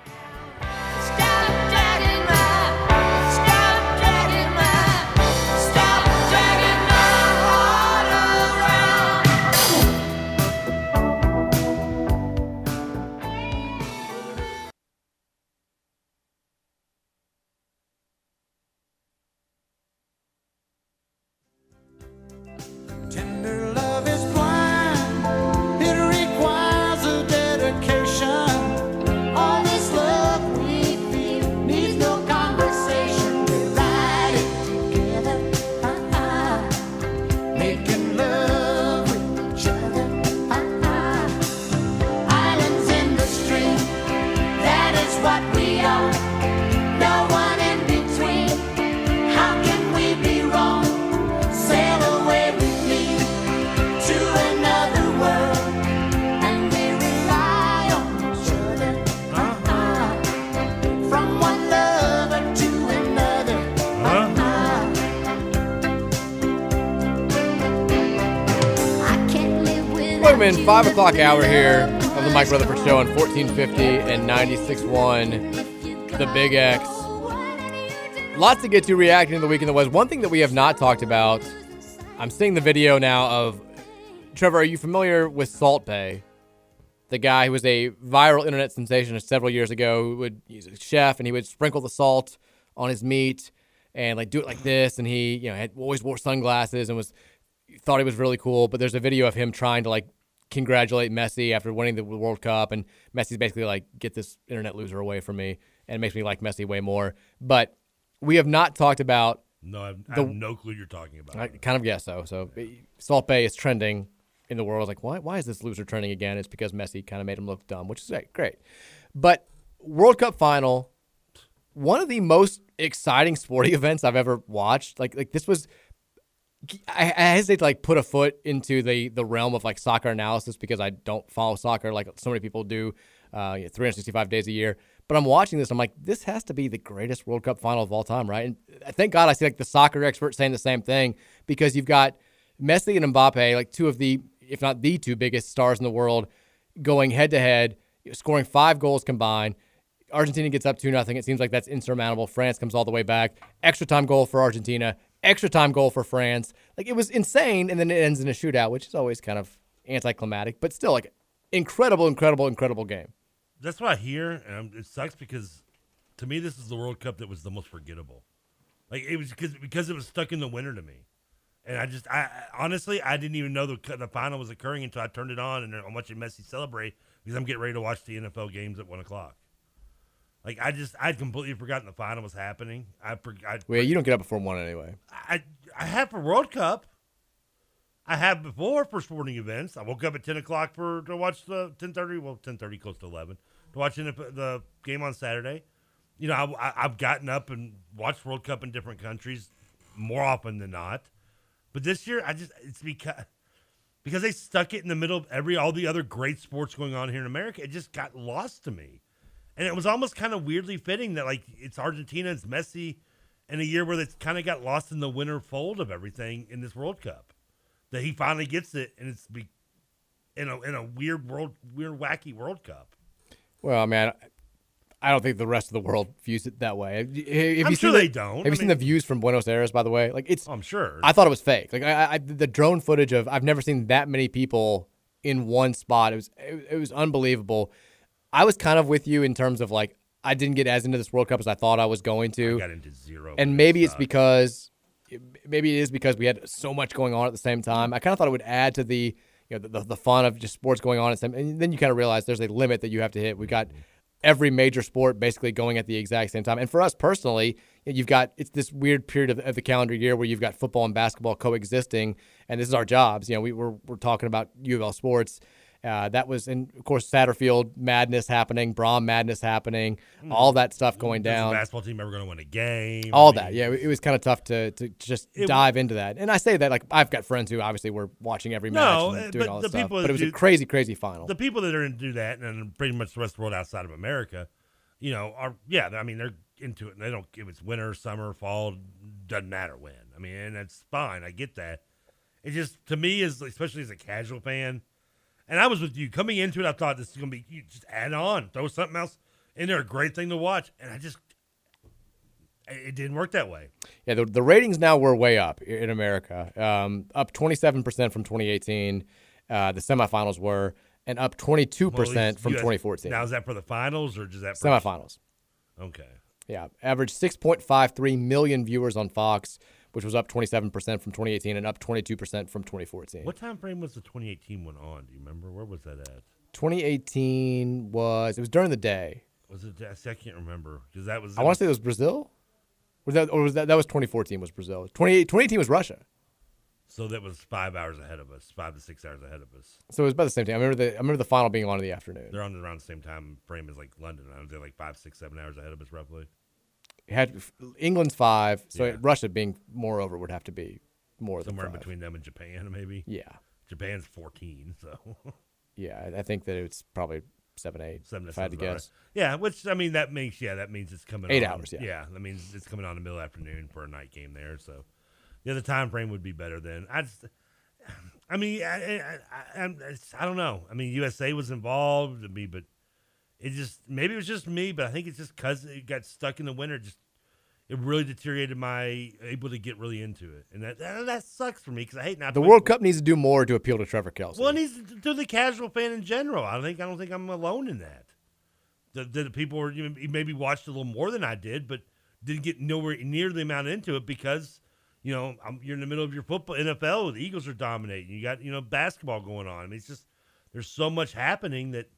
hour here of the Mike Rutherford Show on 1450 and 96.1 The Big X. Lots to get to reacting to the week in the West. One thing that we have not talked about, I'm seeing the video now of Trevor. Are you familiar with Salt Bae? The guy who was a viral internet sensation several years ago, who would he's a chef and he would sprinkle the salt on his meat and like do it like this. And he, you know, had always wore sunglasses and was thought he was really cool. But there's a video of him trying to like congratulate Messi after winning the World Cup, and Messi's basically like, "Get this internet loser away from me," and it makes me like Messi way more. But we have not talked about. No, I have, I have no clue you're talking about. I kind of guess so. So Salt Bae is trending in the world. Like, why? Why is this loser trending again? It's because Messi kind of made him look dumb, which is great. Great, but World Cup final, one of the most exciting sporting events I've ever watched. Like like this was. I, I hesitate to like put a foot into the the realm of like soccer analysis because I don't follow soccer like so many people do, uh, you know, 365 days a year. But I'm watching this. I'm like, this has to be the greatest World Cup final of all time, right? And thank God I see like the soccer experts saying the same thing because you've got Messi and Mbappe, like two of the, if not the two biggest stars in the world, going head to head, scoring five goals combined. Argentina gets up 2 nothing. It seems like that's insurmountable. France comes all the way back. Extra time goal for Argentina. Extra time goal for France. Like it was insane, and then it ends in a shootout, which is always kind of anticlimactic, but still like incredible, incredible, incredible game. That's what I hear, and it sucks because to me this is the World Cup that was the most forgettable. Like it was because because it was stuck in the winter to me, and I just I honestly I didn't even know the the final was occurring until I turned it on and I'm watching Messi celebrate because I'm getting ready to watch the NFL games at one o'clock. Like I just I'd completely forgotten the final was happening. I for- I Well, you don't get up before one anyway. I I have for World Cup. I have before for sporting events. I woke up at ten o'clock for to watch the ten thirty. Well, ten thirty close to eleven to watch the, the game on Saturday. You know, I, I, I've gotten up and watched World Cup in different countries more often than not. But this year, I just it's because because they stuck it in the middle of every all the other great sports going on here in America. It just got lost to me, and it was almost kind of weirdly fitting that like it's Argentina, it's Messi, in a year where it's kind of got lost in the winter fold of everything in this World Cup. That he finally gets it, and it's be, in a in a weird world, weird wacky World Cup. Well, I mean, I, I don't think the rest of the world views it that way. Have you I'm sure the- they don't. Have I you seen the views from Buenos Aires? By the way, like it's. Oh, I'm sure. I thought it was fake. Like I, I, the drone footage of I've never seen that many people in one spot. It was it, it was unbelievable. I was kind of with you in terms of like I didn't get as into this World Cup as I thought I was going to. got into zero. and maybe it's because maybe it is because we had so much going on at the same time. I kind of thought it would add to the you know the, the fun of just sports going on at the same. And then you kind of realize there's a limit that you have to hit. We got mm-hmm. every major sport basically going at the exact same time. And for us personally, you've got it's this weird period of, of the calendar year where you've got football and basketball coexisting, and this is our jobs. You know, we, we're we're talking about U of L sports. Uh, that was, and of course, Satterfield madness happening, Brohm madness happening, all that stuff going Is the down basketball team ever going to win a game? all I mean, that. Yeah, it was kind of tough to to just dive into that. And I say that like I've got friends who obviously were watching every match No, and uh, doing but all the this stuff. But it was a crazy, crazy final. The people that are into that, and pretty much the rest of the world outside of America, you know, are yeah. I mean, they're into it, and they don't. If it's winter, summer, fall, doesn't matter when. I mean, and that's fine. I get that. It just to me is especially as a casual fan, and I was with you coming into it. I thought this is gonna be you just add on, throw something else in there, a great thing to watch, and I just it didn't work that way. yeah, the, the ratings now were way up in America, um, up 27 percent from 2018. Uh, the semifinals were, and up 22 Well, at percent least from US 2014. Now is that for the finals or just that for Semifinals. Okay. Yeah, averaged 6.53 million viewers on Fox, which was up 27 percent from 2018 and up 22 percent from 2014. What time frame was the 2018 one on? Do you remember? Where was that at? 2018 was it was during the day. Was it? I can't remember because that was. I want to say it was Brazil. Was that or was that that was 2014 was Brazil. 20, 2018 was Russia. So that was five hours ahead of us, five to six hours ahead of us. So it was about the same time. I remember the I remember the final being on in the afternoon. They're on around the same time frame as like London. I They're like five, six, seven hours ahead of us, roughly. Had England's five, so Yeah. Russia being moreover would have to be more Somewhere five. between them and Japan, maybe. Yeah. Japan's 14, so Yeah, I- I think that it's probably seven, eight. seven. I to sounds about guess. right. Yeah, which I mean that makes yeah that means it's coming Eight on- hours, yeah. yeah. That means it's coming on in the middle afternoon for a night game there. So yeah, the time frame would be better then. I just, I mean, I, I, I, I'm- I don't know. I mean, USA was involved me, but it just maybe it was just me, but I think it's just because it got stuck in the winter. Just it really deteriorated my able to get really into it, and that that, that sucks for me because I hate not The World Cup needs to do more to appeal to Trevor Kelsey. well, it needs to, to the casual fan in general. I don't think I don't think I'm alone in that. The, the people were you know, maybe watched a little more than I did, but didn't get nowhere near the amount into it because you know I'm, you're in the middle of your football NFL. The Eagles are dominating. You got you know basketball going on. I mean, it's just there's so much happening that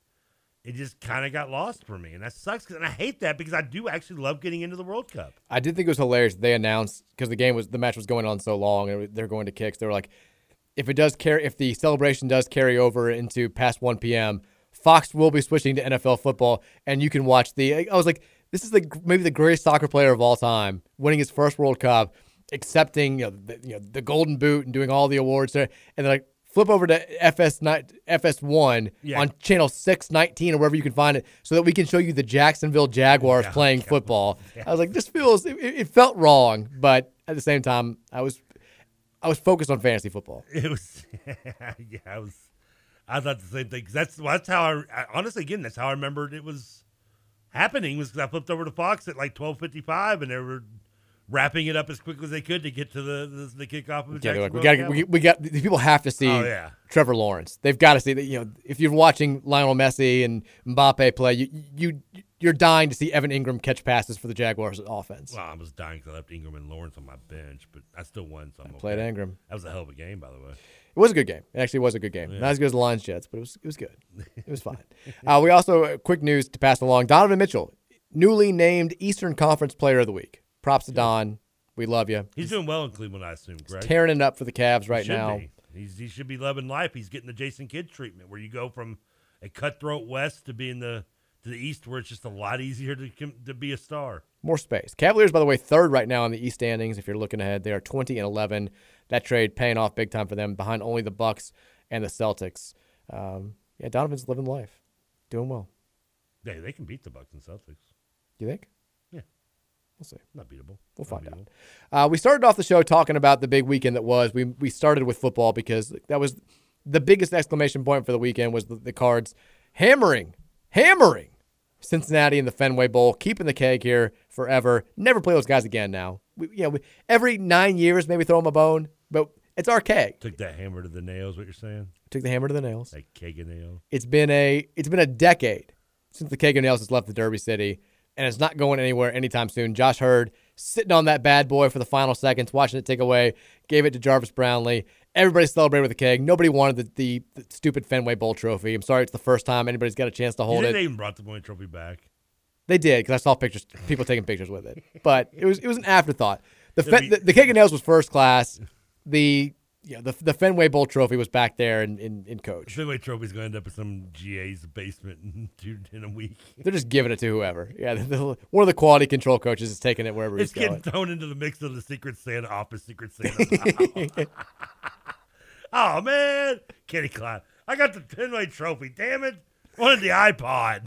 it just kind of got lost for me, and that sucks. and I hate that because I do actually love getting into the World Cup. I did think it was hilarious. They announced because the game was the match was going on so long, and they're going to kicks. They were like, if it does carry, if the celebration does carry over into past 1 p.m., Fox will be switching to NFL football, and you can watch the. I was like, this is the maybe the greatest soccer player of all time, winning his first World Cup, accepting you know the, you know, the Golden Boot and doing all the awards and they're like. Flip over to FS ni- FS1 Yeah. on channel 619 or wherever you can find it so that we can show you the Jacksonville Jaguars playing football. I was like, this feels, it, it felt wrong, but at the same time, I was, I was focused on fantasy football. It was, yeah, I was. I thought the same thing 'cause that's well, that's how I, I honestly again that's how I remembered it was happening was because I flipped over to Fox at like twelve fifty five and they were wrapping it up as quickly as they could to get to the the, the kickoff of the Yeah, like, we got, we, we got, these people have to see Oh, yeah. Trevor Lawrence. They've got to see that. You know, if you're watching Lionel Messi and Mbappe play, you, you, you're dying to see Evan Engram catch passes for the Jaguars offense. Well, I was dying because I left Engram and Lawrence on my bench, but I still won. So I'm played okay. Engram. That was a hell of a game, by the way. It was a good game. It actually was a good game. Yeah. Not as good as the Lions Jets, but it was it was good. It was fine. uh, we also uh, quick news to pass along. Donovan Mitchell, newly named Eastern Conference Player of the Week. Props to Don. We love you. He's doing well in Cleveland, I assume. Correct? tearing it up for the Cavs right He now. be. He's, he should be loving life. He's getting the Jason Kidd treatment, where you go from a cutthroat West to being the to the East, where it's just a lot easier to to be a star. More space. Cavaliers, by the way, third right now in the East standings. If you're looking ahead, they are 20 and 11. That trade paying off big time for them, behind only the Bucks and the Celtics. Um, yeah, Donovan's living life, doing well. Yeah, they can beat the Bucks and Celtics. You think? We'll see. Not beatable. We'll find beatable. out. Uh, we started off the show talking about the big weekend that was. We we started with football because that was the biggest exclamation point for the weekend was the, the Cards hammering, hammering Cincinnati in the Fenway Bowl, keeping the keg here forever. Never play those guys again. Now, we, you know, we, every nine years maybe throw them a bone, but it's our keg. Took that hammer to the nails. What you're saying? Took the hammer to the nails. That keg of nails. It's been a it's been a decade since the keg of nails has left the Derby City, and it's not going anywhere anytime soon. Josh Hurd sitting on that bad boy for the final seconds, watching it take away, gave it to Jarvis Brownlee. Everybody celebrated with the keg. Nobody wanted the, the, the stupid Fenway Bowl trophy. I'm sorry, it's the first time anybody's got a chance to hold it. they even brought the winning trophy back? They did because I saw pictures, people taking pictures with it. But it was it was an afterthought. The fe- be- the, the keg of nails was first class. The know, the the Fenway Bowl trophy was back there in in, in coach. Fenway Trophy's going to end up in some GA's basement in, two, in a week. They're just giving it to whoever. Yeah, the, the- one of the quality control coaches is taking it wherever It's he's going. getting thrown into the mix of the Secret Santa office, Secret Santa. oh man, Kenny Klein, I got the Fenway Trophy. Damn it, wanted the iPod.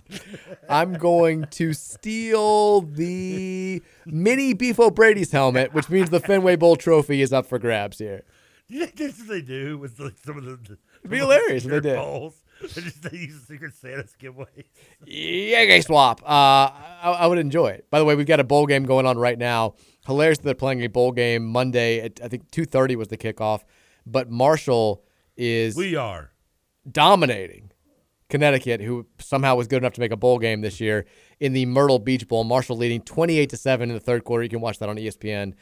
I'm going to steal the mini Beef O'Brady's helmet, which means the Fenway Bowl trophy is up for grabs here. Do you think that's what they do with like some of the? It'd be some of the hilarious if they did. Bowls? They just they use Secret Santa giveaways. Yeah, gay swap. Uh, I, I would enjoy it. By the way, we've got a bowl game going on right now. Hilarious that they're playing a bowl game Monday at I think two thirty was the kickoff, but Marshall is We are. dominating Connecticut, who somehow was good enough to make a bowl game this year in the Myrtle Beach Bowl. Marshall leading twenty eight to seven in the third quarter. You can watch that on ESPN.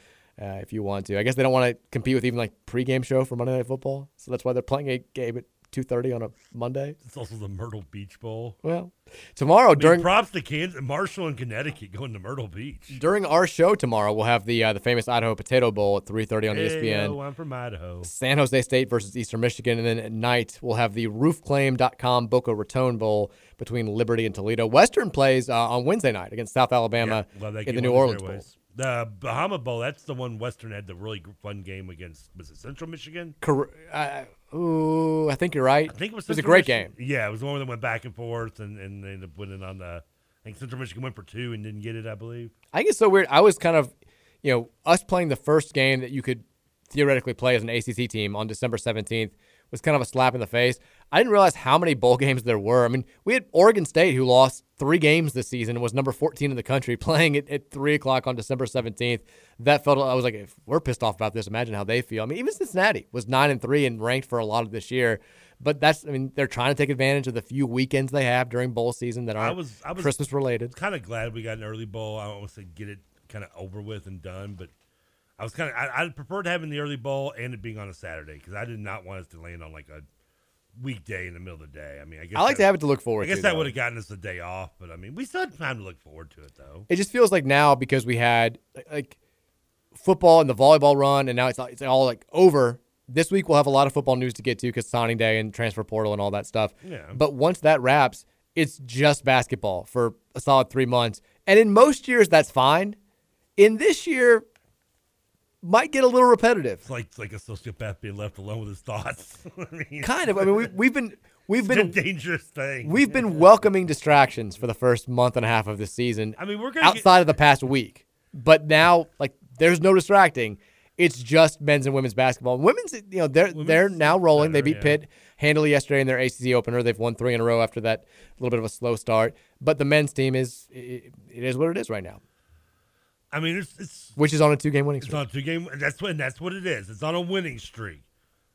Uh, if you want to, I guess they don't want to compete with even like pregame show for Monday Night Football, so that's why they're playing a game at two thirty on a Monday. It's also the Myrtle Beach Bowl. Well, tomorrow I mean, during props to Kansas, Marshall, and Connecticut going to Myrtle Beach. During our show tomorrow, we'll have the uh, the famous Idaho Potato Bowl at 3:30 on E Hey, ESPN. I'm from Idaho. San Jose State versus Eastern Michigan, and then at night we'll have the RoofClaim.com Boca Raton Bowl between Liberty and Toledo. Western plays uh, on Wednesday night against South Alabama Yeah, in the New Orleans Bowl. The Bahama Bowl, that's the one Western had the really fun game against, was it Central Michigan? Cor- uh, ooh, I think you're right. I think it was It was a great Michigan. game. Yeah, it was the one that went back and forth, and, and they ended up winning on the. I think Central Michigan went for two and didn't get it, I believe. I think it's so weird. I was kind of, you know, us playing the first game that you could theoretically play as an ACC team on December 17th was kind of a slap in the face. I didn't realize how many bowl games there were. I mean, we had Oregon State, who lost three games this season and was number 14 in the country, playing at, at 3 o'clock on December 17th. That felt, I was like, if we're pissed off about this, imagine how they feel. I mean, even Cincinnati was 9 and 3 and ranked for a lot of this year. But that's, I mean, they're trying to take advantage of the few weekends they have during bowl season that I aren't was, I was Christmas related. Kind of glad we got an early bowl. I want to get it kind of over with and done, but I was kind of, I, I preferred having the early bowl and it being on a Saturday because I did not want us to land on like a weekday in the middle of the day. I mean, I guess I like that- to have it to look forward to. I guess to, that would have gotten us a day off, but I mean, we still had time to look forward to it though. It just feels like now because we had like football and the volleyball run, and now it's it's all like over. This week we'll have a lot of football news to get to because signing day and transfer portal and all that stuff. Yeah. But once that wraps, it's just basketball for a solid three months, and in most years that's fine. In this year, might get a little repetitive. It's like it's like a sociopath being left alone with his thoughts. I mean, Kind of. I mean, we, we've been we've been dangerous thing. We've been welcoming distractions for the first month and a half of this season. I mean, we're gonna get- outside of the past week, but now like there's no distracting. It's just men's and women's basketball. Women's, you know, they're they're now rolling. they beat yeah. Pitt handily yesterday in their ACC opener. They've won three in a row after that little bit of a slow start. But the men's team is it, it is what it is right now, I mean, it's it's which is on a two game winning It's streak. on a two game. That's what that's what it is. It's on a winning streak.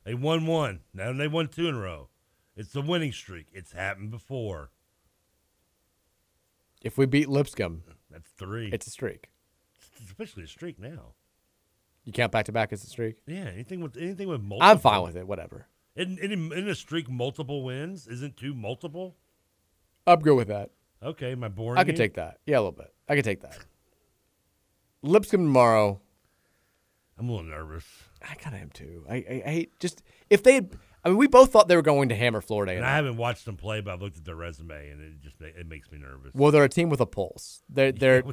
They won one. Now they won two in a row. It's a winning streak. It's happened before. If we beat Lipscomb, That's three. it's a streak. It's officially a streak now. You count back to back as a streak. Yeah. Anything with anything with multiple. I'm fine with it. Whatever. In, in in a streak, multiple wins isn't two multiple. I'm good with that. Okay, my boring. I could take that. Yeah, a little bit. I could take that. Lipscomb tomorrow. I'm a little nervous. I kind of am too. I, I, I hate just if they. had I mean, we both thought they were going to hammer Florida. And I haven't watched them play, but I've looked at their resume, and it just it makes me nervous. Well, they're a team with a pulse. They're they're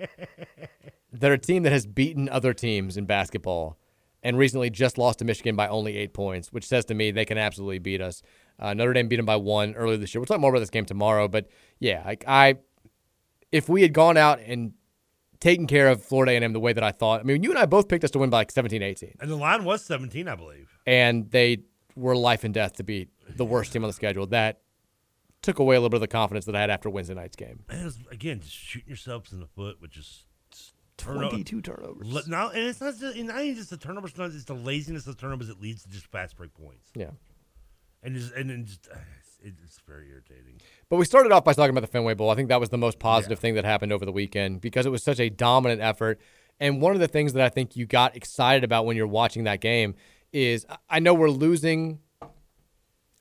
they're a team that has beaten other teams in basketball, and recently just lost to Michigan by only eight points, which says to me they can absolutely beat us. Uh, Notre Dame beat them by one earlier this year. We'll talk more about this game tomorrow, but yeah, like I, if we had gone out and taken care of Florida A&M the way that I thought, I mean, you and I both picked us to win by like 17, 18. and the line was 17, I believe. and they were life and death to beat the worst team on the schedule. That took away a little bit of the confidence that I had after Wednesday night's game. Man, it was, again, just shooting yourselves in the foot with just. just 22 turnovers. Le- No, and it's not just, not even just the turnovers. It's the laziness of the turnovers that leads to just fast break points. Yeah. And just and then just uh, it's, it's very irritating. But we started off by talking about the Fenway Bowl. I think that was the most positive thing that happened over the weekend because it was such a dominant effort. And one of the things that I think you got excited about when you're watching that game is I know we're losing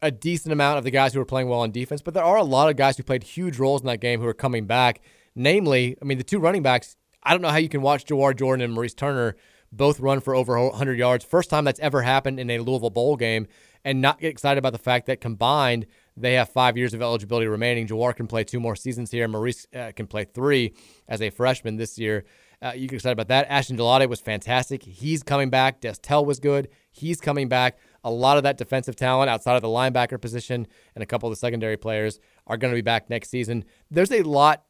a decent amount of the guys who were playing well on defense, but there are a lot of guys who played huge roles in that game who are coming back. Namely, I mean, the two running backs, I don't know how you can watch Jawhar Jordan and Maurice Turner both run for over 100 yards. First time that's ever happened in a Louisville Bowl game, and not get excited about the fact that combined they have five years of eligibility remaining. Jawhar can play two more seasons here. Maurice uh, can play three as a freshman this year. Uh, you get excited about that. Ashton Gillotte was fantastic. He's coming back. Destel was good. He's coming back. A lot of that defensive talent outside of the linebacker position and a couple of the secondary players are going to be back next season. There's a lot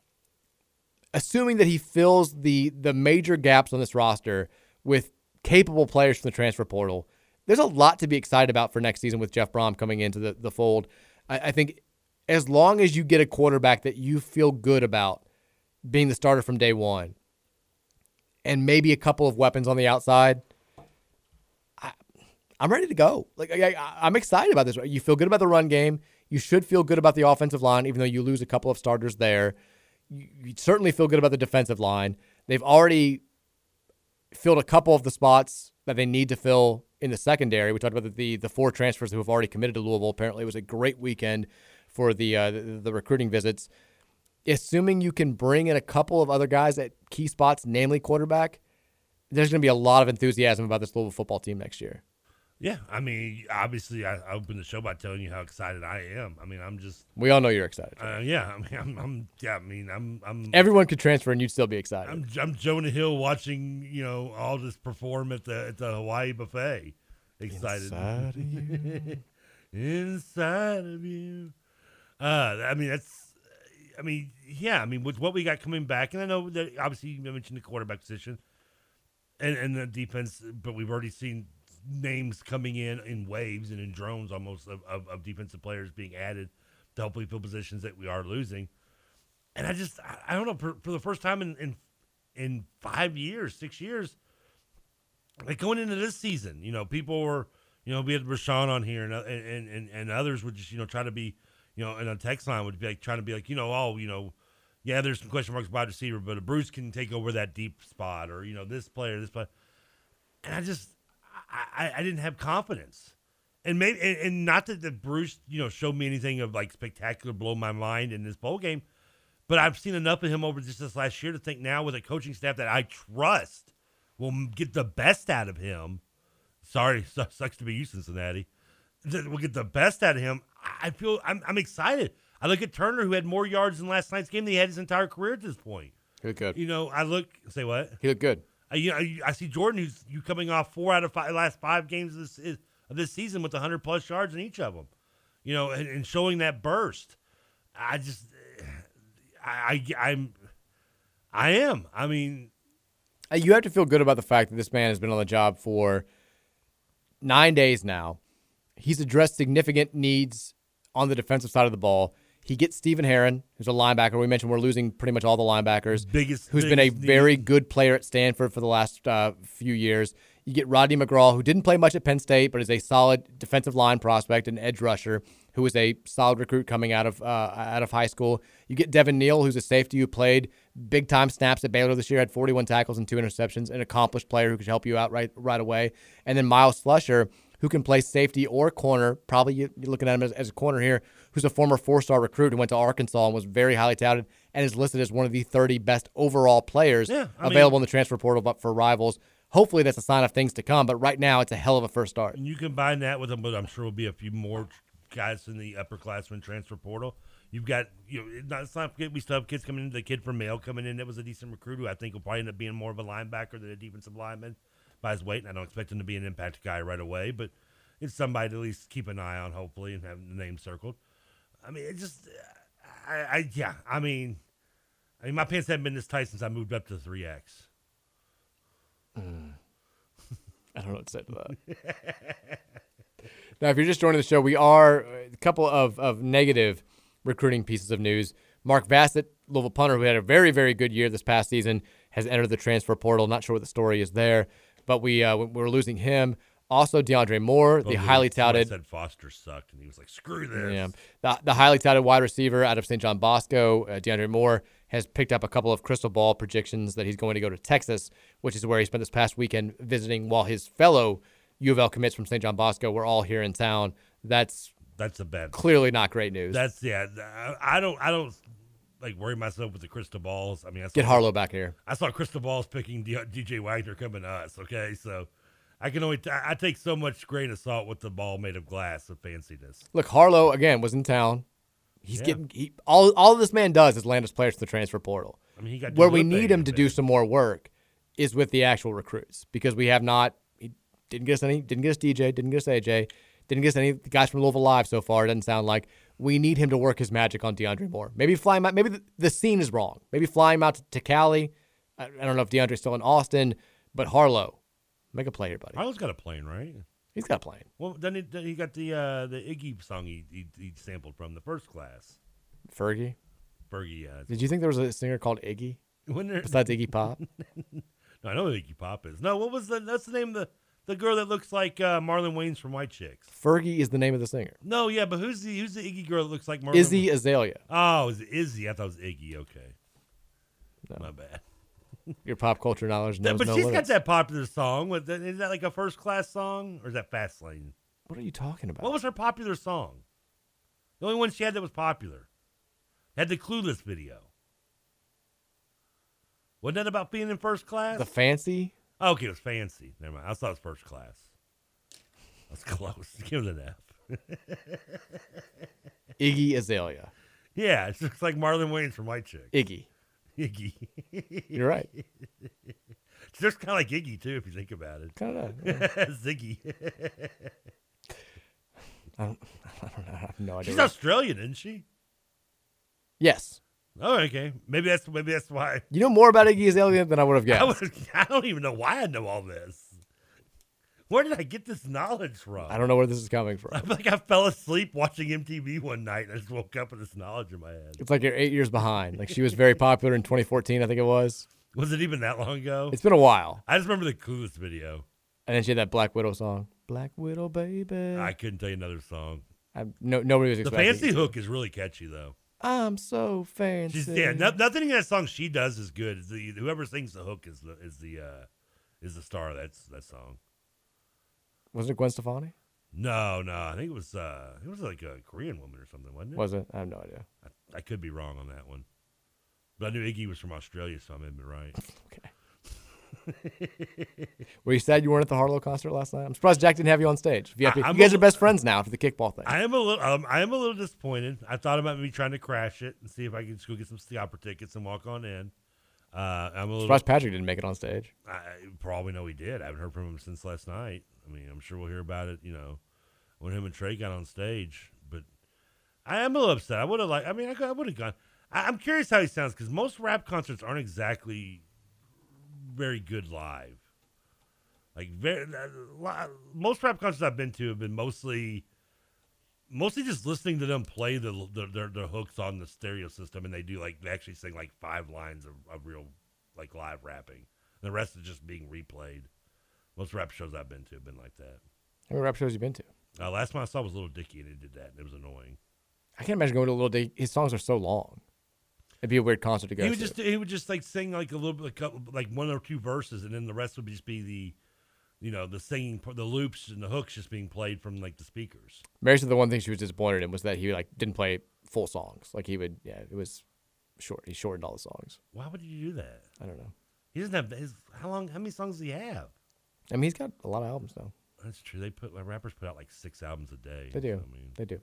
assuming that he fills the the major gaps on this roster with capable players from the transfer portal, there's a lot to be excited about for next season with Jeff Brohm coming into the, the fold. I, I think as long as you get a quarterback that you feel good about being the starter from day one, and maybe a couple of weapons on the outside, I, I'm ready to go. Like I, I'm excited about this. You feel good about the run game. You should feel good about the offensive line, even though you lose a couple of starters there. You, you certainly feel good about the defensive line. They've already filled a couple of the spots that they need to fill in the secondary. We talked about the the, four transfers who have already committed to Louisville. Apparently, it was a great weekend for the, uh, the the recruiting visits. Assuming you can bring in a couple of other guys at key spots, namely quarterback, there's going to be a lot of enthusiasm about this Louisville football team next year. Yeah, I mean, obviously, I, I opened the show by telling you how excited I am. I mean, I'm just. We all know you're excited. Uh, yeah, I mean, I'm, I'm. Yeah, I mean, I'm. I'm. Everyone could transfer and you'd still be excited. I'm, I'm Jonah Hill watching, you know, all this perform at the at the Hawaii buffet. Excited. Inside of you. Inside of you. Uh, I mean, that's. I mean, yeah. I mean, with what we got coming back, and I know that obviously you mentioned the quarterback position, and and the defense, but we've already seen names coming in in waves and in drones almost of, of, of defensive players being added to hopefully fill positions that we are losing. And I just I, I don't know for, for the first time in, in in five years, six years, like going into this season, you know, people were, you know, we had Rashawn on here and uh, and and, and others would just you know try to be, you know, and on text line would be like trying to be like, you know, oh, you know, yeah, there's some question marks wide receiver, but Bruce can take over that deep spot, or you know, this player, this player, and I just I, I didn't have confidence. And maybe and, and not that the Bruce, you know, showed me anything of like spectacular blow my mind in this bowl game, but I've seen enough of him over just this last year to think now with a coaching staff that I trust will get the best out of him. Sorry, sucks to be you, Cincinnati. That will get the best out of him. I feel I'm, I'm excited. I look at Turner, who had more yards in last night's game than he had his entire career at this point. He looked good. You know, I look say what He looked good. I, you know, I, I see Jordan, who's you coming off four out of five last five games of this of this season with 100 plus yards in each of them. You know, and, and showing that burst. I just, I, I, I'm, I am. I mean, Uh, You have to feel good about the fact that this man has been on the job for nine days now. He's addressed significant needs on the defensive side of the ball. He gets Stephen Herron, who's a linebacker. We mentioned we're losing pretty much all the linebackers. Biggest, who's been a biggest very good player at Stanford for the last uh, few years. You get Rodney McGraw, who didn't play much at Penn State, but is a solid defensive line prospect and edge rusher, who is a solid recruit coming out of uh, out of high school. You get Devin Neal, who's a safety who played big time snaps at Baylor this year, had 41 tackles and two interceptions, an accomplished player who could help you out right right away. And then Myles Slusher, who can play safety or corner. Probably you- you're looking at him as, as a corner here, who's a former four star recruit who went to Arkansas and was very highly touted and is listed as one of the 30 best overall players Yeah, I mean- available in the transfer portal but for rivals. Hopefully that's a sign of things to come, but right now it's a hell of a first start. And you combine that with them, but I'm sure will be a few more guys in the upperclassmen transfer portal. You've got, you know, not, let's not forget we still have kids coming in. The kid from Mail coming in that was a decent recruit who I think will probably end up being more of a linebacker than a defensive lineman by his weight. And I don't expect him to be an impact guy right away, but it's somebody to at least keep an eye on, hopefully, and have the name circled. I mean, it just, I, I yeah, I mean, I mean, my pants haven't been this tight since I moved up to 3X. Hmm. I don't know what to say to that. Now, if you're just joining the show, we are a couple of, of negative recruiting pieces of news. Mark Vassett, Louisville punter, who had a very, very good year this past season, has entered the transfer portal. Not sure what the story is there, but we uh, we're losing him. Also, DeAndre Moore, the Well, highly touted said Foster sucked, and he was like, "Screw this." yeah. The, the highly touted wide receiver out of St. John Bosco, uh, DeAndre Moore, has picked up a couple of crystal ball predictions that he's going to go to Texas, which is where he spent this past weekend visiting while his fellow U of L commits from St. John Bosco were all here in town. That's That's a bad. clearly not great news. That's yeah. I don't. I don't like worry myself with the crystal balls. I mean, I saw, Get Harlow back here. I saw crystal balls picking D- DJ Wagner coming to us. Okay, so I can only. T- I take so much grain of salt with the ball made of glass of fanciness. Look, Harlow again was in town. He's Yeah. getting he, all. All this man does is land his players to the transfer portal. I mean, he got where we need him to do some more work is with the actual recruits because we have not. He didn't get us any. Didn't get us DJ. Didn't get us AJ. Didn't get us any guys from Louisville Live so far. It doesn't sound like we need him to work his magic on DeAndre Moore. Maybe fly him out. Maybe the, the scene is wrong. Maybe fly him out to, to Cali. I, I don't know if DeAndre's still in Austin, but Harlow, make a play here, buddy. Harlow's got a plane, right? He's got a plane. Well, then he, then he got the uh, the Iggy song he, he he sampled from the first class. Fergie. Fergie, yeah. Did you think there was a singer called Iggy? When there- Besides Iggy Pop? no, I know Iggy Pop is. No, what was the? That's the name of the the girl that looks like uh, Marlon Wayans from White Chicks. Fergie is the name of the singer. No, yeah, but who's the who's the Iggy girl that looks like Marlon? Izzy Wayans? Azalea. Oh, is it Izzy? I thought it was Iggy. Okay, my bad. Your pop culture knowledge knows but no she's got limits. that popular song. With that, is that like a first class song or is that Fast Lane? What are you talking about? What was her popular song? The only one she had that was popular. Had the Clueless video. Wasn't that about being in first class? The fancy? Oh, okay, it was fancy. Never mind. I thought it was first class. That's close. Give it an F. Iggy Azalea. yeah, it looks like Marlon Wayans from White Chick. Iggy. Iggy. You're right. It's just kind of like Iggy too, if you think about it. Kinda, Ziggy. I don't, I don't know. I have no idea. She's Australian, isn't she? Yes. Oh, okay. Maybe that's maybe that's why. You know more about Iggy Azalea than I would have I, guessed. I don't even know why I know all this. Where did I get this knowledge from? I don't know where this is coming from. I feel like I fell asleep watching MTV one night and I just woke up with this knowledge in my head. It's like you're eight years behind. Like she was very popular in 2014, I think it was. Was it even that long ago? It's been a while. I just remember the Clueless video. And then she had that Black Widow song. Black Widow, baby. I couldn't tell you another song. I, no, nobody was The fancy hook is really catchy though. I'm so fancy. She's yeah. No, nothing in that song she does is good. The whoever sings the hook is the is the uh, is the star of that that song. Wasn't it Gwen Stefani? No, no, I think it was uh, it was like a Korean woman or something, wasn't it? Was it? I have no idea. I, I could be wrong on that one, but I knew Iggy was from Australia, so I may be right. Were you sad you weren't at the Harlow concert last night? I'm surprised Jack didn't have you on stage. You, I- you guys a- are best friends now after the kickball thing. I am a little, um, I am a little disappointed. I thought about maybe trying to crash it and see if I could just go get some opera tickets and walk on in. Uh, I'm a little surprised Patrick didn't make it on stage. I probably know he did. I haven't heard from him since last night. I mean, I'm sure we'll hear about it. You know, when him and Trey got on stage. But I am a little upset. I would have like. I mean, I, I would have gone. I, I'm curious how he sounds because most rap concerts aren't exactly very good live. Like very, most rap concerts I've been to have been mostly, mostly just listening to them play the, the their, their hooks on the stereo system, and they do like they actually sing like five lines of, of real like live rapping. The rest is just being replayed. Most rap shows I've been to have been like that. How many rap shows you been to? Uh, last one I saw was Little Dicky, and he did that, and it was annoying. I can't imagine going to a little Dicky. His songs are so long. It'd be a weird concert to go He would to. just he would just like sing like a little bit, like, couple- like one or two verses, and then the rest would just be the, you know, the singing, the loops and the hooks just being played from like the speakers. Mary said the one thing she was disappointed in was that he like didn't play full songs. Like he would, yeah, it was short. He shortened all the songs. Why would you do that? I don't know. He doesn't have his how long? How many songs does he have? I mean, he's got a lot of albums now. That's true. They put like, rappers put out like six albums a day. They do. I mean, They do.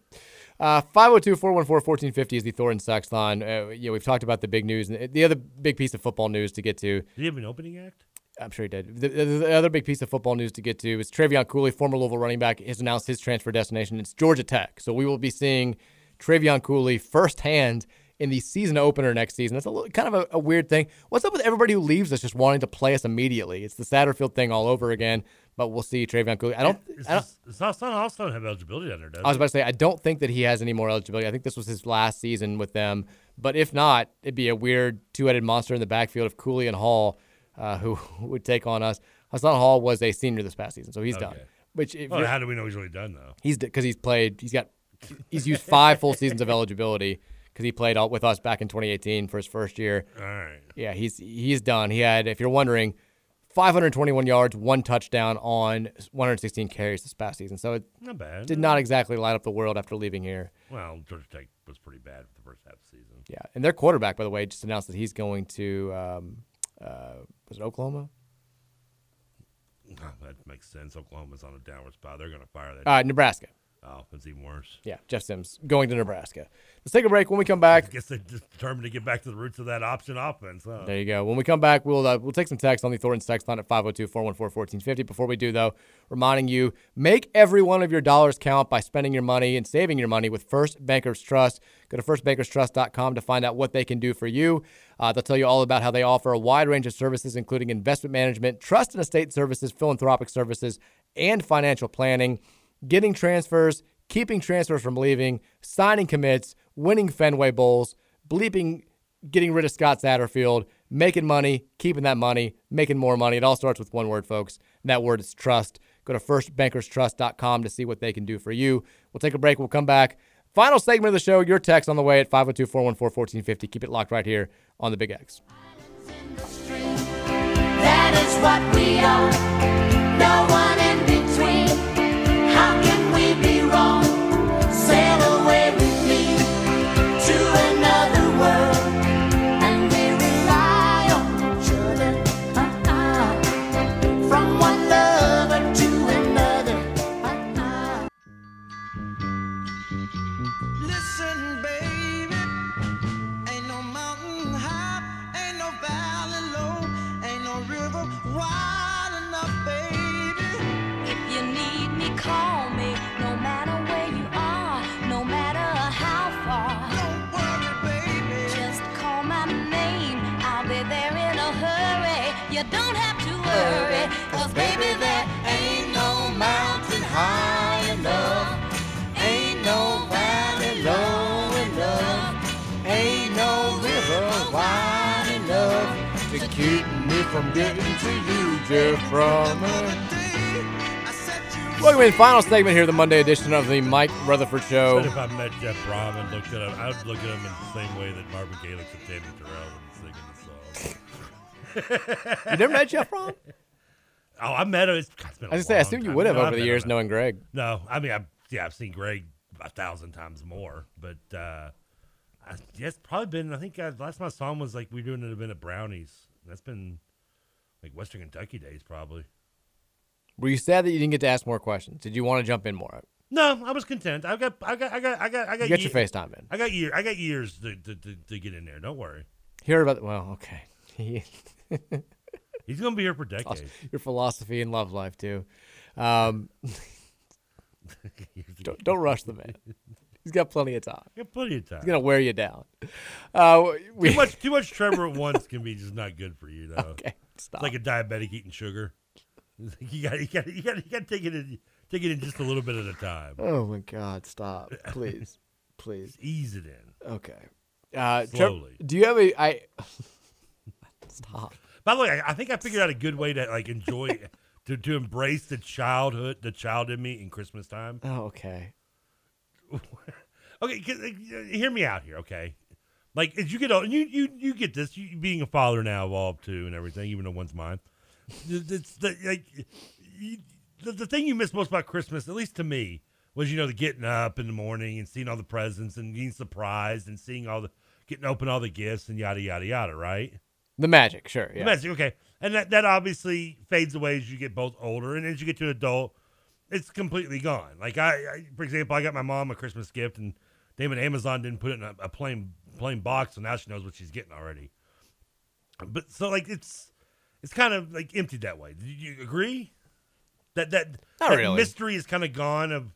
Uh, 502 414 1450 is the Thornton line. Uh, you know, we've talked about the big news. And the other big piece of football news to get to. did he have an opening act? I'm sure he did. The, the, the other big piece of football news to get to is Trevion Cooley, former Louisville running back, has announced his transfer destination. It's Georgia Tech. So we will be seeing Trevion Cooley firsthand in the season opener next season. That's a little, kind of a, a weird thing. What's up with everybody who leaves us just wanting to play us immediately? It's the Satterfield thing all over again. But we'll see. Trevion Cooley. I don't. It's, I don't it's not, it's not have eligibility under, does I was about to say, I don't think that he has any more eligibility. I think this was his last season with them. But if not, it'd be a weird two-headed monster in the backfield of Cooley and Hall, uh, who would take on us. Hassan Hall was a senior this past season, so he's done. Which, if Well, how do we know he's really done though? He's because he's played. He's got. He's used five full seasons of eligibility because he played all, with us back in 2018 for his first year. All right. Yeah, he's he's done. He had, if you're wondering, 521 yards, one touchdown on 116 carries this past season. So it Not bad. did not exactly light up the world after leaving here. Well, Georgia Tech was pretty bad for the first half of the season. Yeah, and their quarterback, by the way, just announced that he's going to um, uh, was it Oklahoma? Oh, that makes sense. Oklahoma's on a downward spot. They're going to fire that. Uh, Nebraska. Oh, that's even worse. Yeah, Jeff Sims going to Nebraska. Let's take a break. When we come back, I guess they just determined to get back to the roots of that option offense. Huh? There you go. When we come back, we'll uh, we'll take some text on the Thornton's text line at 502-414-1450. Before we do, though, reminding you, make every one of your dollars count by spending your money and saving your money with First Bankers Trust. Go to firstbankerstrust.com to find out what they can do for you. Uh, they'll tell you all about how they offer a wide range of services, including investment management, trust and estate services, philanthropic services, and financial planning, getting transfers, keeping transfers from leaving, signing commits, winning Fenway Bowls, bleeping getting rid of Scott Satterfield, making money, keeping that money, making more money. It all starts with one word, folks. And that word is trust. Go to firstbankerstrust.com to see what they can do for you. We'll take a break. We'll come back. Final segment of the show. Your text on the way at 502 414 1450. Keep it locked right here on the Big X. That is what we are. No one you, Jeff Brohm. Welcome in, final segment here, the Monday edition of the Mike Rutherford Show. But if I met Jeff Brohm and looked at him, I would look at him in the same way that Marvin Gaye looks at Tammy Terrell when he's singing the song. You never met Jeff Brohm? Oh, I met him. It's, God, it's been I a was gonna say, I assume you would have No, over I've the years knowing Greg. No, I mean, I yeah, I've seen Greg a thousand times more, but uh, I, yeah, it's probably been. I think uh, last time I saw him was like we were doing an event at Brownies. That's been like Western Kentucky days, probably. Were you sad that you didn't get to ask more questions? Did you want to jump in more? No, I was content. I got, I got, I got, I got, I got. You got your FaceTime in. I got year, I got years to, to, to, to get in there. Don't worry. Hear about the, well, okay. He's gonna be here for decades. Your philosophy and love life too. Um, don't, don't rush the man. He's got plenty of time. Got plenty of time. He's gonna wear you down. Uh, we, too much, too much Trevor at once can be just not good for you, though. Okay, stop. It's like a diabetic eating sugar. You got, you got, you got, you got to take it in, take it in just a little bit at a time. Oh my God! Stop, please, please. Ease it in. Okay. Uh, Trev- Slowly. do you have a? I stop. By the way, I, I think I figured out a good way to like enjoy, to, to embrace the childhood, the child in me in Christmas time. Oh, okay. Okay, 'cause, uh, hear me out here, okay? Like as you get old, and you you you get this, you being a father now of all two and everything, even though one's mine. It's the like you, the, the thing you miss most about Christmas, at least to me, was you know the getting up in the morning and seeing all the presents and being surprised and seeing all the getting open all the gifts and yada yada yada, right? The magic, sure. yeah. The Magic, okay. And that, that obviously fades away as you get both older. And as you get to an adult, it's completely gone. Like, I, I for example, I got my mom a Christmas gift, and Damon Amazon didn't put it in a, a plain plain box, so now she knows what she's getting already. But so, like, it's it's kind of like emptied that way. Do you agree? That that, Not that really. mystery is kind of gone of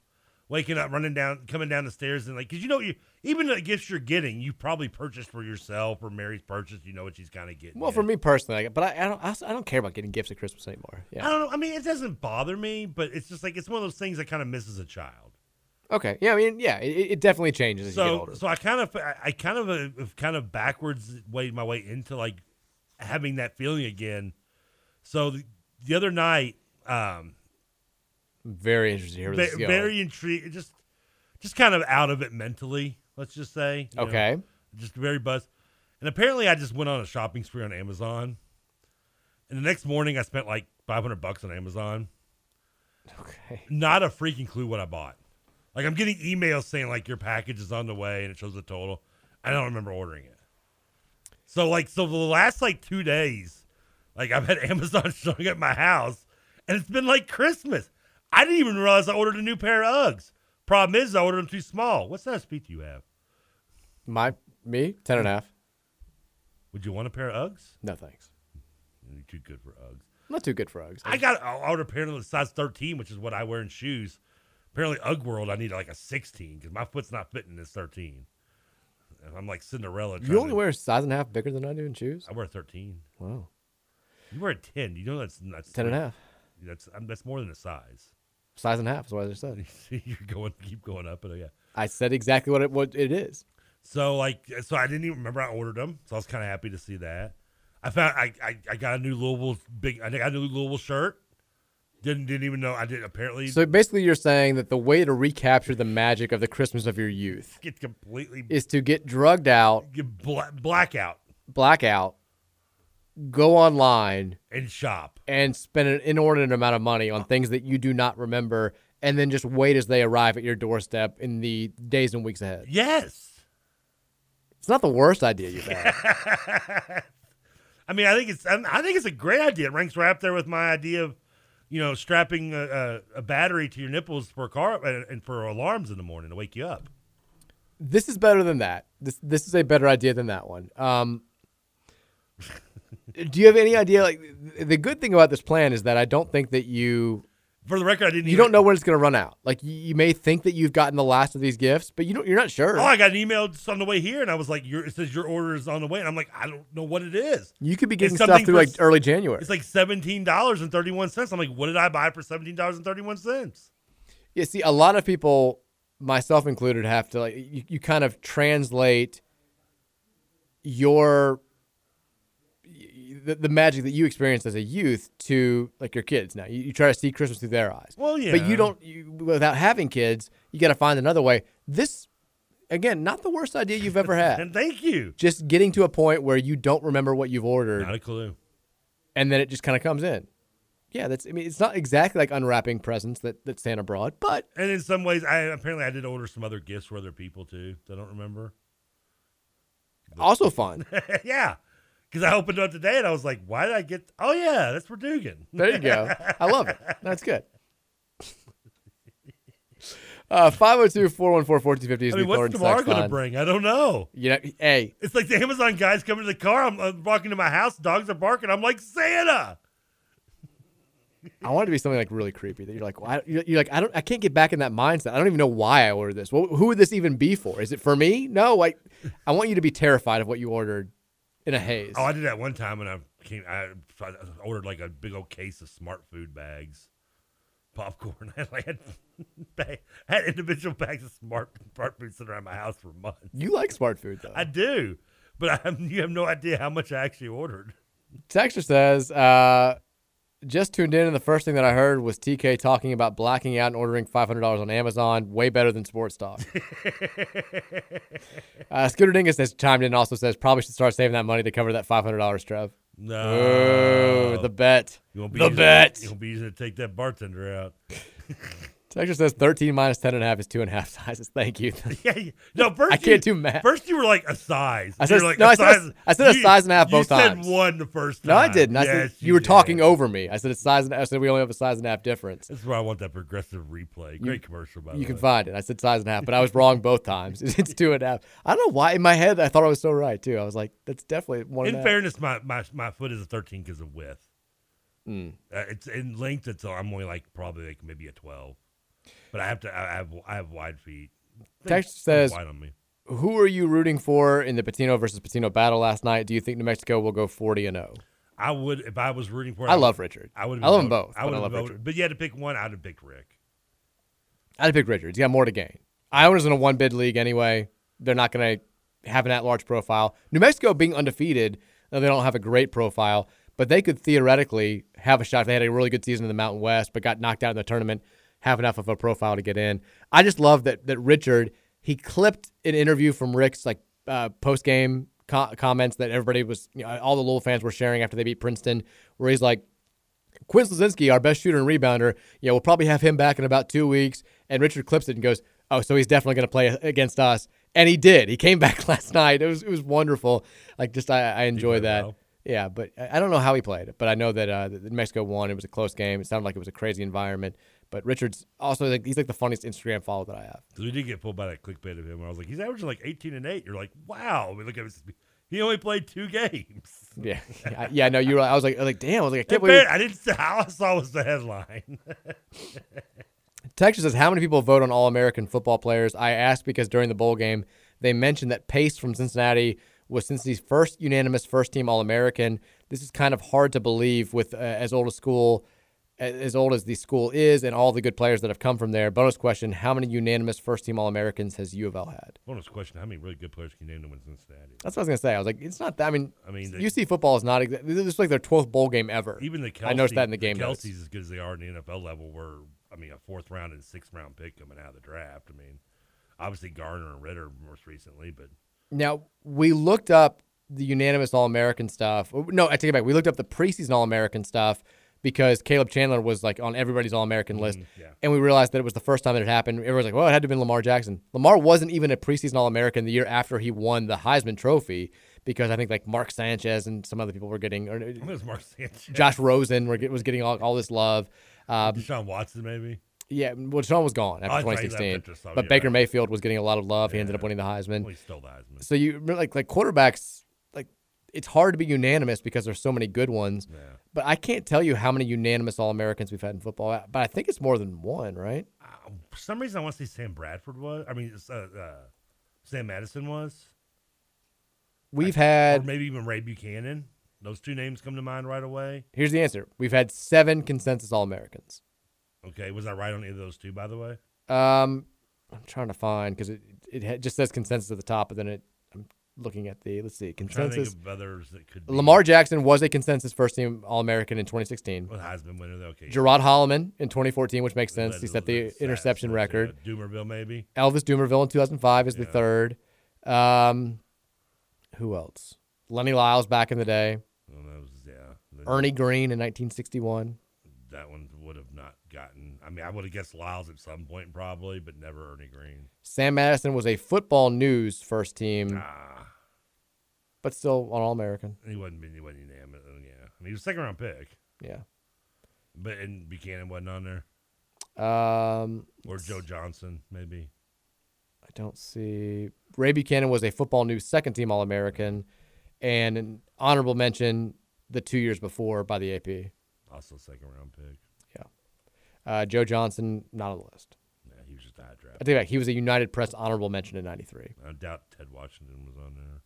waking up, running down, coming down the stairs, and like, because you know, you even the gifts you're getting, you probably purchased for yourself or Mary's purchased. You know what she's kind of getting. Well, for me personally, I, but I, I don't I, I don't care about getting gifts at Christmas anymore. Yeah. I don't know. I mean, it doesn't bother me, but it's just like it's one of those things that kind of misses a child. Okay. Yeah. I mean, yeah. It, it definitely changes as you get So, older. so I kind of, I, kind of, uh, kind of backwards way my way into like having that feeling again. So the, the other night, um, very interested to hear this ve- very intrigued, just, just kind of out of it mentally. Let's just say. you know, Okay. just very buzzed. And apparently, I just went on a shopping spree on Amazon. And the next morning, I spent like 500 bucks on Amazon. Okay. Not a freaking clue what I bought. Like I'm getting emails saying like your package is on the way and it shows the total. I don't remember ordering it. So like so the last like two days, like I've had Amazon showing at my house, and it's been like Christmas. I didn't even realize I ordered a new pair of Uggs. Problem is I ordered them too small. What size feet do you have? My me ten and a half. Would you want a pair of Uggs? No thanks. You're too good for Uggs. I'm not too good for Uggs. I got I ordered apparently size 13, which is what I wear in shoes. Apparently, Ugg World, I need like a 16 because my foot's not fitting this 13. And I'm like Cinderella. You only to- wear a size and a half bigger than I do in shoes. I wear 13. Wow. You wear a 10. You know that's that's 10 and a half. That's um, that's more than a size. Size and a half is what I just said. You're going keep going up, but uh, yeah. I said exactly what it what it is. So like, so I didn't even remember I ordered them. So I was kind of happy to see that. I found I, I I got a new Louisville big. I got a new Louisville shirt. Didn't didn't even know I did. Apparently, So basically, you're saying that the way to recapture the magic of the Christmas of your youth get completely is to get drugged out, get bla- blackout blackout, go online and shop and spend an inordinate amount of money on things that you do not remember, and then just wait as they arrive at your doorstep in the days and weeks ahead. Yes. It's not the worst idea you've had. I mean, I think it's I I think it's a great idea. It ranks right up there with my idea of, you know, strapping a, a, a battery to your nipples for a car and, and for alarms in the morning to wake you up. This is better than that. This this is a better idea than that one. Um, do you have any idea? Like the good thing about this plan is that I don't think that you For the record, I didn't. you even, don't know when it's going to run out. Like you, may think that you've gotten the last of these gifts, but you don't. You're not sure. Oh, I got an email just on the way here, and I was like, your, "It says your order is on the way," and I'm like, "I don't know what it is." You could be getting stuff through for like early January. It's like seventeen dollars and thirty one cents. I'm like, "What did I buy for seventeen dollars and thirty one cents?" Yeah, see, a lot of people, myself included, have to like you, you kind of translate your the, the magic that you experienced as a youth to like your kids now. You, you try to see Christmas through their eyes. Well, yeah. But you don't you, without having kids, you got to find another way. This again, not the worst idea you've ever had. And thank you. Just getting to a point where you don't remember what you've ordered. Not a clue. And then it just kind of comes in. Yeah, that's I mean, it's not exactly like unwrapping presents that, that Santa brought, but And in some ways, I apparently I did order some other gifts for other people too. I don't remember. also fun. yeah, because I opened it up today and I was like, "Why did I get?" Oh yeah, that's for Dugan. There you go. I love it. That's good. Uh, 502 414 1450 is I the mean, what's tomorrow going to bring? I don't know. You know, hey, It's like the Amazon guys coming to the car. I'm uh, walking to my house. Dogs are barking. I'm like Santa. I want it to be something like really creepy that you're like, why, you're you're like, I don't, I can't get back in that mindset. I don't even know why I ordered this. Well, who would this even be for? Is it for me? No, I, I want you to be terrified of what you ordered in a haze. Oh, I did that one time when I came. I, I ordered like a big old case of smart food bags, popcorn. I had bag, had individual bags of smart smart food sitting around my house for months. You like smart food though. I do, but I, you have no idea how much I actually ordered. Texter says, uh, just tuned in, and the first thing that I heard was TK talking about blacking out and ordering $500 on Amazon. Way better than Sports Talk. uh, Scooter Dingus has chimed in and also says, probably should start saving that money to cover that $500, Trev. No, Oh, the bet. You won't be the using bet. It, you won't be using to take that bartender out. Texter says 13 minus 10 and a half is two and a half sizes. Thank you. yeah, you- no. First, I can't you, do math. First, you were like a size. I said- like no, a I said a- size. I said a size and a half both times. you said one the first time. No, I didn't. I said Yes, you were did. talking over me. I said it's size. And, I said we only have a size and a half difference. That's why I want that progressive replay. Great commercial, by the way. You can find it. I said size and a half, but I was wrong both times. It's two and a half. I don't know why. In my head, I thought I was so right too. I was like, that's definitely one. In and a half. fairness, my, my my foot is a 13 because of width. Mm. Uh, it's in length. It's I'm only like probably like maybe a 12. But I have to. I have. I have wide feet. Text says, wide on me. "Who are you rooting for in the Pitino versus Pitino battle last night? Do you think New Mexico will go 40 and 0?" I would if I was rooting for. I would- love Richard. I would. I love them both, I would have love voted. Richard. But you had to pick one. I'd have picked Rick. I'd pick Richard. He's got more to gain. Iona's in a one bid league anyway. They're not going to have an at large profile. New Mexico being undefeated, they don't have a great profile, but they could theoretically have a shot if they had a really good season in the Mountain West, but got knocked out in the tournament, have enough of a profile to get in. I just love that that Richard he clipped an interview from Rick's like uh, post game co- comments that everybody was, you know, all the Louisville fans were sharing after they beat Princeton, where he's like, Quinn Slazinski, our best shooter and rebounder, yeah, we'll probably have him back in about two weeks. And Richard clips it and goes, "Oh, so he's definitely going to play against us." And he did. He came back last night. It was it was wonderful. Like just I, I enjoy that. well. Yeah, but I don't know how he played, it, but I know that, uh, that Mexico won. It was a close game. It sounded like it was a crazy environment. But Richard's also like he's like the funniest Instagram follow that I have. we did get pulled by that clickbait of him. where I was like, he's averaging like 18 and eight. You're like, wow. We look at his, he only played two games. Yeah, I- yeah. No, you were. I was like, I was like, damn. I was like, I can't believe. I didn't. All I saw was the headline. Texas says, How many people vote on All American football players? I asked because during the bowl game, they mentioned that Pace from Cincinnati was Cincinnati's first unanimous first team All American. This is kind of hard to believe with uh, as old a school, as old as the school is, and all the good players that have come from there. Bonus question How many unanimous first team All Americans has U of L had? Bonus question: How many really good players can you name them in Cincinnati? That's what I was going to say. I was like, It's not that. I mean, I mean, they- UC football is not, exa- this is like their 12th bowl game ever. Even the Kelce, I noticed that in the game. notes. Kelces as good as they are in the NFL level. Were I mean a fourth round and sixth round pick coming out of the draft. I mean, obviously Gardner and Ridder most recently, but Now we looked up the unanimous All American stuff. Oh, No, I take it back. We looked up the preseason All American stuff because Caleb Chandler was like on everybody's All American list, yeah. and we realized that it was the first time that it happened. Everyone was like, "Well, it had to have been Lamar Jackson." Lamar wasn't even a preseason All American the year after he won the Heisman Trophy because I think like Mark Sanchez and some other people were getting, or Mark Sanchez, Josh Rosen were, was getting all, all this love. Um, Deshaun Watson maybe. yeah, well, Deshaun was gone Oh, after right, he's 2016, after but yeah, Baker. Mayfield was getting a lot of love. He ended up winning the Heisman. Well, he stole the Heisman. So you like like quarterbacks it's hard to be unanimous because there's so many good ones. But I can't tell you how many unanimous All Americans we've had in football. But I think it's more than one, right? For some reason, I want to say Sam Bradford was. I mean, uh, uh, Sam Madison was. We've or had maybe even Ray Buchanan. Those two names come to mind right away. here's the answer. We've had seven consensus All Americans. Okay, was I right on either of those two? By the way, Um, I'm trying to find because it it just says consensus at the top, but then it looking at the let's see consensus. others that could. Be. Lamar Jackson was a consensus first team All American in 2016. Well, Heisman winner, though, okay. Gerod Holliman in 2014, which makes sense. He set the interception set- record. yeah, Dumervil, maybe. Elvis Dumervil in 2005 is the third. Um, who else? Lenny Lyles back in the day. Well, that was, yeah. Ernie Green in 1961. That one would have not. I mean, I would have guessed Lyles at some point, probably, but never Ernie Green. Sam Madison was a football news first team, Ah, but still an All American. he wasn't. He wasn't unanimous. uh, Yeah, I mean, he was a second round pick, Yeah. but and Buchanan wasn't on there, Um, or Joe Johnson, maybe. I don't see. Ray Buchanan was a football news second team All American, and an honorable mention the two years before by the AP. Also, second round pick. Uh, Joe Johnson not on the list. Yeah, he was just a high draft. I think back. He was a United Press honorable mention in '93. I doubt Ted Washington was on there.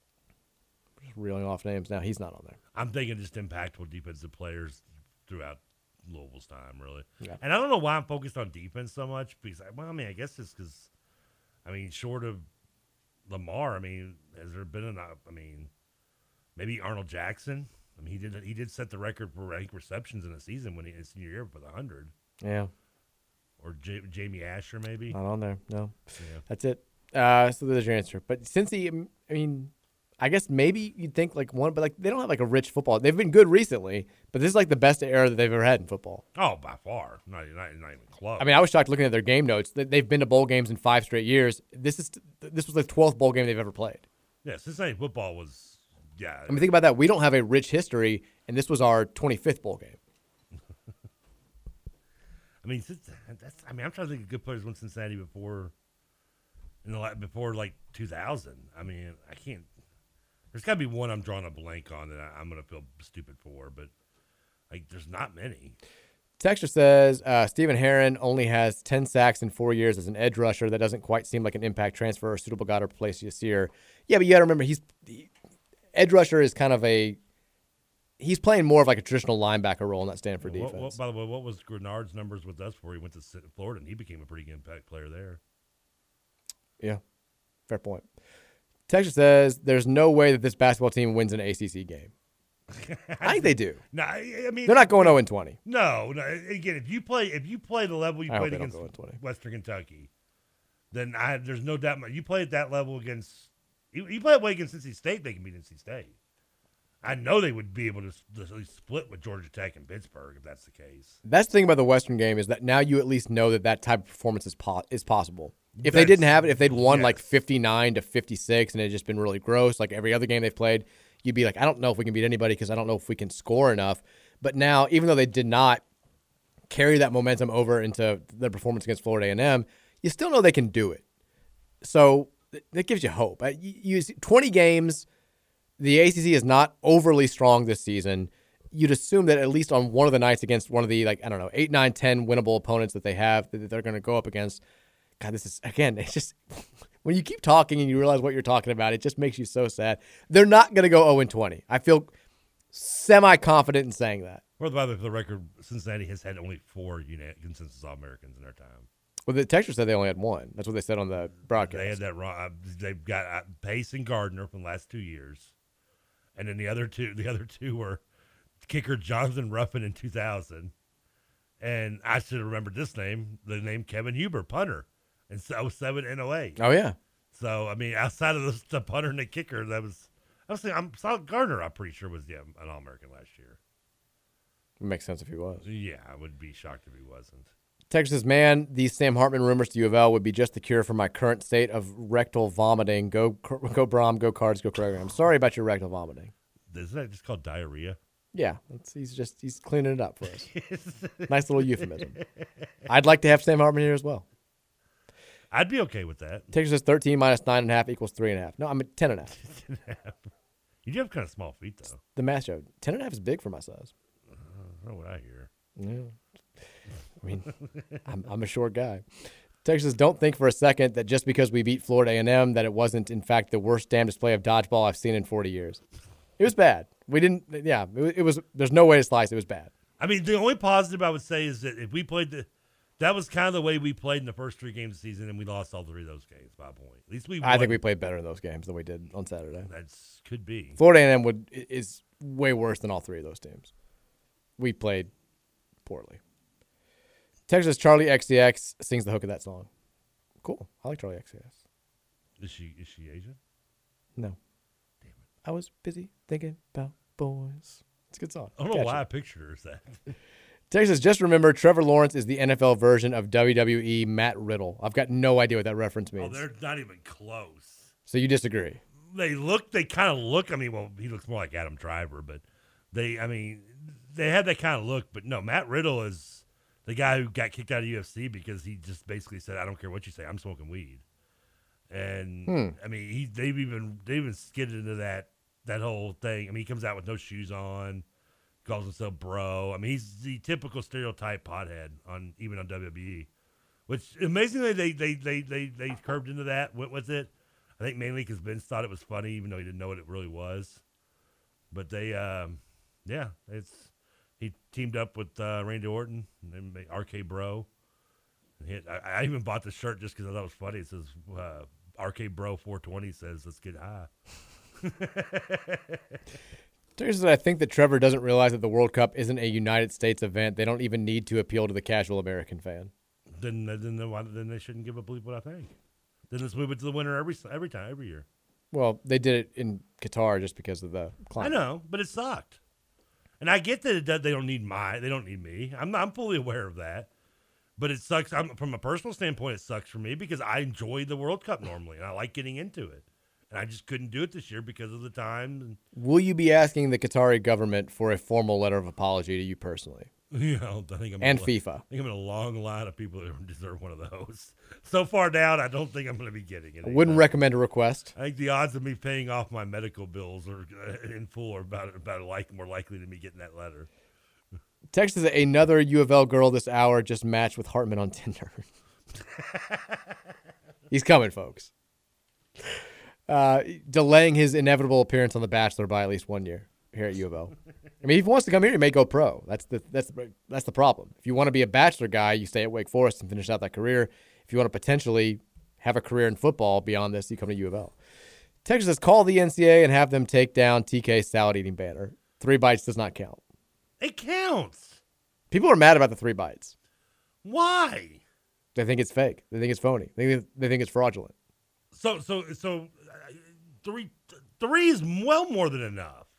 Just reeling off names now. He's not on there. I'm thinking just impactful defensive players throughout Louisville's time, really. Yeah. And I don't know why I'm focused on defense so much because, I- well, I mean, I guess it's because, I mean, short of Lamar, I mean, has there been enough? I mean, maybe Arnold Jackson. I mean, he did he did set the record for rank receptions in a season when he his senior year with hundred. Yeah. Or J- Jamie Asher, maybe. Not on there. No. Yeah. That's it. Uh, so there's your answer. But since he, I mean, I guess maybe you'd think like one, but like they don't have like a rich football. They've been good recently, but this is like the best era that they've ever had in football. Oh, by far, not not, not even close. I mean, I was shocked looking at their game notes. that They've been to bowl games in five straight years. This is this was the 12th bowl game they've ever played. yeah, Cincinnati football was, yeah. I mean, think about that. We don't have a rich history, and this was our 25th bowl game. I mean, that's. I mean, I'm trying to think of good players won Cincinnati before, in the before like 2000. I mean, I can't. There's got to be one I'm drawing a blank on that I, I'm going to feel stupid for, but like, there's not many. Texture says uh, Stephen Herron only has 10 sacks in four years as an edge rusher. That doesn't quite seem like an impact transfer or suitable guy to replace Yasir. Yeah, but you got to remember he's the edge rusher is kind of a he's playing more of like a traditional linebacker role in that Stanford What- defense. what- by the way, what was Greenard's numbers with us before he went to Florida and he became a pretty good impact player there? Yeah, fair point. Texas says there's no way that this basketball team wins an ACC game. I think they do. No, I mean They're not going 0 20. No, no. Again, if you play if you play the level you I played against go in 20. Western Kentucky, then I there's no doubt. You play at that level against you, you play that way against NC State, they can beat NC State. I know they would be able to, at least split with Georgia Tech and Pittsburgh if that's the case. That's the thing about the Western game is that now you at least know that that type of performance is po- is possible. If they didn't have it, if they'd won like 59 to 56 and it had just been really gross, like every other game they've played, you'd be like, I don't know if we can beat anybody because I don't know if we can score enough. But now, even though they did not carry that momentum over into their performance against Florida A&M, you still know they can do it. So that gives you hope. You, you see 20 games, the ACC is not overly strong this season. You'd assume that at least on one of the nights against one of the like I don't know eight, nine, ten winnable opponents that they have that they're going to go up against. God, this is again. It's just when you keep talking and you realize what you're talking about, it just makes you so sad. They're not going to go 0 20. I feel semi confident in saying that. Well, by the for the record, Cincinnati has had only four consensus All Americans in their time. Well, the texture said they only had one. That's what they said on the broadcast. They had that wrong. Uh, they've got uh, Pace and Gardner from the last two years, and then the other two, the other two were kicker Jonathan Ruffin in 2000, and I should have remembered this name, the name Kevin Huber, punter, in 07 and 08. Oh yeah. So I mean, outside of the, the punter and the kicker, that was I was thinking, I'm saw Gardner. I'm pretty sure was yeah um, an All American last year. It makes sense if he was. Yeah, I would be shocked if he wasn't. Texas man, these Sam Hartman rumors to U of L would be just the cure for my current state of rectal vomiting. Go, go, Brohm, go Cards, go Kroger. I'm sorry about your rectal vomiting. Isn't that just called diarrhea? Yeah, he's just he's cleaning it up for us. nice little euphemism. I'd like to have Sam Hartman here as well. I'd be okay with that. Texas says 13 minus nine and a half equals three and a half. No, I'm at 10 and a half. You do have kind of small feet though. The math show. 10 and a half is big for my size. Uh, I don't know what I hear. Yeah. I mean, I'm, I'm a short guy. Texas, don't think for a second that just because we beat Florida A&M that it wasn't in fact the worst damn display of dodgeball I've seen in 40 years. It was bad. We didn't. Yeah, it, was- it was. There's no way to slice. It was bad. I mean, the only positive I would say is that if we played the, that was kind of the way we played in the first three games of the season, and we lost all three of those games by a point. At least we. I think we played better in those games than we did on Saturday. That's could be. Florida A&M would is way worse than all three of those teams. We played poorly. Texas Charli XCX sings the hook of that song. Cool. I like Charli XCX. Is she is she Asian? No. Damn it. I was busy thinking about boys. It's a good song. I don't know why I pictured her as that. Texas, just remember Trevor Lawrence is the NFL version of WWE Matt Riddle. I've got no idea what that reference means. oh, means. they're not even close. so you disagree? They look. They kind of look. I mean, well, he looks more like Adam Driver, but they. I mean, they have that kind of look. But no, Matt Riddle is the guy who got kicked out of UFC because he just basically said, "I don't care what you say. I'm smoking weed." And Hmm. I mean, he they've even they even skidded into that that whole thing. I mean, he comes out with no shoes on, calls himself bro. I mean, he's the typical stereotype pothead on even on WWE. Which amazingly they they they they they curved into that. Went with it. I think mainly because Vince thought it was funny, even though he didn't know what it really was. But they, um, yeah, it's he teamed up with uh, Randy Orton and RK Bro. And he, I, I even bought the shirt just because I thought it was funny. It says uh, RK Bro 420 says let's get high. Texas, I think that Trevor doesn't realize that the World Cup isn't a United States event. They don't even need to appeal to the casual American fan. then then then, why, then they shouldn't give a bleep what I think. Then let's move it to the winner every every time every year. Well, they did it in Qatar just because of the climate. I know, but it sucked. And I get that does, they don't need my, they don't need me. I'm I'm fully aware of that. But it sucks. I'm, from a personal standpoint, it sucks for me because I enjoy the World Cup normally, and I like getting into it. And I just couldn't do it this year because of the time. Will you be asking the Qatari government for a formal letter of apology to you personally? you know, I think I'm and FIFA. I think I'm in a long line of people that deserve one of those. So far down, I don't think I'm going to be getting it. I wouldn't recommend a request. I think the odds of me paying off my medical bills are uh, in full are about about like more likely than me getting that letter. Text is another U of L girl this hour just matched with Hartman on Tinder. He's coming, folks. Uh, delaying his inevitable appearance on The Bachelor by at least one year here at U of L. I mean, if he wants to come here, he may go pro. That's the that's the, that's the problem. If you want to be a Bachelor guy, you stay at Wake Forest and finish out that career. If you want to potentially have a career in football beyond this, you come to U of L. Texas says call the NCAA and have them take down TK's salad eating banner. Three bites does not count. It counts. People are mad about the three bites. Why? They think it's fake. They think it's phony. They think, they think it's fraudulent. So so so uh, three three is well more than enough.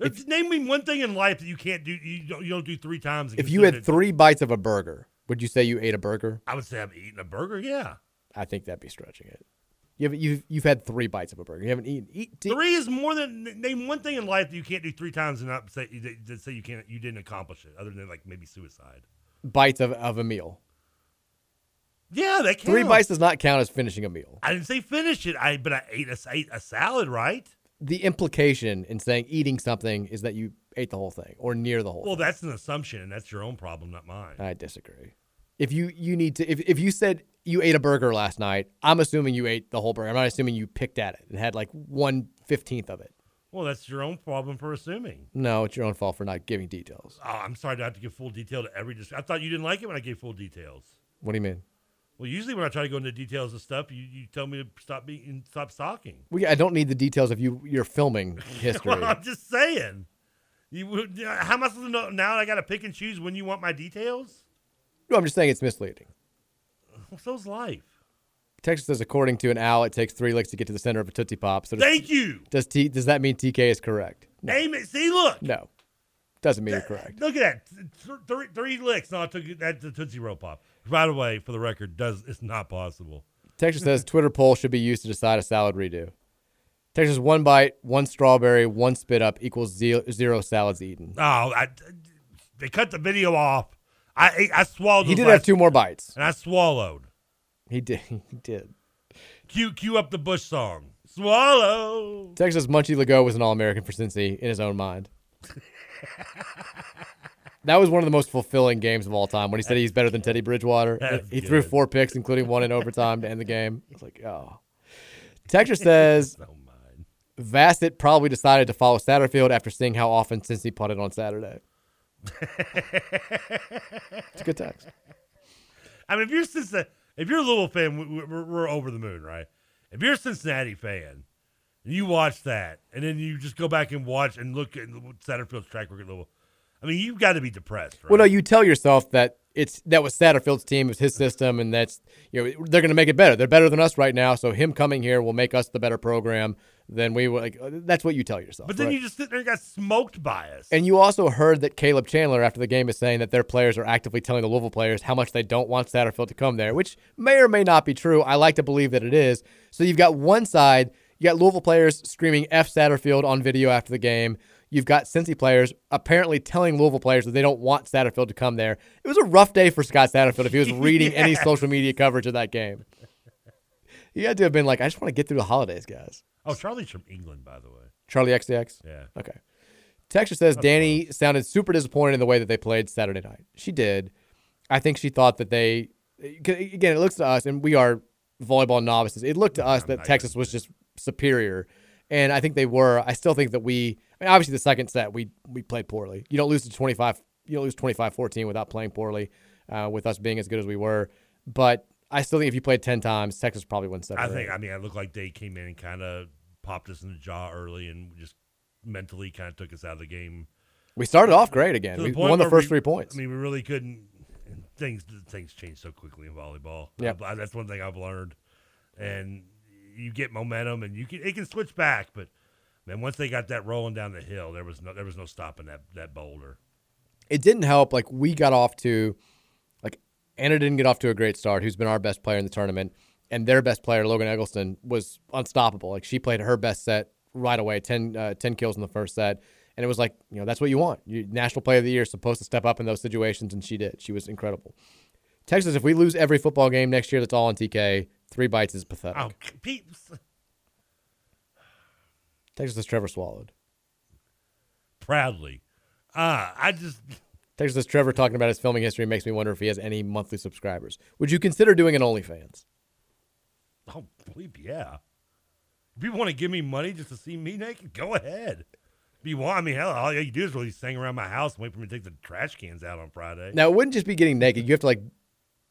There's- Name me one thing in life that you can't do. You don't, you don't do three times. If you had three bites of a burger, would you say you ate a burger? I would say I'm eating a burger. Yeah, I think that'd be stretching it. You've you've you've had three bites of a burger. You haven't eaten. Eat, three is more than name one thing in life that you can't do three times and not say that- that say you can't you didn't accomplish it, other than like maybe suicide. bites of, of a meal. Yeah, that counts. Three bites does not count as finishing a meal. I didn't say finish it. I but I ate a, I ate a salad, right? The implication in saying eating something is that you ate the whole thing or near the whole. Well, that's an assumption, and that's your own problem, not mine. I disagree. If you you need to if, if you said you ate a burger last night, I'm assuming you ate the whole burger. I'm not assuming you picked at it and had like one fifteenth of it. Well, that's your own problem for assuming. No, it's your own fault for not giving details. Oh, I'm sorry to have to give full detail to every. Dis- I thought you didn't like it when I gave full details. What do you mean? Well, usually when I try to go into details of stuff, you, you tell me to stop being stop stalking. We, I don't need the details of you your filming history. well, I'm just saying. You would- how am I supposed to know now? I got to pick and choose when you want my details. no, I'm just saying it's misleading. Well, so's life. Texas says, according to an owl, it takes three licks to get to the center of a Tootsie Pop. So does, Thank you. Does T, does that mean TK is correct? Name it. See, look. No, doesn't mean you're correct. Look at that. Th- Three, three licks. No, I took that the Tootsie Roll Pop. By the way, for the record, does it's not possible. Texas says Twitter poll should be used to decide a salad redo. Texas one bite, one strawberry, one spit up equals zero, zero salads eaten. Oh, I, they cut the video off. I I swallowed. He did have two more bites. and I swallowed. He did. He did. Cue, cue up the Bush song. Swallow. Texas Munchie Legaux was an All American for Cincy in his own mind. that was one of the most fulfilling games of all time when he said he's better than Teddy Bridgewater. That's he threw four picks, including one in overtime to end the game. It's like, oh. Texas says Vassett probably decided to follow Satterfield after seeing how often Cincy punted on Saturday. it's a good text. I mean, if you're Cincinnati, if you're a Louisville fan, we- we're, we're over the moon, right? If you're a Cincinnati fan and you watch that, and then you just go back and watch and look at Satterfield's track record, at Louisville. I mean, you've got to be depressed, right? Well, no, you tell yourself that it's that was Satterfield's team, it was his system, and that's you know they're going to make it better. They're better than us right now, so him coming here will make us the better program than we were. Like uh, that's what you tell yourself. But then right? you just sit there and got smoked by us. And you also heard that Caleb Chandler after the game is saying that their players are actively telling the Louisville players how much they don't want Satterfield to come there, which may or may not be true. I like to believe that it is. So you've got one side, you got Louisville players screaming F Satterfield on video after the game. You've got Cincy players apparently telling Louisville players that they don't want Satterfield to come there. It was a rough day for Scott Satterfield if he was reading any social media coverage of that game. He had to have been like, I just want to get through the holidays, guys. oh, Charli's from England, by the way. Charli XCX? Yeah. Okay. Texture says Dani sounded super disappointed in the way that they played Saturday night. She did. I think she thought that they, again, it looks to us, and we are volleyball novices. It looked to us that Texas was just superior, and I think they were. I still think that we, I mean, obviously the second set we we played poorly. You don't lose to 25, you don't lose 25-14 without playing poorly, uh, with us being as good as we were. But I still think if you played 10 times, Texas probably wins seven. I think. I mean, I looked like they came in and kind of popped us in the jaw early and just mentally kind of took us out of the game. We started off great again. To We won the first we- three points. I mean, we really couldn't. Things things change so quickly in volleyball. Yeah, that's one thing I've learned. And you get momentum, and you can it can switch back, but man, once they got that rolling down the hill, there was no there was no stopping that that boulder. it didn't help. Like we got off to, like Anna didn't get off to a great start. Who's been our best player in the tournament, and their best player Logan Eggleston was unstoppable. Like she played her best set right away, 10, uh, 10 kills in the first set, and it was like you know that's what you want. You, National Player of the Year is supposed to step up in those situations, and she did. She was incredible. Texas, if we lose every football game next year, that's all on TK. Three bites is pathetic. Oh, Pete, Texas Trevor swallowed. proudly, Uh, I just Texas Trevor talking about his filming history makes me wonder if he has any monthly subscribers. Would you consider doing an OnlyFans? oh bleep yeah. If you want to give me money just to see me naked, go ahead. If you want, I mean, hell, all you do is really hang around my house and wait for me to take the trash cans out on Friday. Now it wouldn't just be getting naked. You have to like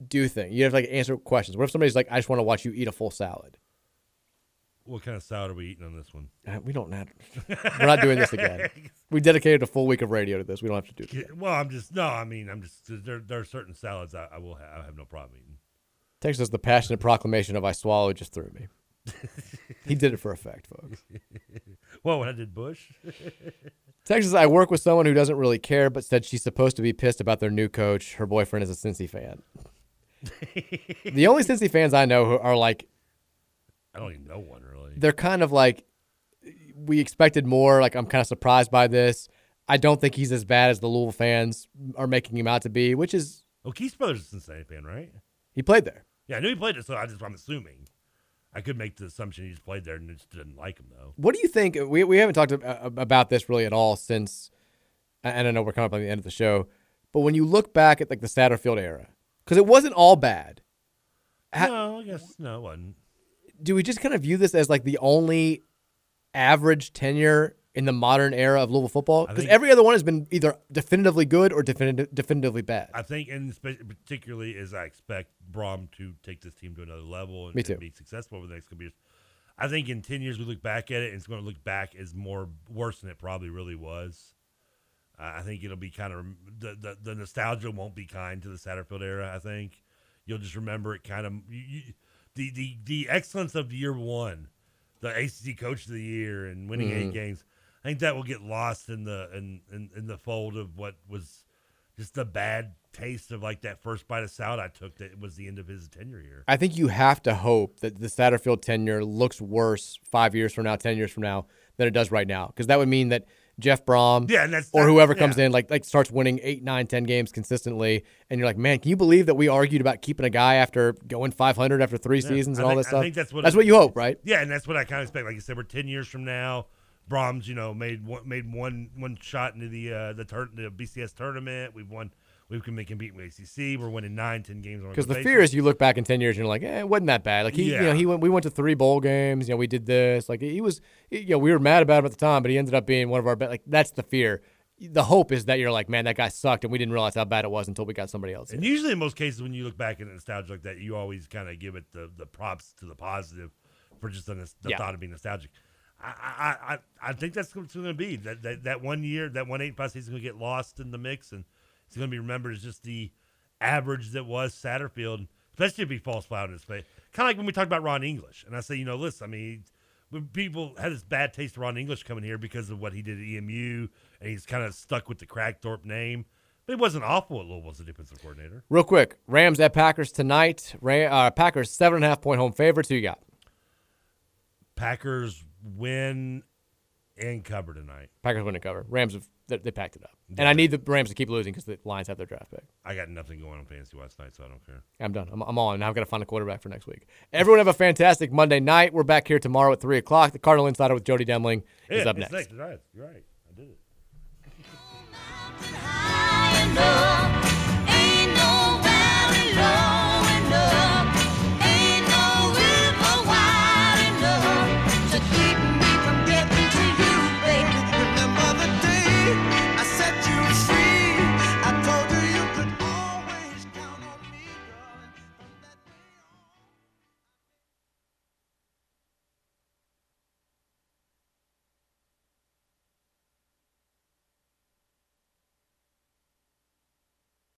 do things. You have to like answer questions. What if somebody's like, I just want to watch you eat a full salad? What kind of salad are we eating on this one? Uh, we don't have. We're not doing this again. We dedicated a full week of radio to this. We don't have to do it. Well, I'm just no. I mean, I'm just there. There are certain salads I, I will have. I have no problem eating. Texas the passionate proclamation of "I swallowed" just threw me. he did it for effect, folks. well, when I did Bush, Texas, I work with someone who doesn't really care, but said she's supposed to be pissed about their new coach. Her boyfriend is a Cincy fan. the only Cincy fans I know who are like, I don't even know one really. they're kind of like, we expected more. Like, I'm kind of surprised by this. I don't think he's as bad as the Louisville fans are making him out to be, which is Oh, Keith Brothers is a Cincinnati fan, right? he played there. Yeah, I knew he played it, so I just I'm assuming. I could make the assumption he just played there and just didn't like him though. What do you think? Uh, we, we haven't talked about this really at all since, and I know we're coming up on the end of the show, but when you look back at like the Satterfield era, because it wasn't all bad. No, I guess no, it wasn't. Do we just kind of view this as like the only average tenure in the modern era of Louisville football? Because every other one has been either definitively good or definitive, definitively bad. I think, and particularly as I expect Brohm to take this team to another level and, Me and be successful over the next couple years. I think in ten years we look back at it, and it's going to look back as more worse than it probably really was. Uh, I think it'll be kind of the, the the nostalgia won't be kind to the Satterfield era. I think you'll just remember it kind of you, you, the the the excellence of year one, the ACC Coach of the Year and winning eight Mhm. games. I think that will get lost in the in, in in the fold of what was just the bad taste of like that first bite of salad I took that was the end of his tenure here. I think you have to hope that the Satterfield tenure looks worse five years from now, ten years from now than it does right now, because that would mean that Jeff Brohm, Yeah, that's- or whoever comes yeah. in, like like starts winning eight, nine, ten games consistently, and you're like, man, can you believe that we argued about keeping a guy after going 500 after three Yeah, seasons I and all think- this stuff? I think that's what that's it- what you hope, right? Yeah, and that's what I kind of expect. Like I said, we're ten years from now. Brohm's, you know, made one, made one one shot into the uh, the, tur- the BCS tournament. We've won. We can make him beat with ACC. We're winning nine, ten games. Because the fear is you look back in ten years and you're like, eh, it wasn't that bad. Like he, you know, he went. We went to three bowl games. You know, we did this. Like he was. You know, we were mad about him at the time, but he ended up being one of our best. Like that's the fear. The hope is that you're like, man, that guy sucked, and we didn't realize how bad it was until we got somebody else. And usually, in most cases, when you look back at nostalgia like that, you always kind of give it the, the props to the positive for just the, the Yeah. thought of being nostalgic. I I, I, I think that's what it's going to be. That, that that one year, that one eight plus, he's going to get lost in the mix, and it's going to be remembered as just the average that was Satterfield, especially if he falls flat on his face. Kind of like when we talked about Ron English, and I say, you know, listen, I mean. When people had this bad taste of Ron English coming here because of what he did at EMU, and he's kind of stuck with the Kragthorpe name. But he wasn't awful at Louisville as a defensive coordinator. Real quick, Rams at Packers tonight. Ram, uh, Packers seven and a half point home favorites. Who you got? Packers win and cover tonight. Packers win and cover. Rams have they, they packed it up, and I need the Rams to keep losing because the Lions have their draft pick. I got nothing going on fantasy wise tonight, so I don't care. I'm done. I'm, I'm on. Now I've got to find a quarterback for next week. Everyone have a fantastic Monday night. We're back here tomorrow at three o'clock. The Cardinal Insider with Jody Demling is up it's next. You're right. You're right. I did it. I know